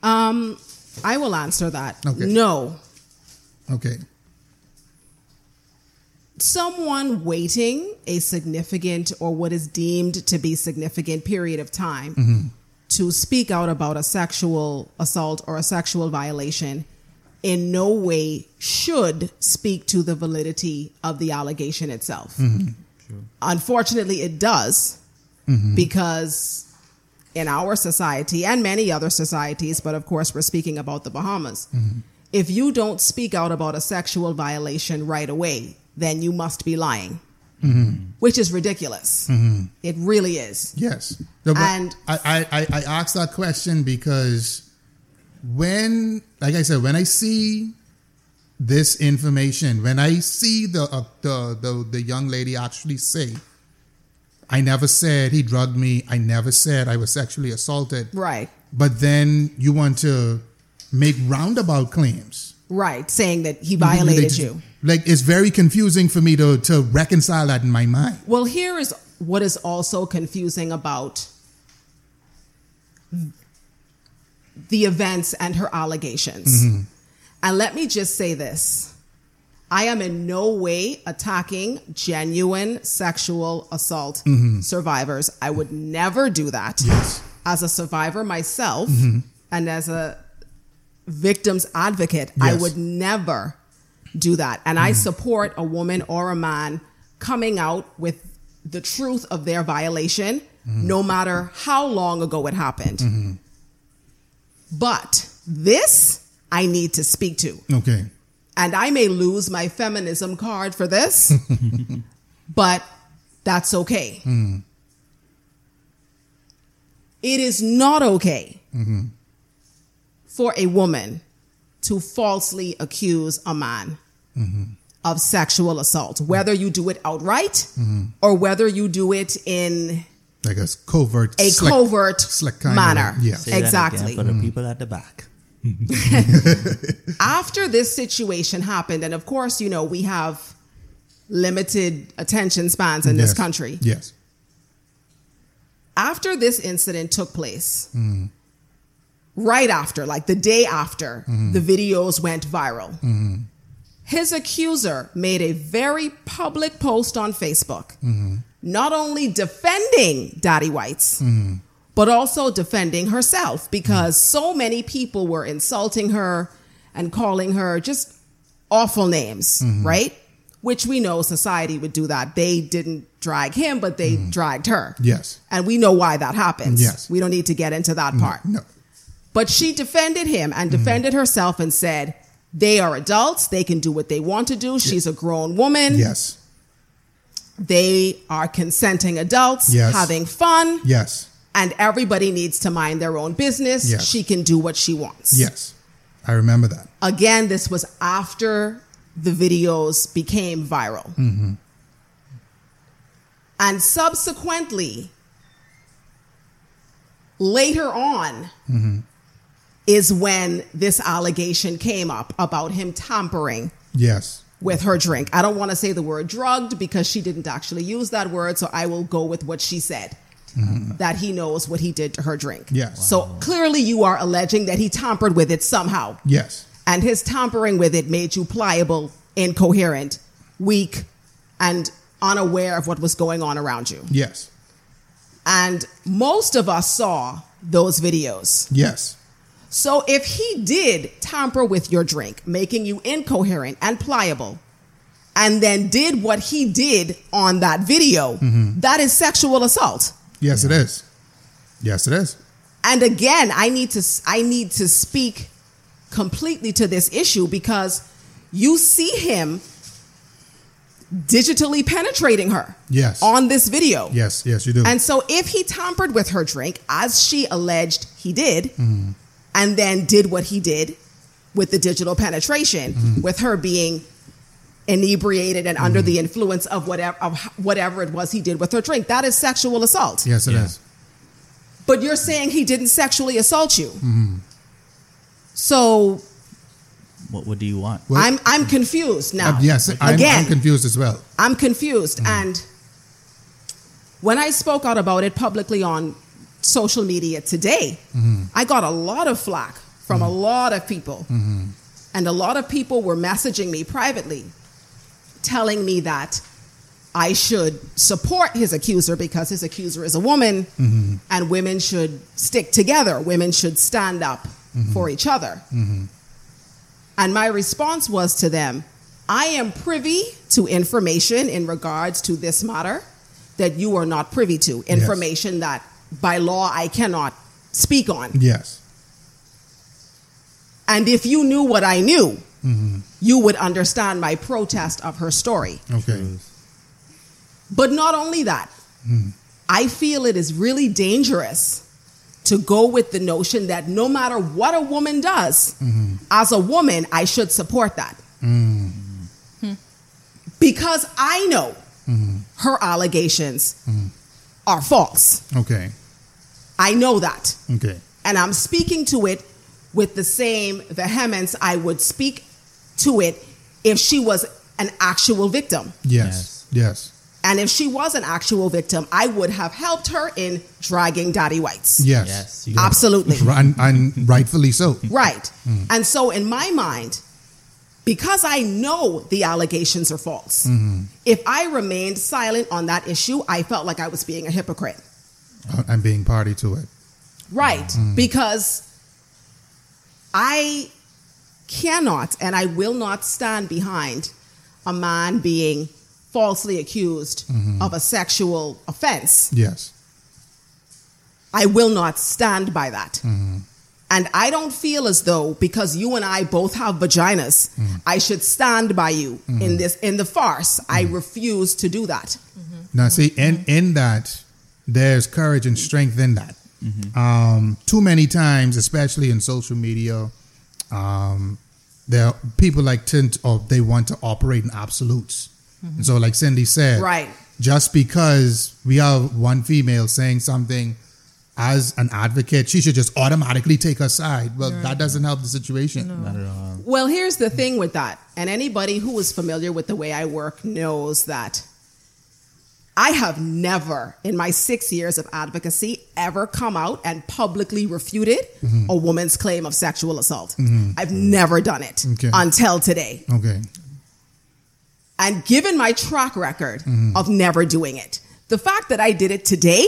Um, I will answer that. Okay. No. Okay. Someone waiting a significant or what is deemed to be significant period of time Mm-hmm. To speak out about a sexual assault or a sexual violation in no way should speak to the validity of the allegation itself. Mm-hmm. Unfortunately, it does because in our society and many other societies, but of course, we're speaking about the Bahamas. If you don't speak out about a sexual violation right away, then you must be lying, which is ridiculous. It really is. Yes. No, And- I, I, I, I asked that question because when, like I said, when I see this information, when I see the, uh, the, the, the young lady actually say, I never said he drugged me. I never said I was sexually assaulted. Right. But then you want to make roundabout claims. Right. Saying that he violated you. Like it's very confusing for me to, to reconcile that in my mind. Well, here is what is also confusing about the events and her allegations. Mm-hmm. And let me just say this I am in no way attacking genuine sexual assault mm-hmm. survivors. I would never do that. Yes. As a survivor myself mm-hmm. and as a victim's advocate, I would never do that. And I mm. support a woman or a man coming out with the truth of their violation, mm-hmm. no matter how long ago it happened. Mm-hmm. But this I need to speak to. Okay. And I may lose my feminism card for this, but that's okay. Mm. It is not okay mm-hmm. For a woman to falsely accuse a man of sexual assault, whether you do it outright mm-hmm. or whether you do it in Like a covert, a slick- covert slick kind of- manner. yeah. Say exactly. for the people at the back. after this situation happened, and of course, you know, we have limited attention spans in this country. Yes. After this incident took place, mm. Right after, like the day after, mm-hmm. the videos went viral. Mm-hmm. His accuser made a very public post on Facebook, mm-hmm. not only defending Daddy Whites, but also defending herself because so many people were insulting her and calling her just awful names, right? Which we know society would do that. They didn't drag him, but they dragged her. Yes. And we know why that happens. Yes. We don't need to get into that part. No. But she defended him and defended herself and said, they are adults. They can do what they want to do. She's a grown woman. Yes. They are consenting adults Yes. having fun. Yes. And everybody needs to mind their own business. Yes. She can do what she wants. Yes. I remember that. Again, this was after the videos became viral. Mm-hmm. And subsequently, later on, mm-hmm. Is when this allegation came up about him tampering Yes. with her drink. I don't want to say the word drugged because she didn't actually use that word, so I will go with what she said. Mm-hmm. That he knows what he did to her drink. Yes. So clearly you are alleging that he tampered with it somehow. Yes. And his tampering with it made you pliable, incoherent, weak, and unaware of what was going on around you. Yes. And most of us saw those videos. Yes. So if he did tamper with your drink, making you incoherent and pliable, and then did what he did on that video, mm-hmm. that is sexual assault. Yes, it is. Yes, it is. And again, I need to I need to speak completely to this issue because you see him digitally penetrating her Yes. on this video. Yes. Yes, you do. And so if he tampered with her drink, as she alleged he did, mm-hmm. And then did what he did with the digital penetration, mm-hmm. with her being inebriated and under mm-hmm. the influence of whatever of whatever it was he did with her drink, that is sexual assault. yes, it is. Yeah. But you're saying he didn't sexually assault you. Mm-hmm. So What, what do you want? Well- I'm I'm confused now. Uh, yes, I'm, again, I'm confused as well. I'm confused. And when I spoke out about it publicly on social media today, I got a lot of flack from a lot of people. And a lot of people were messaging me privately telling me that I should support his accuser because his accuser is a woman and women should stick together. Women should stand up for each other. And my response was to them I am privy to information in regards to this matter that you are not privy to, information that by law I cannot speak on. Yes. And if you knew what I knew, mm-hmm. you would understand my protest of her story. Okay. But not only that, hmm. I feel it is really dangerous to go with the notion that no matter what a woman does, mm-hmm. as a woman, I should support that. Mm-hmm. Because I know her allegations are false. Okay. I know that. Okay. And I'm speaking to it with the same vehemence I would speak to it if she was an actual victim. Yes. Yes. And if she was an actual victim, I would have helped her in dragging Daddy Whites. Yes. Yes, you- Absolutely. And, and rightfully so. Right. Mm. And so, in my mind, because I know the allegations are false, mm-hmm. if I remained silent on that issue, I felt like I was being a hypocrite. Uh, and being party to it. Right. Mm. Because I cannot and I will not stand behind a man being falsely accused mm-hmm. of a sexual offense. Yes. I will not stand by that. Mm-hmm. And I don't feel as though because you and I both have vaginas, mm. I should stand by you in mm-hmm. this in the farce. I refuse to do that. Now, see, in in that, there's courage and strength in that. Um, too many times, especially in social media, um, there are people like tend or they want to operate in absolutes. And so, like Cindy said, Right. just because we have one female saying something as an advocate, she should just automatically take her side. Well, that doesn't help the situation. Not at all. Well, here's the thing with that. And anybody who is familiar with the way I work knows that I have never, in my six years of advocacy, ever come out and publicly refuted a woman's claim of sexual assault. Mm-hmm. I've never done it Okay. until today. Okay. And given my track record mm-hmm. of never doing it, the fact that I did it today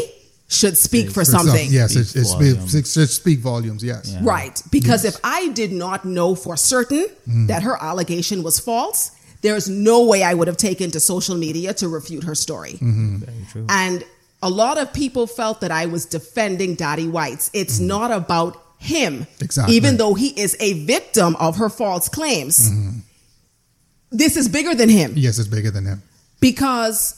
should speak for, For some- something. yes, it, Speaks it, volumes. speak volumes. Yes. Yeah. Right. Because Yes. if I did not know for certain mm-hmm. that her allegation was false, there's no way I would have taken to social media to refute her story. Mm-hmm. True. And a lot of people felt that I was defending Daddy Whites. It's mm-hmm. not about him. Exactly. Even though he is a victim of her false claims. Mm-hmm. This is bigger than him Yes, it's bigger than him. because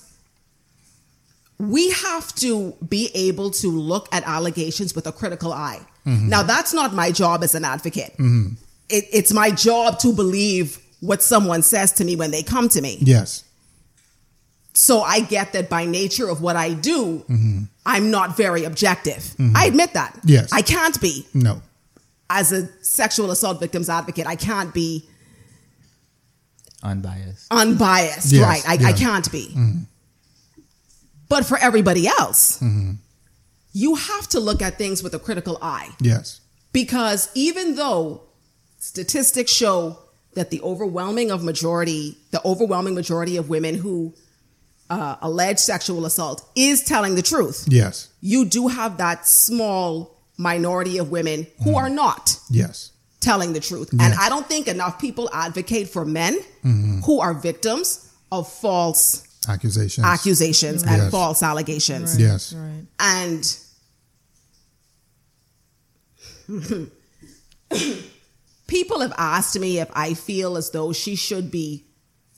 we have to be able to look at allegations with a critical eye. Now, that's not my job as an advocate. It, it's my job to believe what someone says to me when they come to me. Yes. So I get that by nature of what I do, I'm not very objective. Mm-hmm. I admit that. Yes. I can't be. No. As a sexual assault victims advocate, I can't be Unbiased. unbiased, Yes, right? I, I can't be. Mm-hmm. But for everybody else, mm-hmm. you have to look at things with a critical eye Yes. because even though statistics show that the overwhelming of majority, the overwhelming majority of women who uh, allege sexual assault is telling the truth, Yes. you do have that small minority of women who are not Yes. telling the truth. And I don't think enough people advocate for men who are victims of false Accusations. accusations and Yes. false allegations. Yes. Right. And people have asked me if I feel as though she should be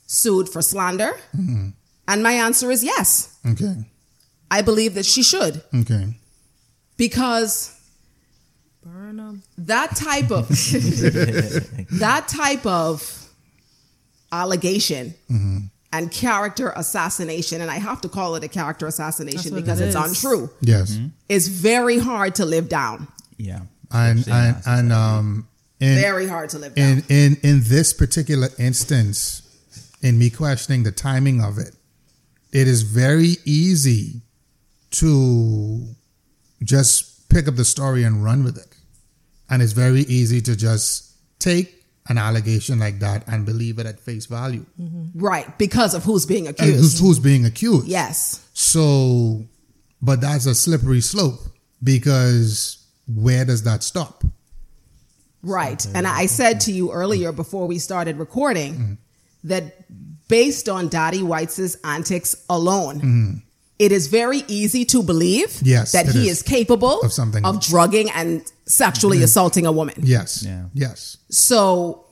sued for slander. Mm-hmm. And my answer is yes. Okay. I believe that she should Okay. because Burn 'em. that type of that type of allegation mm-hmm. and character assassination and I have to call it a character assassination because it it's untrue Yes. it's very hard to live down. Yeah. And and and um in, Very hard to live down. in in in this particular instance, in me questioning the timing of it, it is very easy to just pick up the story and run with it, and it's very easy to just take an allegation like that and believe it at face value. Mm-hmm. right, because of who's being accused. who's, who's being accused? yes. So, but that's a slippery slope because where does that stop? Right. And I said to you earlier before we started recording Mm-hmm. that based on Daddy White's antics alone, Mm-hmm. it is very easy to believe Yes, that he is. is. capable Of something. Mm-hmm. of drugging and sexually assaulting a woman. Yes. Yeah. Yes. So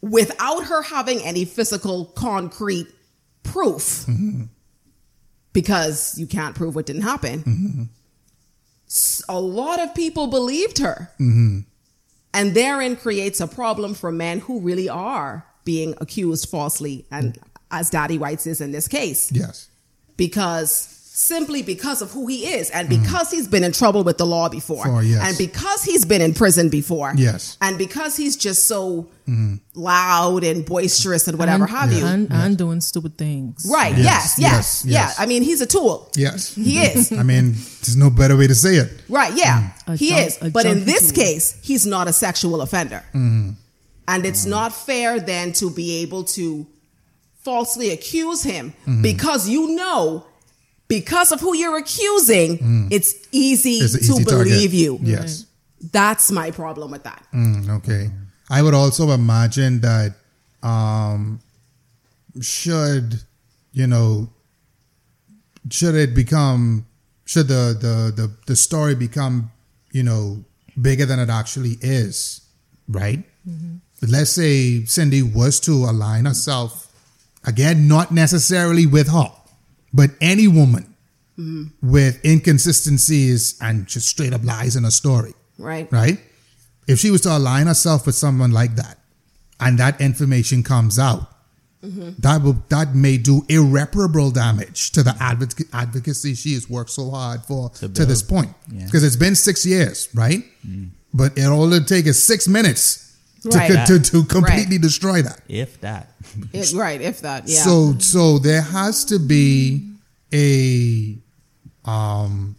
without her having any physical concrete proof, Mm-hmm. because you can't prove what didn't happen, Mm-hmm. s- a lot of people believed her. Mm-hmm. And therein creates a problem for men who really are being accused falsely, and as Daddy Whites is in this case Yes. because simply because of who he is and mm-hmm. because he's been in trouble with the law before For, yes. and because he's been in prison before Yes. and because he's just so mm-hmm. loud and boisterous and whatever and, have you. And, and doing stupid things. right. Yes, yes. Yes, yes, yeah. I mean he's a tool. Yes. he mm-hmm. is. I mean, there's no better way to say it. right. Yeah. A he junk- is. but in this tool. case he's not a sexual offender. And it's not fair then to be able to falsely accuse him because you know because of who you're accusing it's easy It's an to easy target. believe you Yes. that's my problem with that Mm, okay. I would also imagine that um, should you know should it become should the, the the the story become you know bigger than it actually is, right? Let's say Cindy was to align herself again, not necessarily with her, but any woman mm-hmm. with inconsistencies and just straight up lies in a story right right? If she was to align herself with someone like that, and that information comes out, mm-hmm. that will that may do irreparable damage to the advoc- advocacy she has worked so hard for to, build. this point. Yeah. Because it's been six years, right? Mm. But it all it take is six minutes to, Right. co- to, to completely destroy that. If that. It- right if that yeah So so there has to be a um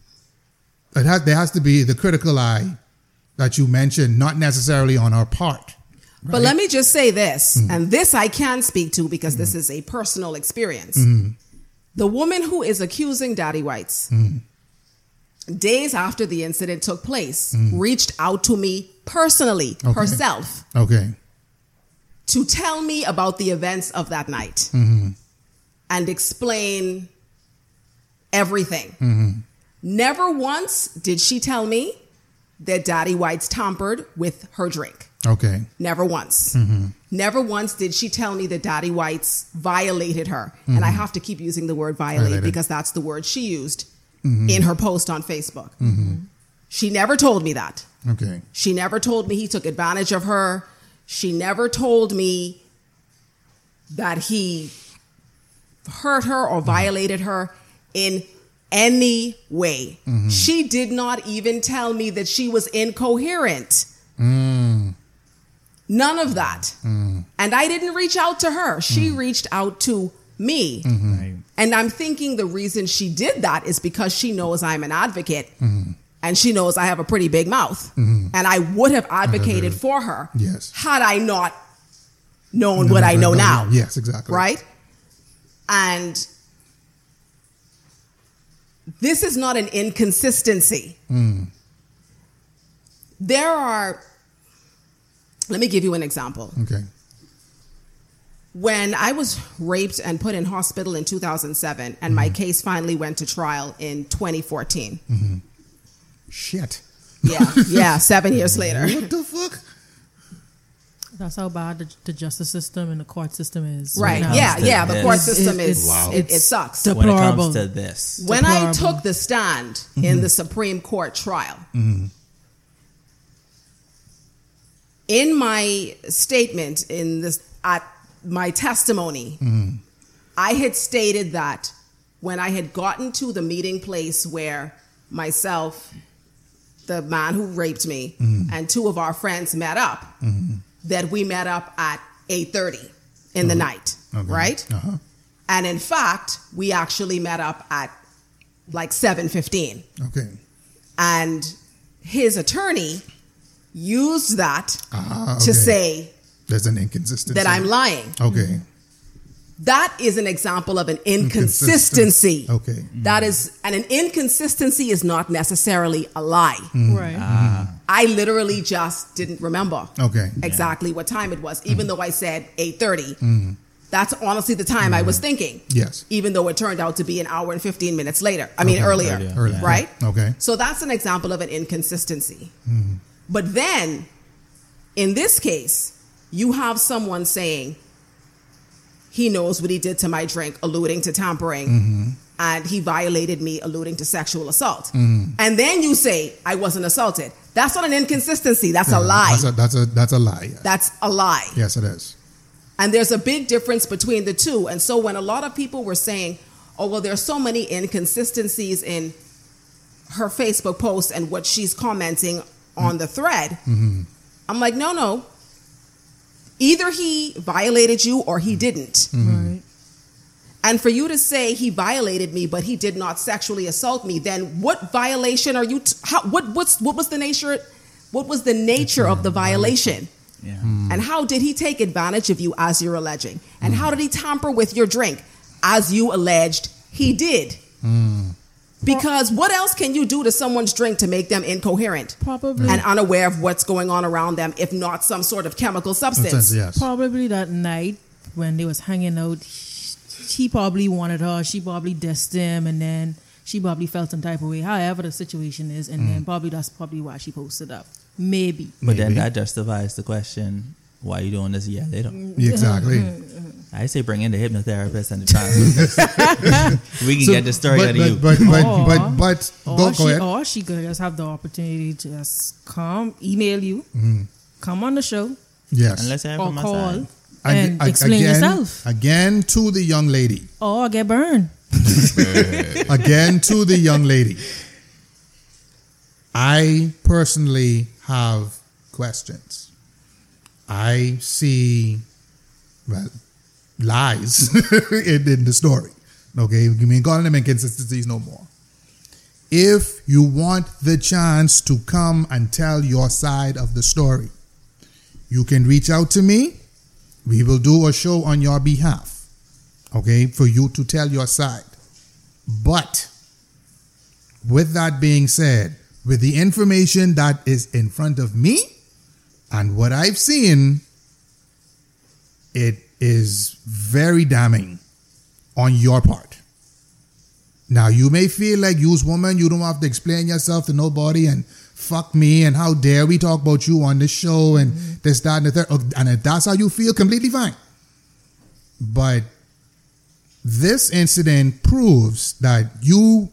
it has there has to be the critical eye that you mentioned, not necessarily on our part. But let me just say this, Mm-hmm. and this I can speak to because this is a personal experience. Mm-hmm. The woman who is accusing Daddy Whites, Mm-hmm. days after the incident took place, reached out to me personally, Okay. herself, Okay. To tell me about the events of that night Mm-hmm. and explain everything. Mm-hmm. Never once did she tell me that Daddy Whites tampered with her drink. Okay. Never once. Mm-hmm. Never once did she tell me that Daddy Whites violated her. And I have to keep using the word violate Mm-hmm. Violated. Mm-hmm. because that's the word she used in her post on Facebook. She never told me that. Okay. She never told me he took advantage of her. She never told me that he hurt her or violated her in any way. Mm-hmm. She did not even tell me that she was incoherent. Mm. None of that. Mm. And I didn't reach out to her. She mm. reached out to me. Mm-hmm. Right. And I'm thinking the reason she did that is because she knows I'm an advocate mm-hmm. And she knows I have a pretty big mouth. And I would have advocated for her Yes. had I not known what I know now. Yes, exactly. Right? And this is not an inconsistency. There are, let me give you an example. Okay. When I was raped and put in hospital in 2007, and my case finally went to trial in 2014. Shit. Yeah, yeah, seven years later. What the fuck? That's how bad the, the justice system and the court system is. Right, now. yeah, to yeah, the court It's- system it's- is, Wow. it, it sucks. the- When it Deplorable. comes to this. when I took the stand in the mm-hmm. Supreme Court trial, mm-hmm. in my statement in this at my testimony, mm-hmm. I had stated that when I had gotten to the meeting place where myself the man who raped me, and two of our friends met up, that we met up at 8.30 in the night, Okay. right? Uh-huh. And in fact, we actually met up at like 7.15. Okay. And his attorney used that Ah, to say There's an inconsistency. that I'm lying. Okay. That is an example of an inconsistency. Okay. That is, and an inconsistency is not necessarily a lie. Mm-hmm. Right. Ah. I literally just didn't remember Okay. exactly what time it was, even mm-hmm. though I said 8.30. Mm-hmm. That's honestly the time I was thinking. Yes. Even though it turned out to be an hour and 15 minutes later. I mean, Okay. earlier. Earlier, Earlier. Right? Okay. So that's an example of an inconsistency. But then, in this case, you have someone saying he knows what he did to my drink, alluding to tampering, mm-hmm. and he violated me, alluding to sexual assault. Mm-hmm. And then you say, I wasn't assaulted. That's not an inconsistency. That's a lie. That's a that's a that's a lie. Yes, That's a lie. yes it is. And there's a big difference between the two. And so when a lot of people were saying, oh, well, there's so many inconsistencies in her Facebook post and what she's commenting mm-hmm. on the thread, I'm like, no, no. Either he violated you or he didn't. Right. And for you to say he violated me, but he did not sexually assault me, then what violation are you? T- how, what what's what was the nature? What was the nature of the violation? Yeah. Hmm. And how did he take advantage of you as you're alleging? And how did he tamper with your drink as you alleged he did? Because what else can you do to someone's drink to make them incoherent Probably. and unaware of what's going on around them, if not some sort of chemical substance? yes. Probably that night when they was hanging out, he probably wanted her. She probably dissed him, and then she probably felt some type of way. However, the situation is, and then probably that's probably why she posted up. Maybe. But then that justifies the question, why are you doing this Yeah, they don't. Exactly. Mm-hmm. Mm-hmm. I say bring in the hypnotherapist and the trance. we can So, get the story but, out of you. but, but, but, Or- but, but, Or go, she, go ahead. or she could just have the opportunity to just come, email you, mm-hmm. come on the show, yes. and let's hear or from call side. and Ag- explain again, yourself, Again to the young lady. or get burned. Again to the young lady. I personally have questions. I see, well, lies in, in the story. Okay, you mean calling them inconsistencies no more. If you want the chance to come and tell your side of the story, you can reach out to me. We will do a show on your behalf. Okay, for you to tell your side. But with that being said, with the information that is in front of me and what I've seen, it is very damning on your part. Now, you may feel like you's woman, you don't have to explain yourself to nobody and fuck me and how dare we talk about you on this show and mm-hmm. this, that, and the third. Oh, And if that's how you feel, completely fine. But this incident proves that you,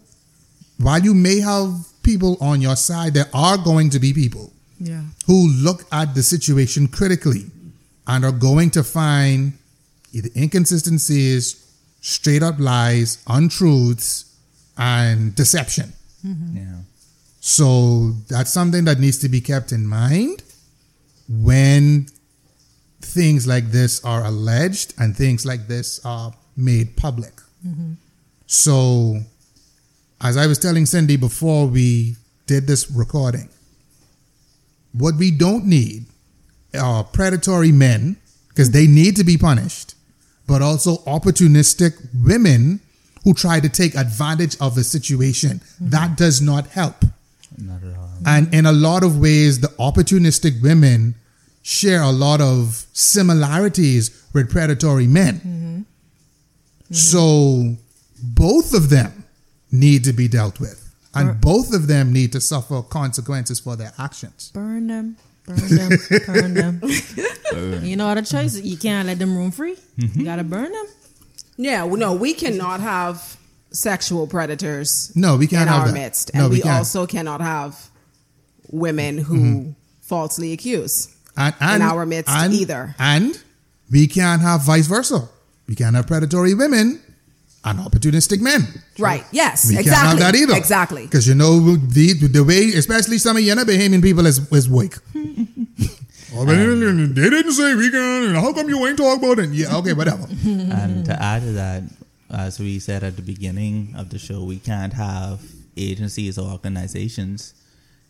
while you may have people on your side, there are going to be people Yeah. who look at the situation critically and are going to find either inconsistencies, straight up lies, untruths, and deception. Mm-hmm. Yeah. So that's something that needs to be kept in mind when things like this are alleged and things like this are made public. Mm-hmm. So, as I was telling Cindy before we did this recording, what we don't need are predatory men because they need to be punished, but also opportunistic women who try to take advantage of the situation. Mm-hmm. That does not help. Not at all. And in a lot of ways, the opportunistic women share a lot of similarities with predatory men. Mm-hmm. Mm-hmm. So both of them need to be dealt with. And both of them need to suffer consequences for their actions. Burn them. Burn them. burn them. You know what a choice? Is? You can't let them room free. Mm-hmm. You gotta burn them. Yeah, well, no, we cannot have sexual predators No, we can't in have our that. midst. No, And we we, can't. also cannot have women who mm-hmm. falsely accuse. And, in our midst and- either. And we can't have vice versa. We can't have predatory women and opportunistic man. Right. Yes. We exactly. can't have that either. Exactly. Because you know the the way, especially some of you know Bahamian people is is weak. oh, but um, they didn't say we can. How come you ain't talk about it? Yeah. Okay. Whatever. and to add to that, as we said at the beginning of the show, we can't have agencies or organizations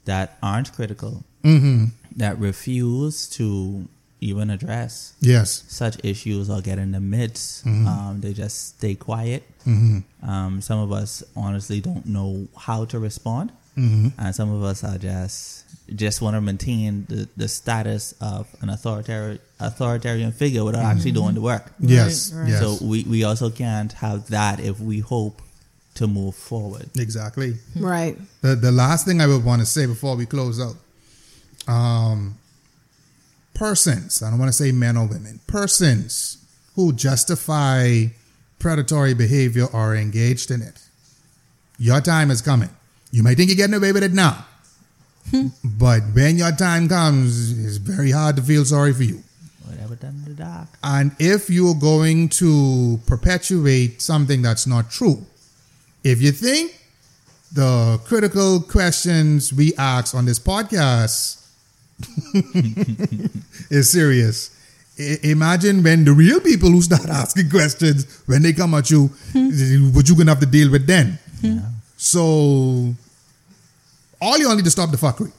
that aren't critical, mm-hmm. that refuse to even address Yes. such issues or get in the midst. Um, they just stay quiet. Um, some of us honestly don't know how to respond, and some of us are just just want to maintain the, the status of an authoritarian authoritarian figure without actually doing the work. Yes. right. Yes. So we, we also can't have that if we hope to move forward. exactly. Right. The the last thing I would want to say before we close out, um, persons. I don't want to say men or women. Persons who justify predatory behavior or are engaged in it. Your time is coming. You might think you're getting away with it now, hmm. but when your time comes, it's very hard to feel sorry for you. Whatever done in the dark. And if you're going to perpetuate something that's not true, if you think the critical questions we ask on this podcast is serious, I- imagine when the real people who start asking questions, when they come at you, hmm. what you gonna have to deal with then. Yeah. Hmm. So, all you all need to stop the fuckery.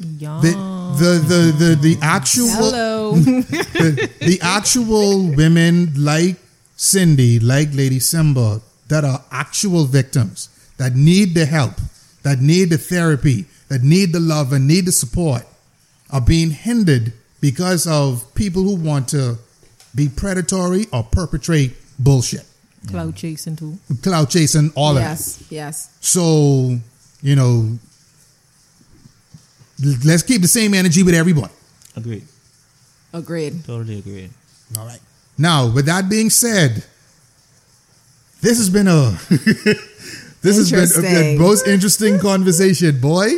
The the the the, the actual Hello. the, the actual women like Cindy, like Lady Simba, that are actual victims that need the help, that need the therapy, that need the love and need the support, are being hindered because of people who want to be predatory or perpetrate bullshit, Cloud chasing too. cloud chasing, all of it. yes. Yes. So, you know, let's keep the same energy with everybody. Agreed. Agreed. Totally agreed. All right. Now, with that being said, this has been a this has been a, a most interesting conversation, boy.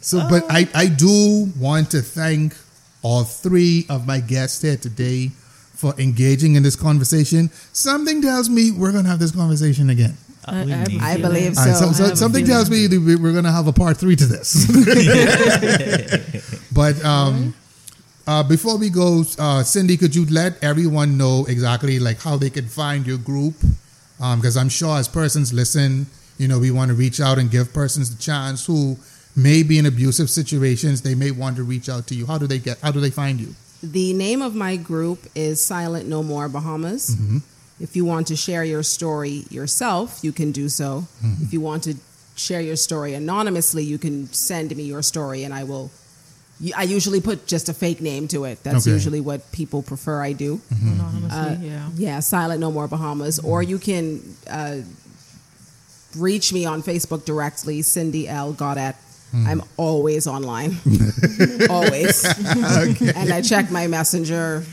So, but I I do want to thank all three of my guests here today for engaging in this conversation. Something tells me we're gonna have this conversation again. I- I need I believe All right, so. so, so I something tells me that we- we're going to have a part three to this. but um, uh, before we go, uh, Cindy, could you let everyone know exactly like how they can find your group? Because I'm sure as persons listen, you know, we want to reach out and give persons the chance who may be in abusive situations. They may want to reach out to you. How do they get? How do they find you? The name of my group is Silent No More Bahamas. Mm-hmm. If you want to share your story yourself, you can do so. Mm-hmm. If you want to share your story anonymously, you can send me your story and I will. I usually put just a fake name to it. That's Okay. usually what people prefer I do. Mm-hmm. Anonymously, uh, yeah. Yeah, Silent No More Bahamas. Or you can uh, reach me on Facebook directly, Cindy L. Goddard. Hmm. I'm always online. always. And I check my messenger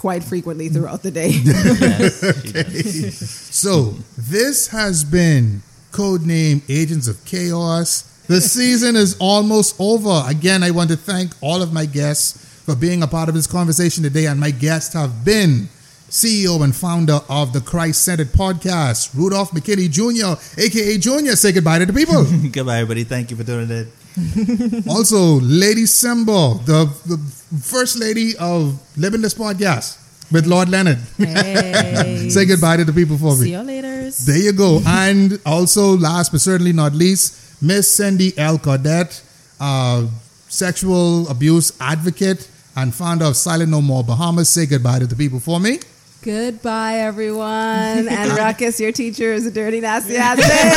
quite frequently throughout the day. Yes, she does. So this has been codename Agents of Chaos. The season is almost over. Again, I want to thank all of my guests for being a part of this conversation today. And my guests have been CEO and founder of the Christ Centered Podcast, Rudolph McKinney Jr., aka Junior. Say goodbye to the people. Goodbye, everybody. Thank you for doing it. also, Lady Simba, the, the first lady of Limitless Podcast with Lord Leonard. Hey. Say goodbye to the people for me. See you later. There you go. And also, last but certainly not least, Miss Cindy L. Caudette, uh, sexual abuse advocate and founder of Silent No More Bahamas. Say goodbye to the people for me. Goodbye, everyone. And Ruckus, your teacher is a dirty, nasty ass bitch.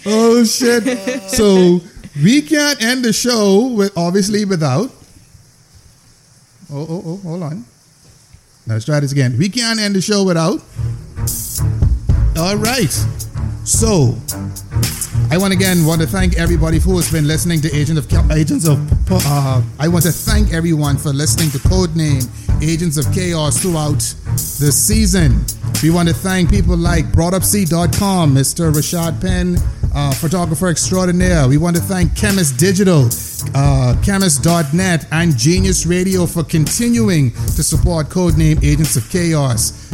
Oh shit! so we can't end the show with obviously without. Oh oh oh! Hold on. Let's try this again. We can't end the show without. All right. So I want again want to thank everybody who has been listening to Agent of Agents of. Uh, I want to thank everyone for listening to Codename Agents of Chaos throughout the season. We want to thank people like BroughtUpC.com, Mr. Rashad Penn, uh, photographer extraordinaire. We want to thank Chemist Digital, uh, Chemist.net, and Genius Radio for continuing to support Codename Agents of Chaos.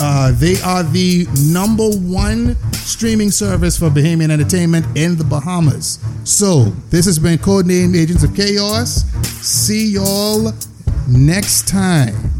Uh, they are the number one streaming service for Bahamian entertainment in the Bahamas. So, this has been Codename Agents of Chaos. See y'all next time.